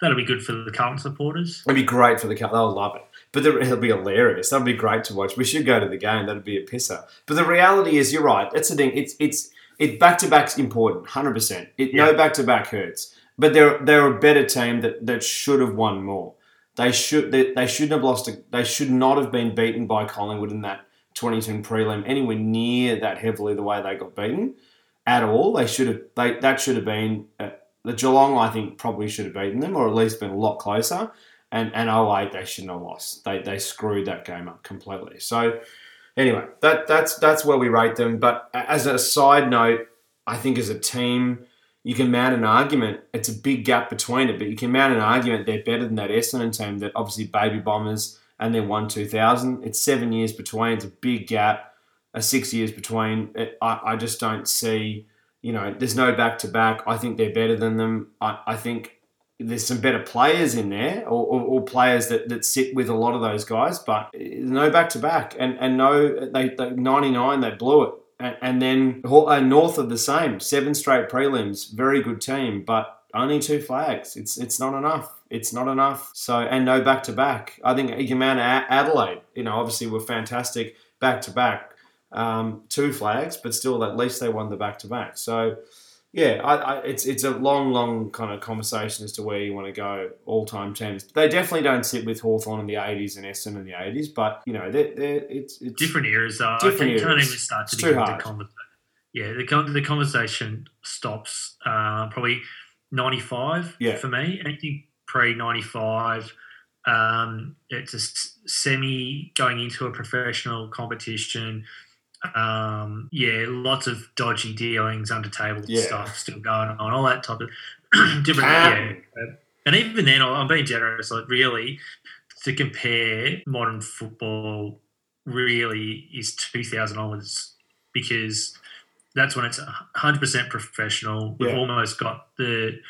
That'll be good for the Carlton supporters. it'd be great for the Car- They'll love it. But the, it'll be hilarious. That'd be great to watch. We should go to the game. That'd be a pisser. But the reality is, you're right. That's the thing. It's it's it back to back's important, hundred percent. It no back to back hurts. But they're they're a better team that, that should have won more. They should they, they shouldn't have lost. A, they should not have been beaten by Collingwood in that 2010 prelim anywhere near that heavily the way they got beaten at all. They should have. They that should have been. Uh, the Geelong, I think, probably should have beaten them, or at least been a lot closer. And and 08, they shouldn't have lost. They they screwed that game up completely. So anyway, that that's that's where we rate them. But as a side note, I think as a team, you can mount an argument. It's a big gap between it, but you can mount an argument they're better than that Essendon team that obviously baby bombers and then won 2000. It's seven years between. It's a big gap. A six years between. It, I I just don't see. You know, there's no back to back. I think they're better than them. I, I think there's some better players in there, or, or, or players that, that sit with a lot of those guys, but uh, no back to back, and and no, they, they 99 they blew it, and, then uh, North of the same, seven straight prelims, very good team, but only two flags. It's it's not enough. It's not enough. So and no back to back. I think you can A- Adelaide. You know, obviously we're fantastic back to back, um, two flags, but still at least they won the back to back. So yeah, I, I, it's it's a long, long kind of conversation as to where you want to go all time teams. They definitely don't sit with Hawthorn in the 80s and Essendon in the 80s, but you know, they're, they're, it's, it's Different eras, though. Different I think can't even start to begin the conversation. Yeah, the, con- the conversation stops uh, probably 95 Yeah. for me. Anything pre 95, um, it's a s- semi going into a professional competition. Um, yeah, lots of dodgy dealings, under table Yeah. stuff still going on, all that type of different. Can. yeah, and even then, I'm being generous. Like really, to compare modern football really is 2000 onwards because that's when it's 100% professional. We've Yeah. almost got the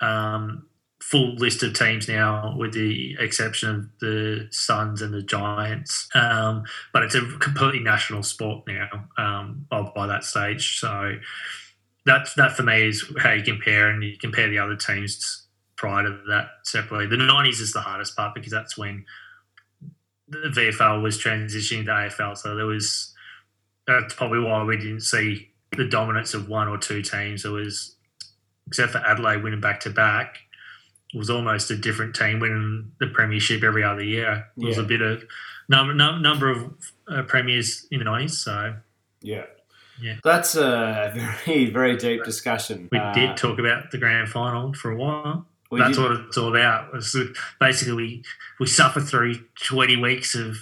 um, full list of teams now, with the exception of the Suns and the Giants. Um, but it's a completely national sport now um, by, that stage. So that that for me is how you compare, and you compare the other teams prior to that separately. The 90s is the hardest part because that's when the VFL was transitioning to AFL. So there was that's probably why we didn't see the dominance of one or two teams. It was except for Adelaide winning back to back. It was almost a different team winning the premiership every other year. It was Yeah. a bit of number num- number of uh, premiers in the nineties. So yeah. Yeah. That's a very, very deep discussion. we Uh, did talk about the grand final for a while. That's did- what it's all about. It's basically, we we suffer through twenty weeks of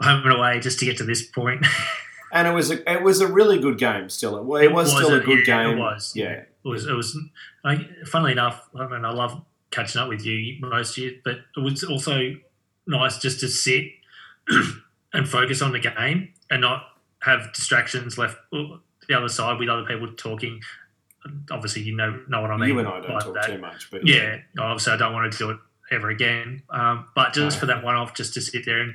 home and away just to get to this point. and it was a, it was a really good game. Still, it, wa- it was, Was still a it? good Yeah, it game. was. Yeah, It was. It was. I, funnily enough, I mean, I love catching up with you most years, but it was also nice just to sit and focus on the game and not have distractions left the other side with other people talking. Obviously, you know know what I mean. you and I don't talk that. too much, but Yeah, obviously, I don't want to do it ever again. Um, but just for that one off, just to sit there and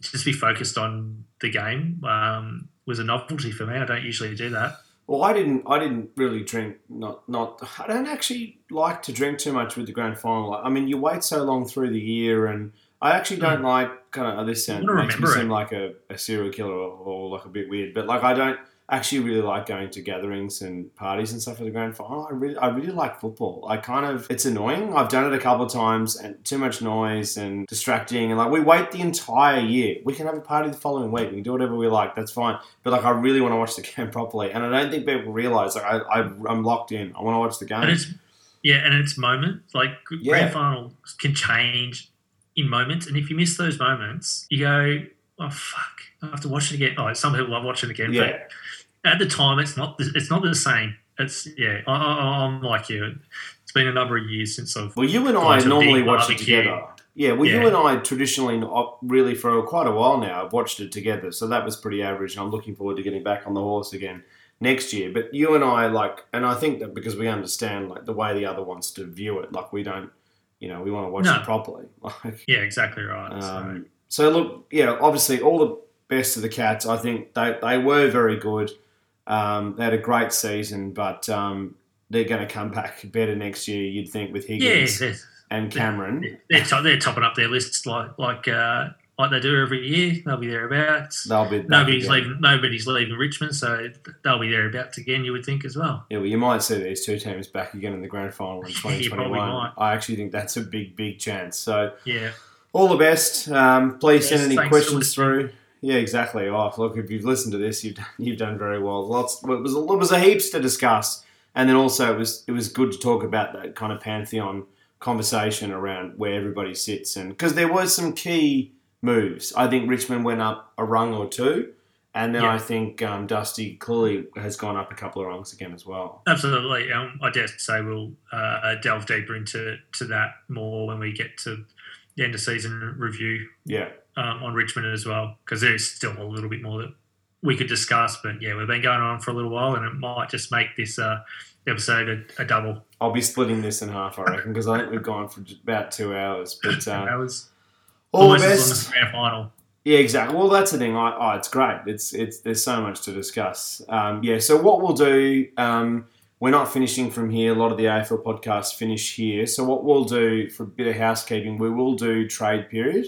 just be focused on the game um, was a novelty for me. I don't usually do that. Well, I didn't. I didn't really drink. Not. Not. I don't actually like to drink too much with the grand final. I mean, you wait so long through the year, and I actually don't like kind of. This sound makes me remember seem like a, a serial killer or, or like a bit weird, but like I don't actually really like going to gatherings and parties and stuff for the grand final. I really, I really like football. I kind of. It's annoying. I've done it a couple of times, and too much noise and distracting, and like we wait the entire year. We can have a party the following week. We can do whatever we like. That's fine. But like, I really want to watch the game properly, and I don't think people realize like I, I I'm locked in. I want to watch the game. And it's yeah, and it's moments like Yeah. grand final can change in moments, and if you miss those moments, you go, oh fuck, I have to watch it again. Oh, some people love watching again, Yeah, but at the time, it's not the, it's not the same. It's yeah, I, I, I'm like you. It's been a number of years since I've well, you and I normally watch it together. Yeah, well, you and I traditionally, really for quite a while now, have watched it together. So that was pretty average, and I'm looking forward to getting back on the horse again next year. But you and I, like, and I think that because we understand like the way the other wants to view it, like we don't, you know, we want to watch No. it properly. Like, yeah, exactly right. Um, so look, yeah, obviously all the best of the Cats. I think they, they were very good. Um, they had a great season, but um, they're going to come back better next year. You'd think with yeah, Higgins they're, and Cameron. they're, to- they're topping up their lists like like uh, like they do every year. They'll be thereabouts. They'll be Nobody's again. leaving. Nobody's leaving Richmond, so they'll be thereabouts again. You would think as well. Yeah, well, you might see these two teams back again in the grand final in 2021. I actually think that's a big, big chance. So Yeah, all the best. Um, please send any questions through. Yeah, exactly. Oh, look, if you've listened to this, you've done, you've done very well. Lots. It was it was a heaps to discuss, and then also it was it was good to talk about that kind of pantheon conversation around where everybody sits, and because there was some key moves. I think Richmond went up a rung or two, and then Yeah. I think um, Dusty clearly has gone up a couple of rungs again as well. absolutely. Um, I dare say we'll uh, delve deeper into to that more when we get to the end of season review Yeah. Um, on Richmond as well, because there is still a little bit more that we could discuss. But yeah, we've been going on for a little while, and it might just make this uh, episode a, a double. I'll be splitting this in half, I reckon, because I think we've gone for about two hours. But uh, that was all the almost as long as the grand final. Yeah, exactly. Well, that's the thing. I, oh, it's great. It's it's there's so much to discuss. Um, yeah. So what we'll do, um, we're not finishing from here. A lot of the AFL podcasts finish here. So what we'll do for a bit of housekeeping, we will do trade period.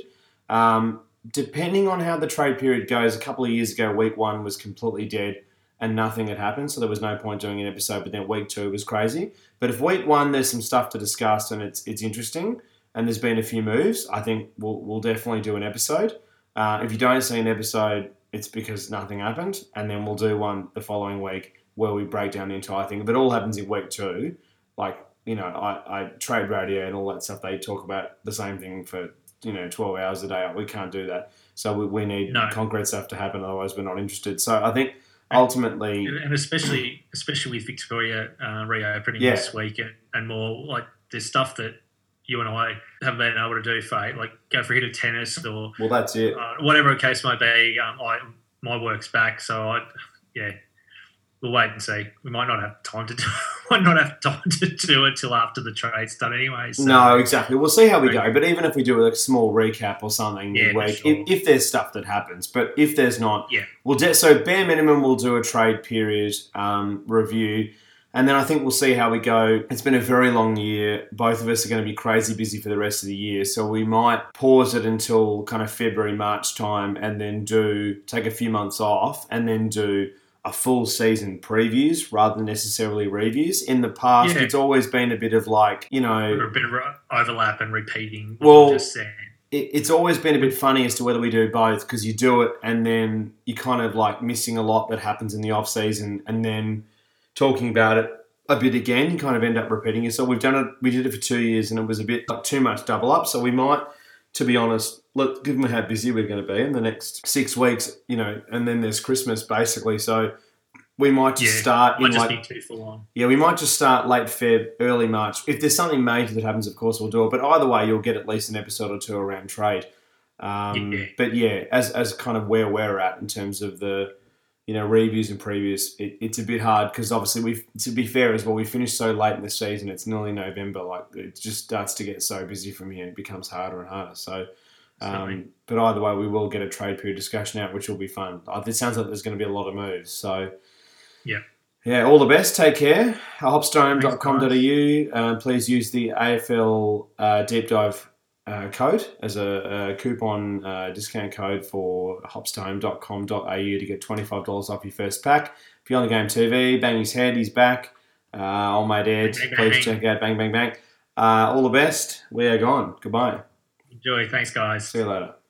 Um, depending on how the trade period goes, a couple of years ago, week one was completely dead and nothing had happened, so there was no point doing an episode. But then week two was crazy. But if week one there's some stuff to discuss and it's it's interesting and there's been a few moves, I think we'll we'll definitely do an episode. Uh, if you don't see an episode, it's because nothing happened, and then we'll do one the following week where we break down the entire thing. If it all happens in week two, like you know, I, I trade radio and all that stuff. They talk about the same thing for you know twelve hours a day. We can't do that, so we, we need No. concrete stuff to happen. Otherwise, we're not interested. So I think ultimately, and especially especially with Victoria uh, reopening Yeah. this week and, and more like there's stuff that you and I haven't been able to do for like go for a hit of tennis or well, that's it. uh, whatever the case might be. Um, I my work's back, so I yeah we'll wait and see. We might not have time to do might not have time to do it till after the trade's done anyway. So. No, exactly. We'll see how we go. But even if we do a small recap or something Yeah, midweek, sure. if, if there's stuff that happens, but if there's not, Yeah. we'll de- so bare minimum we'll do a trade period um, review, and then I think we'll see how we go. It's been a very long year. Both of us are going to be crazy busy for the rest of the year, so we might pause it until kind of February March time, and then do take a few months off, and then do. A full season previews rather than necessarily reviews. In the past, Yeah. it's always been a bit of like, you know, a bit of overlap and repeating. What Well, it's always been a bit funny as to whether we do both because you do it and then you're kind of like missing a lot that happens in the off season and then talking about it a bit again you kind of end up repeating yourself we've done it we did it for two years and it was a bit like too much double up so we might to be honest look given how busy we're going to be in the next six weeks you know and then there's christmas basically so we might just Yeah, start in like be too full on. yeah, we might just start late Feb, early March. If there's something major that happens, of course, we'll do it. But either way, you'll get at least an episode or two around trade. Um, Yeah. But yeah, as as kind of where we're at in terms of the you know reviews and previews, it, it's a bit hard because obviously we to be fair as well, we finished so late in the season. It's nearly November. Like it just starts to get so busy from here. It becomes harder and harder. So. Um, but either way, we will get a trade period discussion out, which will be fun. Uh, It sounds like there's going to be a lot of moves. So, Yeah. yeah, all the best. Take care. hopstohome.com.au. Um, please use the AFL uh, deep dive uh, code as a, a coupon uh, discount code for hopstohome.com.au to get $25 off your first pack. If you're on the game TV, bang his head, he's back. Uh, old mate Ed, Bang, bang, please bang. check out Bang Bang Bang. Uh, all the best. We are gone. Goodbye. Enjoy. Thanks, guys. See you later.